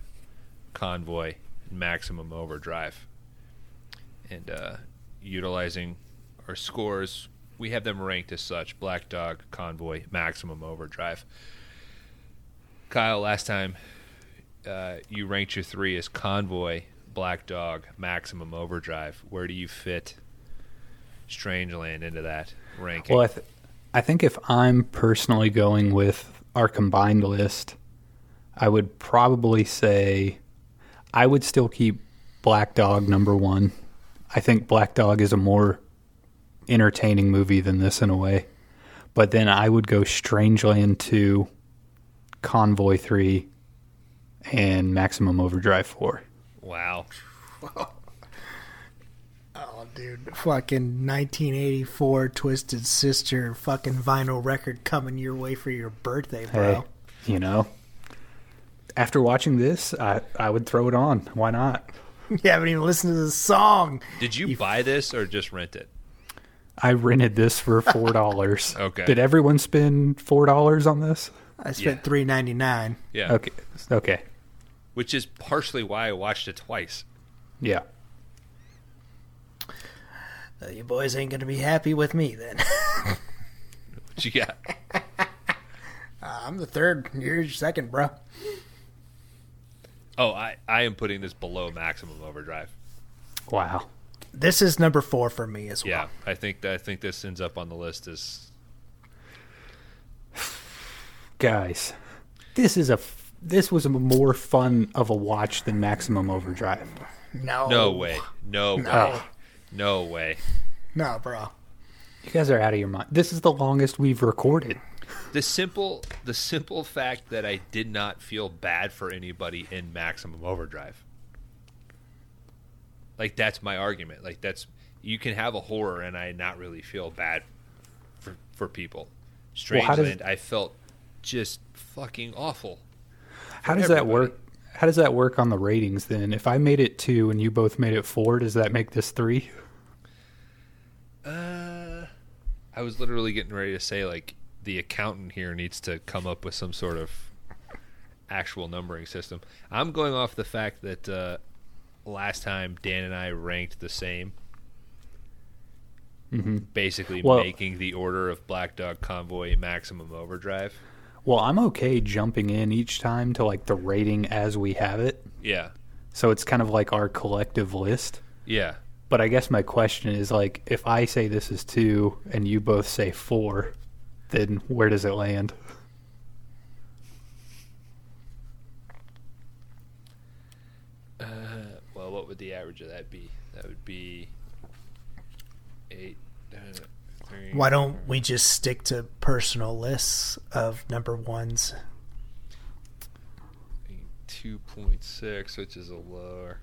Convoy, and Maximum Overdrive. And uh, utilizing our scores, we have them ranked as such Black Dog, Convoy, Maximum Overdrive. Kyle, last time uh, you ranked your three as Convoy, Black Dog, Maximum Overdrive. Where do you fit Strangeland into that ranking? Well, I, th- I think if I'm personally going with our combined list, I would probably say I would still keep Black Dog number one. I think Black Dog is a more entertaining movie than this in a way. But then I would go Strangeland 2, Convoy 3, and Maximum Overdrive 4. wow. Oh, dude. Fucking 1984 Twisted Sister fucking vinyl record coming your way for your birthday, bro. Hey, you know, after watching this, I, I would throw it on. Why not? You haven't even listened to the song. Did you, buy this or just rent it? I rented this for four dollars. Okay. Did everyone spend four dollars on this? I spent Yeah. three ninety nine. Yeah. Okay. Okay. Which is partially why I watched it twice. Yeah. Uh, you boys ain't gonna be happy with me then. What you got? I'm the third. You're second, bro. Oh, I, I am putting this below Maximum Overdrive. Wow. This is number four for me as well. Yeah, I think I think this ends up on the list as Guys, this is a f- this was a more fun of a watch than Maximum Overdrive. No. no way, no way, Oh. no way. No, bro. You guys are out of your mind. This is the longest we've recorded. The simple the simple fact that I did not feel bad for anybody in Maximum Overdrive. Like that's my argument. Like that's you can have a horror and I not really feel bad for for people. Well, does- I felt just fucking awful. How does that work? How does that work on the ratings then? If I made it two and you both made it four, does that make this three? Uh, I was literally getting ready to say like the accountant here needs to come up with some sort of actual numbering system. I'm going off the fact that uh, last time Dan and I ranked the same, Mm-hmm. basically Well- making the order of Black Dog Convoy Maximum Overdrive. Well, I'm okay jumping in each time to like the rating as we have it. Yeah. So it's kind of like our collective list. Yeah. But I guess my question is like if I say this is 2 and you both say 4, then where does it land? Uh, well, what would the average of that be? That would be 8 why don't we just stick to personal lists of number ones? two point six, which is a lower.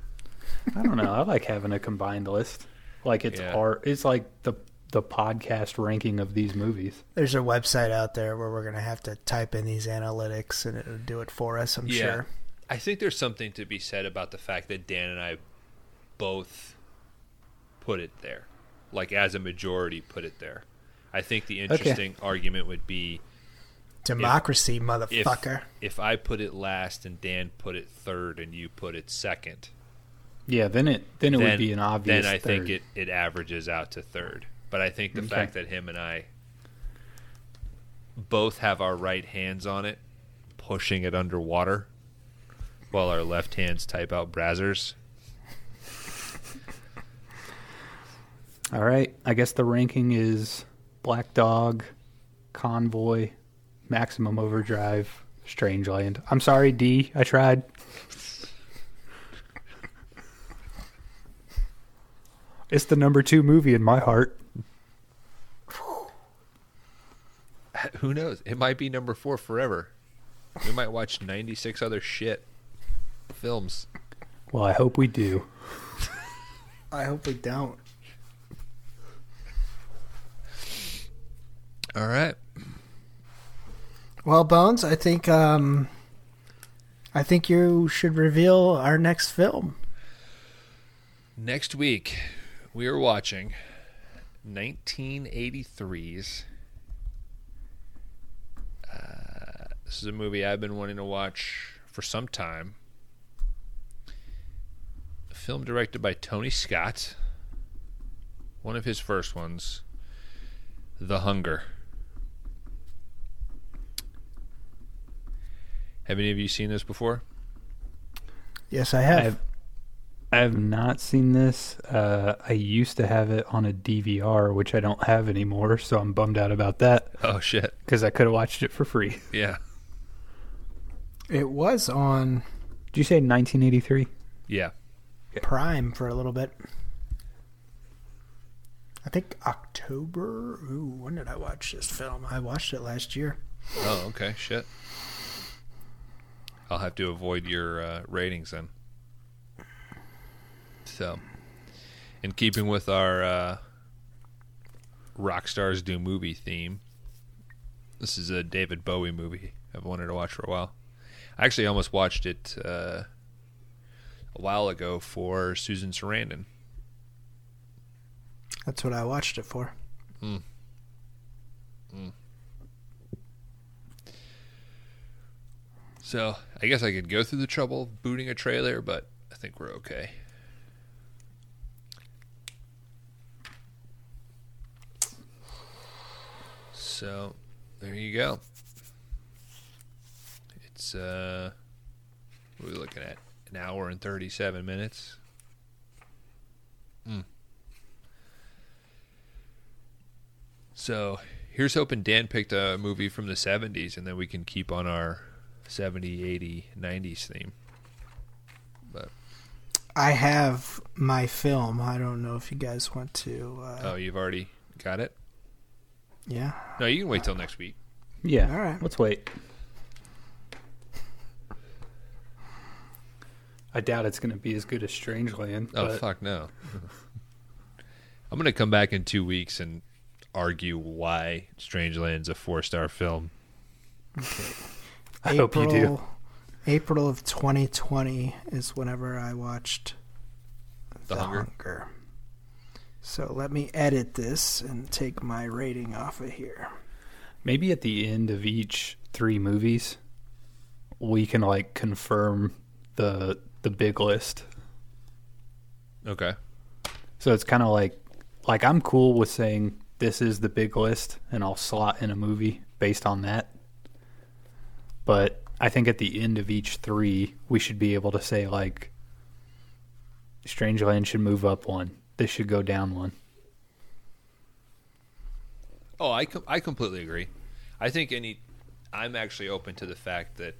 I don't know. I like having a combined list. Like it's Yeah. our, it's like the the podcast ranking of these movies. There's a website out there where we're gonna have to type in these analytics and it'll do it for us. I'm Yeah. sure. I think there's something to be said about the fact that Dan and I both put it there, like as a majority put it there. I think the interesting argument would be Democracy, if motherfucker. if I put it last and Dan put it third and you put it second, Yeah, then it then it then, would be an obvious. Then I think it, it averages out to third. But I think the Okay. fact that him and I both have our right hands on it, pushing it underwater, while our left hands type out Brazzers. All right. I guess the ranking is Black Dog, Convoy, Maximum Overdrive, Strangeland. I'm sorry, D. I tried. It's the number two movie in my heart. Who knows? It might be number four forever. We might watch 96 other shit films. Well, I hope we do. I hope we don't. All right. Well, Bones, I think um, I think you should reveal our next film. Next week, we are watching 1983's. Uh, this is a movie I've been wanting to watch for some time. A film directed by Tony Scott. One of his first ones. The Hunger. Have any of you seen this before? Yes, I have. I have, I have not seen this. Uh, I used to have it on a DVR, which I don't have anymore, so I'm bummed out about that Oh shit. because I could have watched it for free. Yeah. It was on Did you say 1983? Yeah. Prime for a little bit. I think October. Ooh, when did I watch this film? I watched it last year. Oh, okay. Shit. I'll have to avoid your uh, ratings then. So, in keeping with our uh, rock stars do movie theme, this is a David Bowie movie I've wanted to watch for a while. I actually almost watched it uh, a while ago for Susan Sarandon. That's what I watched it for. So, I guess I could go through the trouble of booting a trailer, but I think we're okay. So, there you go. It's uh what are we looking at? An hour and 37 minutes. Hmm. So, here's hoping Dan picked a movie from the 70s and then we can keep on our 70, 80, 90s theme. But I have my film. I don't know if you guys want to. Uh, oh, you've already got it? Yeah. No, you can wait till next week. Yeah. All right. Let's wait. I doubt it's going to be as good as Strangeland. Oh but fuck no. I'm gonna come back in two weeks and argue why Strangeland's a four star film. I hope you do. April of 2020 is whenever I watched The Hunger? Hunger. So let me edit this and take my rating off of here. Maybe at the end of each three movies, we can like confirm the the big list. Okay. So it's kind of like like I'm cool with saying this is the big list and I'll slot in a movie based on that. But I think at the end of each 3 we should be able to say like Strangeland should move up one this should go down one. Oh, I com- I completely agree. I think any I'm actually open to the fact that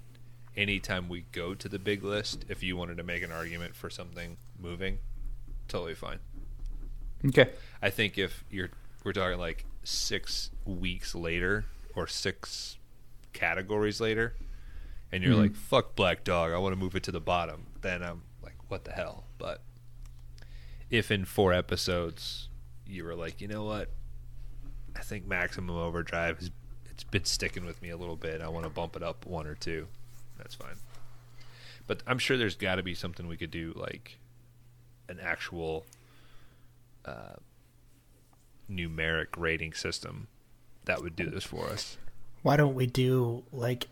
anytime we go to the big list, if you wanted to make an argument for something moving, totally fine. Okay. I think if you're we're talking like six weeks later or six categories later, and you're Mhm. like, "Fuck Black Dog, I want to move it to the bottom," then I'm like, "What the hell?" But if in four episodes you were like, "You know what? I think Maximum Overdrive has it's been sticking with me a little bit. I want to bump it up one or two. That's fine." But I'm sure there's got to be something we could do, like an actual uh, numeric rating system that would do this for us. Why don't we do like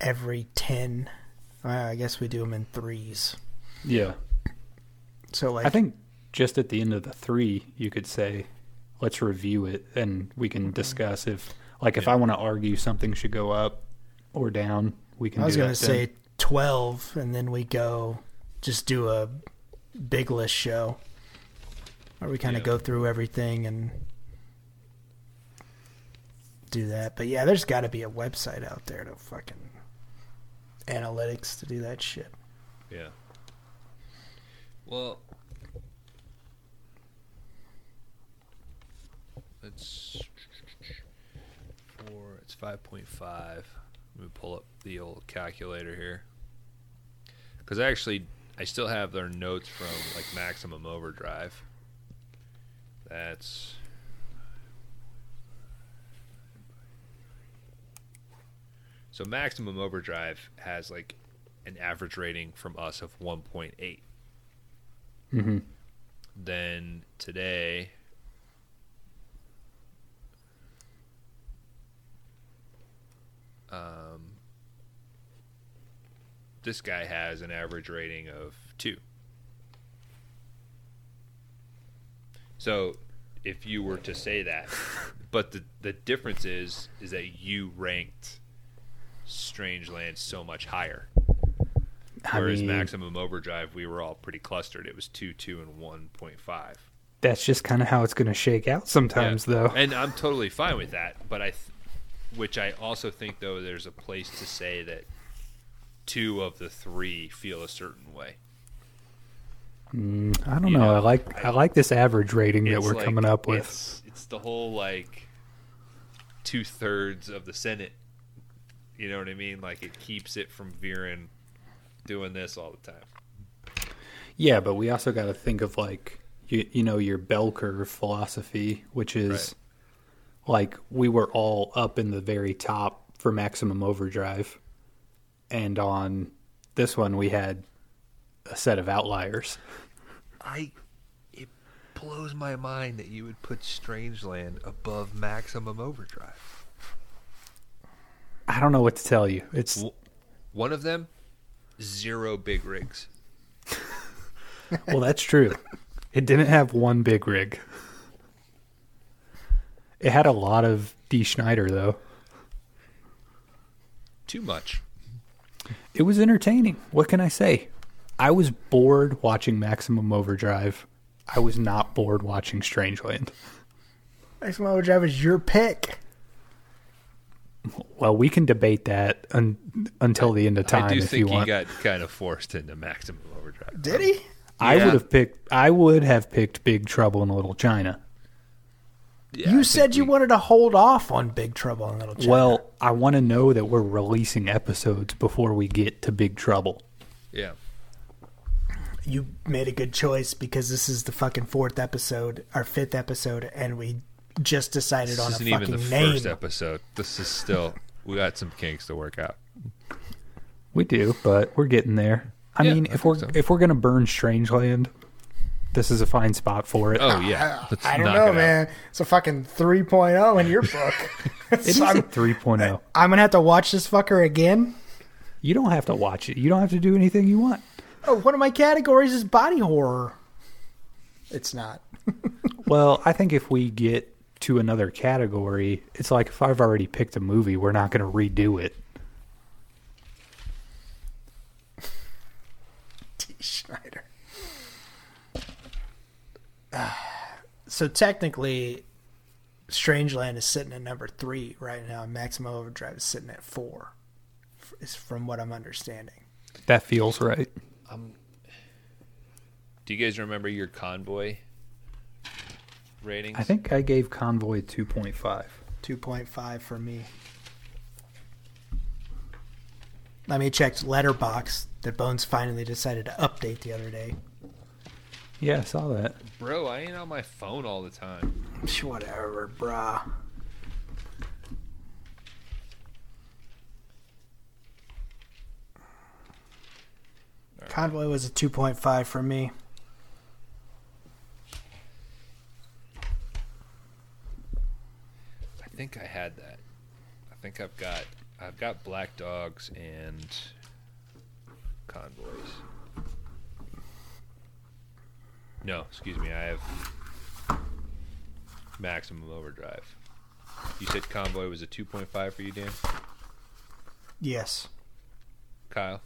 every 10? Uh, I guess we do them in threes. Yeah. So, like, I think just at the end of the three, you could say, let's review it and we can discuss if, like, if Yeah. I want to argue something should go up or down, we can I was going to say 12, and then we go just do a big list show where we kind of Yeah. go through everything and do that. But yeah, there's got to be a website out there to fucking analytics to do that shit. Yeah. Well, it's four. It's five point five. Let me pull up the old calculator here. Because actually, I still have their notes from like Maximum Overdrive. That's so Maximum Overdrive has like an average rating from us of 1.8. Mhm. Then today, um, this guy has an average rating of two. So, if you were to say that, but the the difference is is that you ranked Strangeland so much higher. I Whereas mean, Maximum Overdrive, we were all pretty clustered. It was two, two, and one point five. that's just kind of how it's going to shake out sometimes, though. And I'm totally fine with that. But I, th- which I also think though, there's a place to say that two of the three feel a certain way. Mm, I don't You know. know, I like I, I- like this average rating that we're like- coming up with. It's, it's the whole like two thirds of the Senate. You know what I mean? Like it keeps it from veering, doing this all the time. Yeah, but we also got to think of like you, you know your bell curve philosophy, which is like we were all up in the very top for maximum overdrive, and on this one we had a set of outliers. I it blows my mind that you would put Strangeland above Maximum Overdrive. I don't know what to tell you. It's One of them, zero big rigs. well, that's true. It didn't have one big rig. It had a lot of Dee Snider though. Too much. It was entertaining. What can I say? I was bored watching Maximum Overdrive. I was not bored watching Strangeland. Maximum Overdrive is your pick. Well, we can debate that un- until the end of time I do if think you he want. got kind of forced into Maximum Overdrive. Did he? I Yeah. would have picked. I would have picked Big Trouble in Little China. Yeah, you think said you we- wanted to hold off on Big Trouble in Little China. Well, I want to know that we're releasing episodes before we get to Big Trouble. Yeah. you made a good choice because this is the fucking fourth episode, our fifth episode, and we just decided This on a isn't fucking even the name. first episode. This is still we got some kinks to work out. We do, but we're getting there. I Yeah, mean, I if we're so. if we're gonna burn Strangeland, this is a fine spot for it. Oh yeah. Let's I don't know, it man. It's a fucking 3.0 in your book. It is So a I'm, 3.0. I'm gonna have to watch this fucker again. You don't have to watch it. You don't have to do anything you want. Oh, one of my categories is body horror. It's not. Well, I think if we get to another category, it's like if I've already picked a movie, we're not going to redo it. T. Schneider. So technically, Strangeland is sitting at number three right now, and Maximum Overdrive is sitting at four. Is from what I'm understanding. That feels right. Um, do you guys remember your convoy ratings? I think I gave Convoy 2.5. Two point five for me. I mean, checked Letterboxd that Bones finally decided to update the other day. Yeah, I saw that. Bro, I ain't on my phone all the time. Whatever, brah. Convoy was a 2.5 for me. Think I had that. I think I've got I've got black dogs and convoys. No, excuse me. I have maximum overdrive. You said convoy was a 2.5 for you, Dan? Yes. Kyle?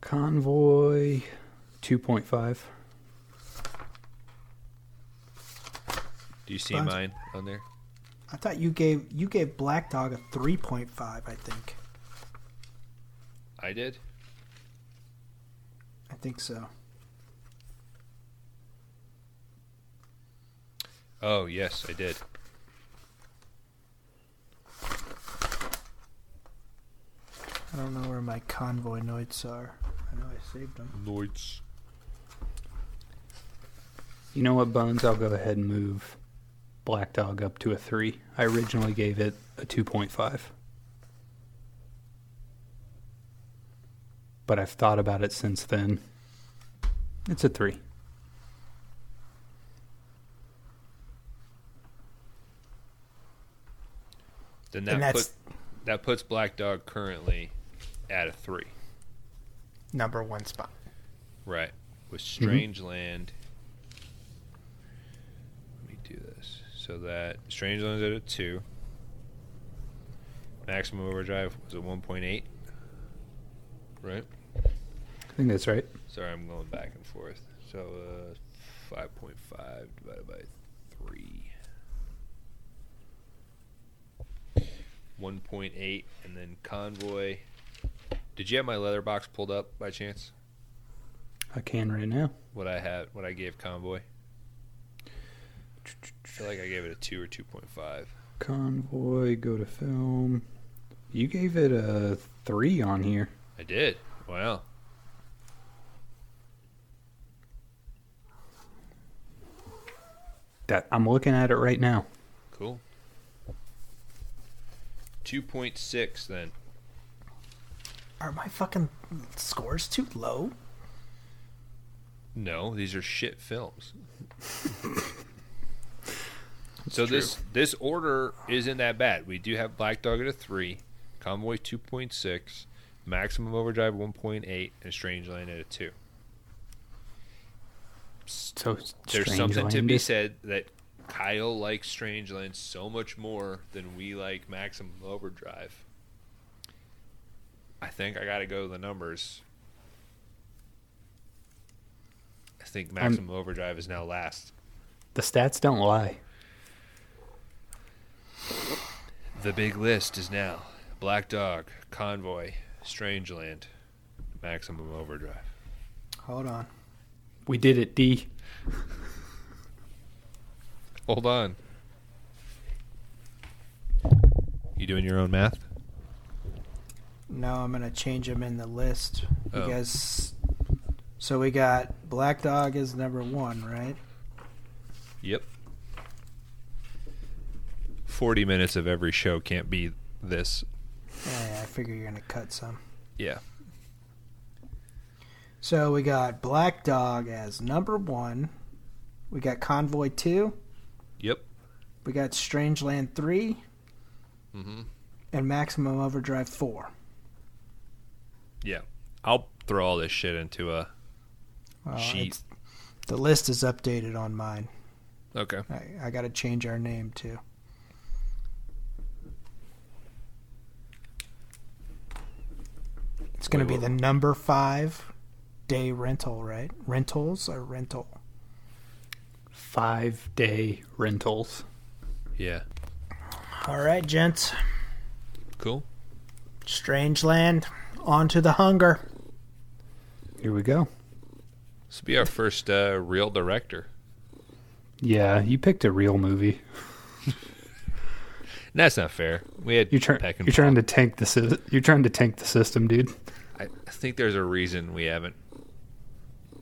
Convoy 2.5. Do you see Buns- mine on there? I thought you gave you gave Black Dog a 3.5, I think. I did. I think so. Oh, yes, I did. I don't know where my convoy notes are. I know I saved them. Lloyd's. You know what, Bones? I'll go ahead and move Black Dog up to a 3. I originally gave it a 2.5. But I've thought about it since then. It's a 3. Then that that's put that puts Black Dog currently at a three. number one spot. Right. With Strangeland. Let me do this. So that Strangeland's at a two. Maximum overdrive was a one point eight. Right? I think that's right. Sorry, I'm going back and forth. So uh five point five divided by three. One point eight and then convoy. Did you have my leather box pulled up by chance? I can right now. what I had, what I gave Convoy. I feel like I gave it a two or two point five. Convoy, go to film. You gave it a 3 on here. I did. Wow. That I'm looking at it right now. Cool. Two point six then. Are my fucking scores too low? No, these are shit films. so this this order isn't that bad. We do have Black Dog at a three, Convoy two point six, Maximum Overdrive one point eight, and Strangeland at a two. So There's something to be said that Kyle likes Strangeland so much more than we like Maximum Overdrive. I think I got to go to the numbers. I think Maximum Overdrive is now last. The stats don't lie. The big list is now Black Dog, Convoy, Strangeland, Maximum Overdrive. Hold on. We did it, D. Hold on. You doing your own math? No, I'm gonna change them in the list Oh. because. So we got Black Dog is number one, right? Yep. 40 minutes of every show can't be this. Yeah, I figure you're gonna cut some. Yeah. So we got Black Dog as number one. We got Convoy two. Yep. We got Strangeland three Mm-hmm. and Maximum Overdrive four. Yeah. I'll throw all this shit into a Well, sheet. The list is updated on mine. Okay. I, I got to change our name too. It's going to be what- the number five day rental, right? Rentals or rental? five day rentals. Yeah. All right, gents. Cool. Strangeland. On to the hunger. Here we go. This will be our first uh, real director. Yeah, you picked a real movie. That's not fair. We had You're, try- you're trying to tank the sy- you're trying to tank the system, dude. I think there's a reason we haven't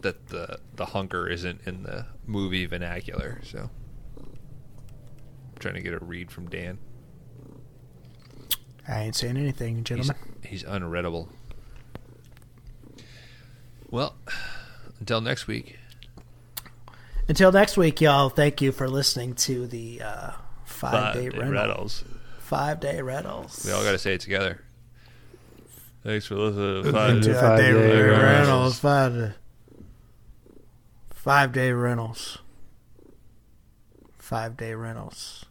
that the the hunger isn't in the movie vernacular. So I'm trying to get a read from Dan. I ain't saying anything, gentlemen. he's unreadable. Well, until next week. Until next week, y'all. Thank you for listening to the uh, five day rental. Reynolds. Five day rentals. We all got to say it together. Thanks for listening. to Five to Day- Five Day rentals. Rentals. Five day, five day rentals. Five day rentals.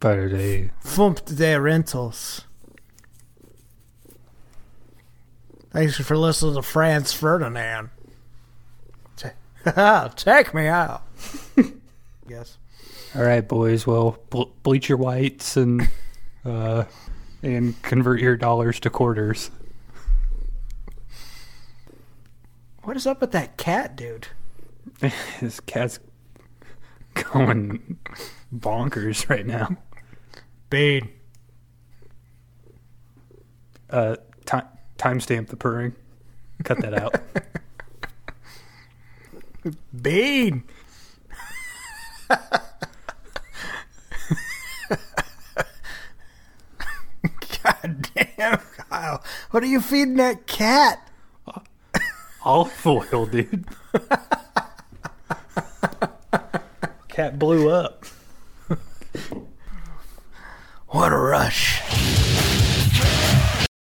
Five day. Fump day rentals. Thanks for listening to Franz Ferdinand. Ta- Take me out. yes. All right, boys. Well, ble- bleach your whites and uh, and convert your dollars to quarters. What is up with that cat, dude? This cat's going bonkers right now. Bean. Uh, ti timestamp the purring. Cut that out. Bean. God damn, Kyle. What are you feeding that cat? Uh, olive oil, dude. Cat blew up. What a rush.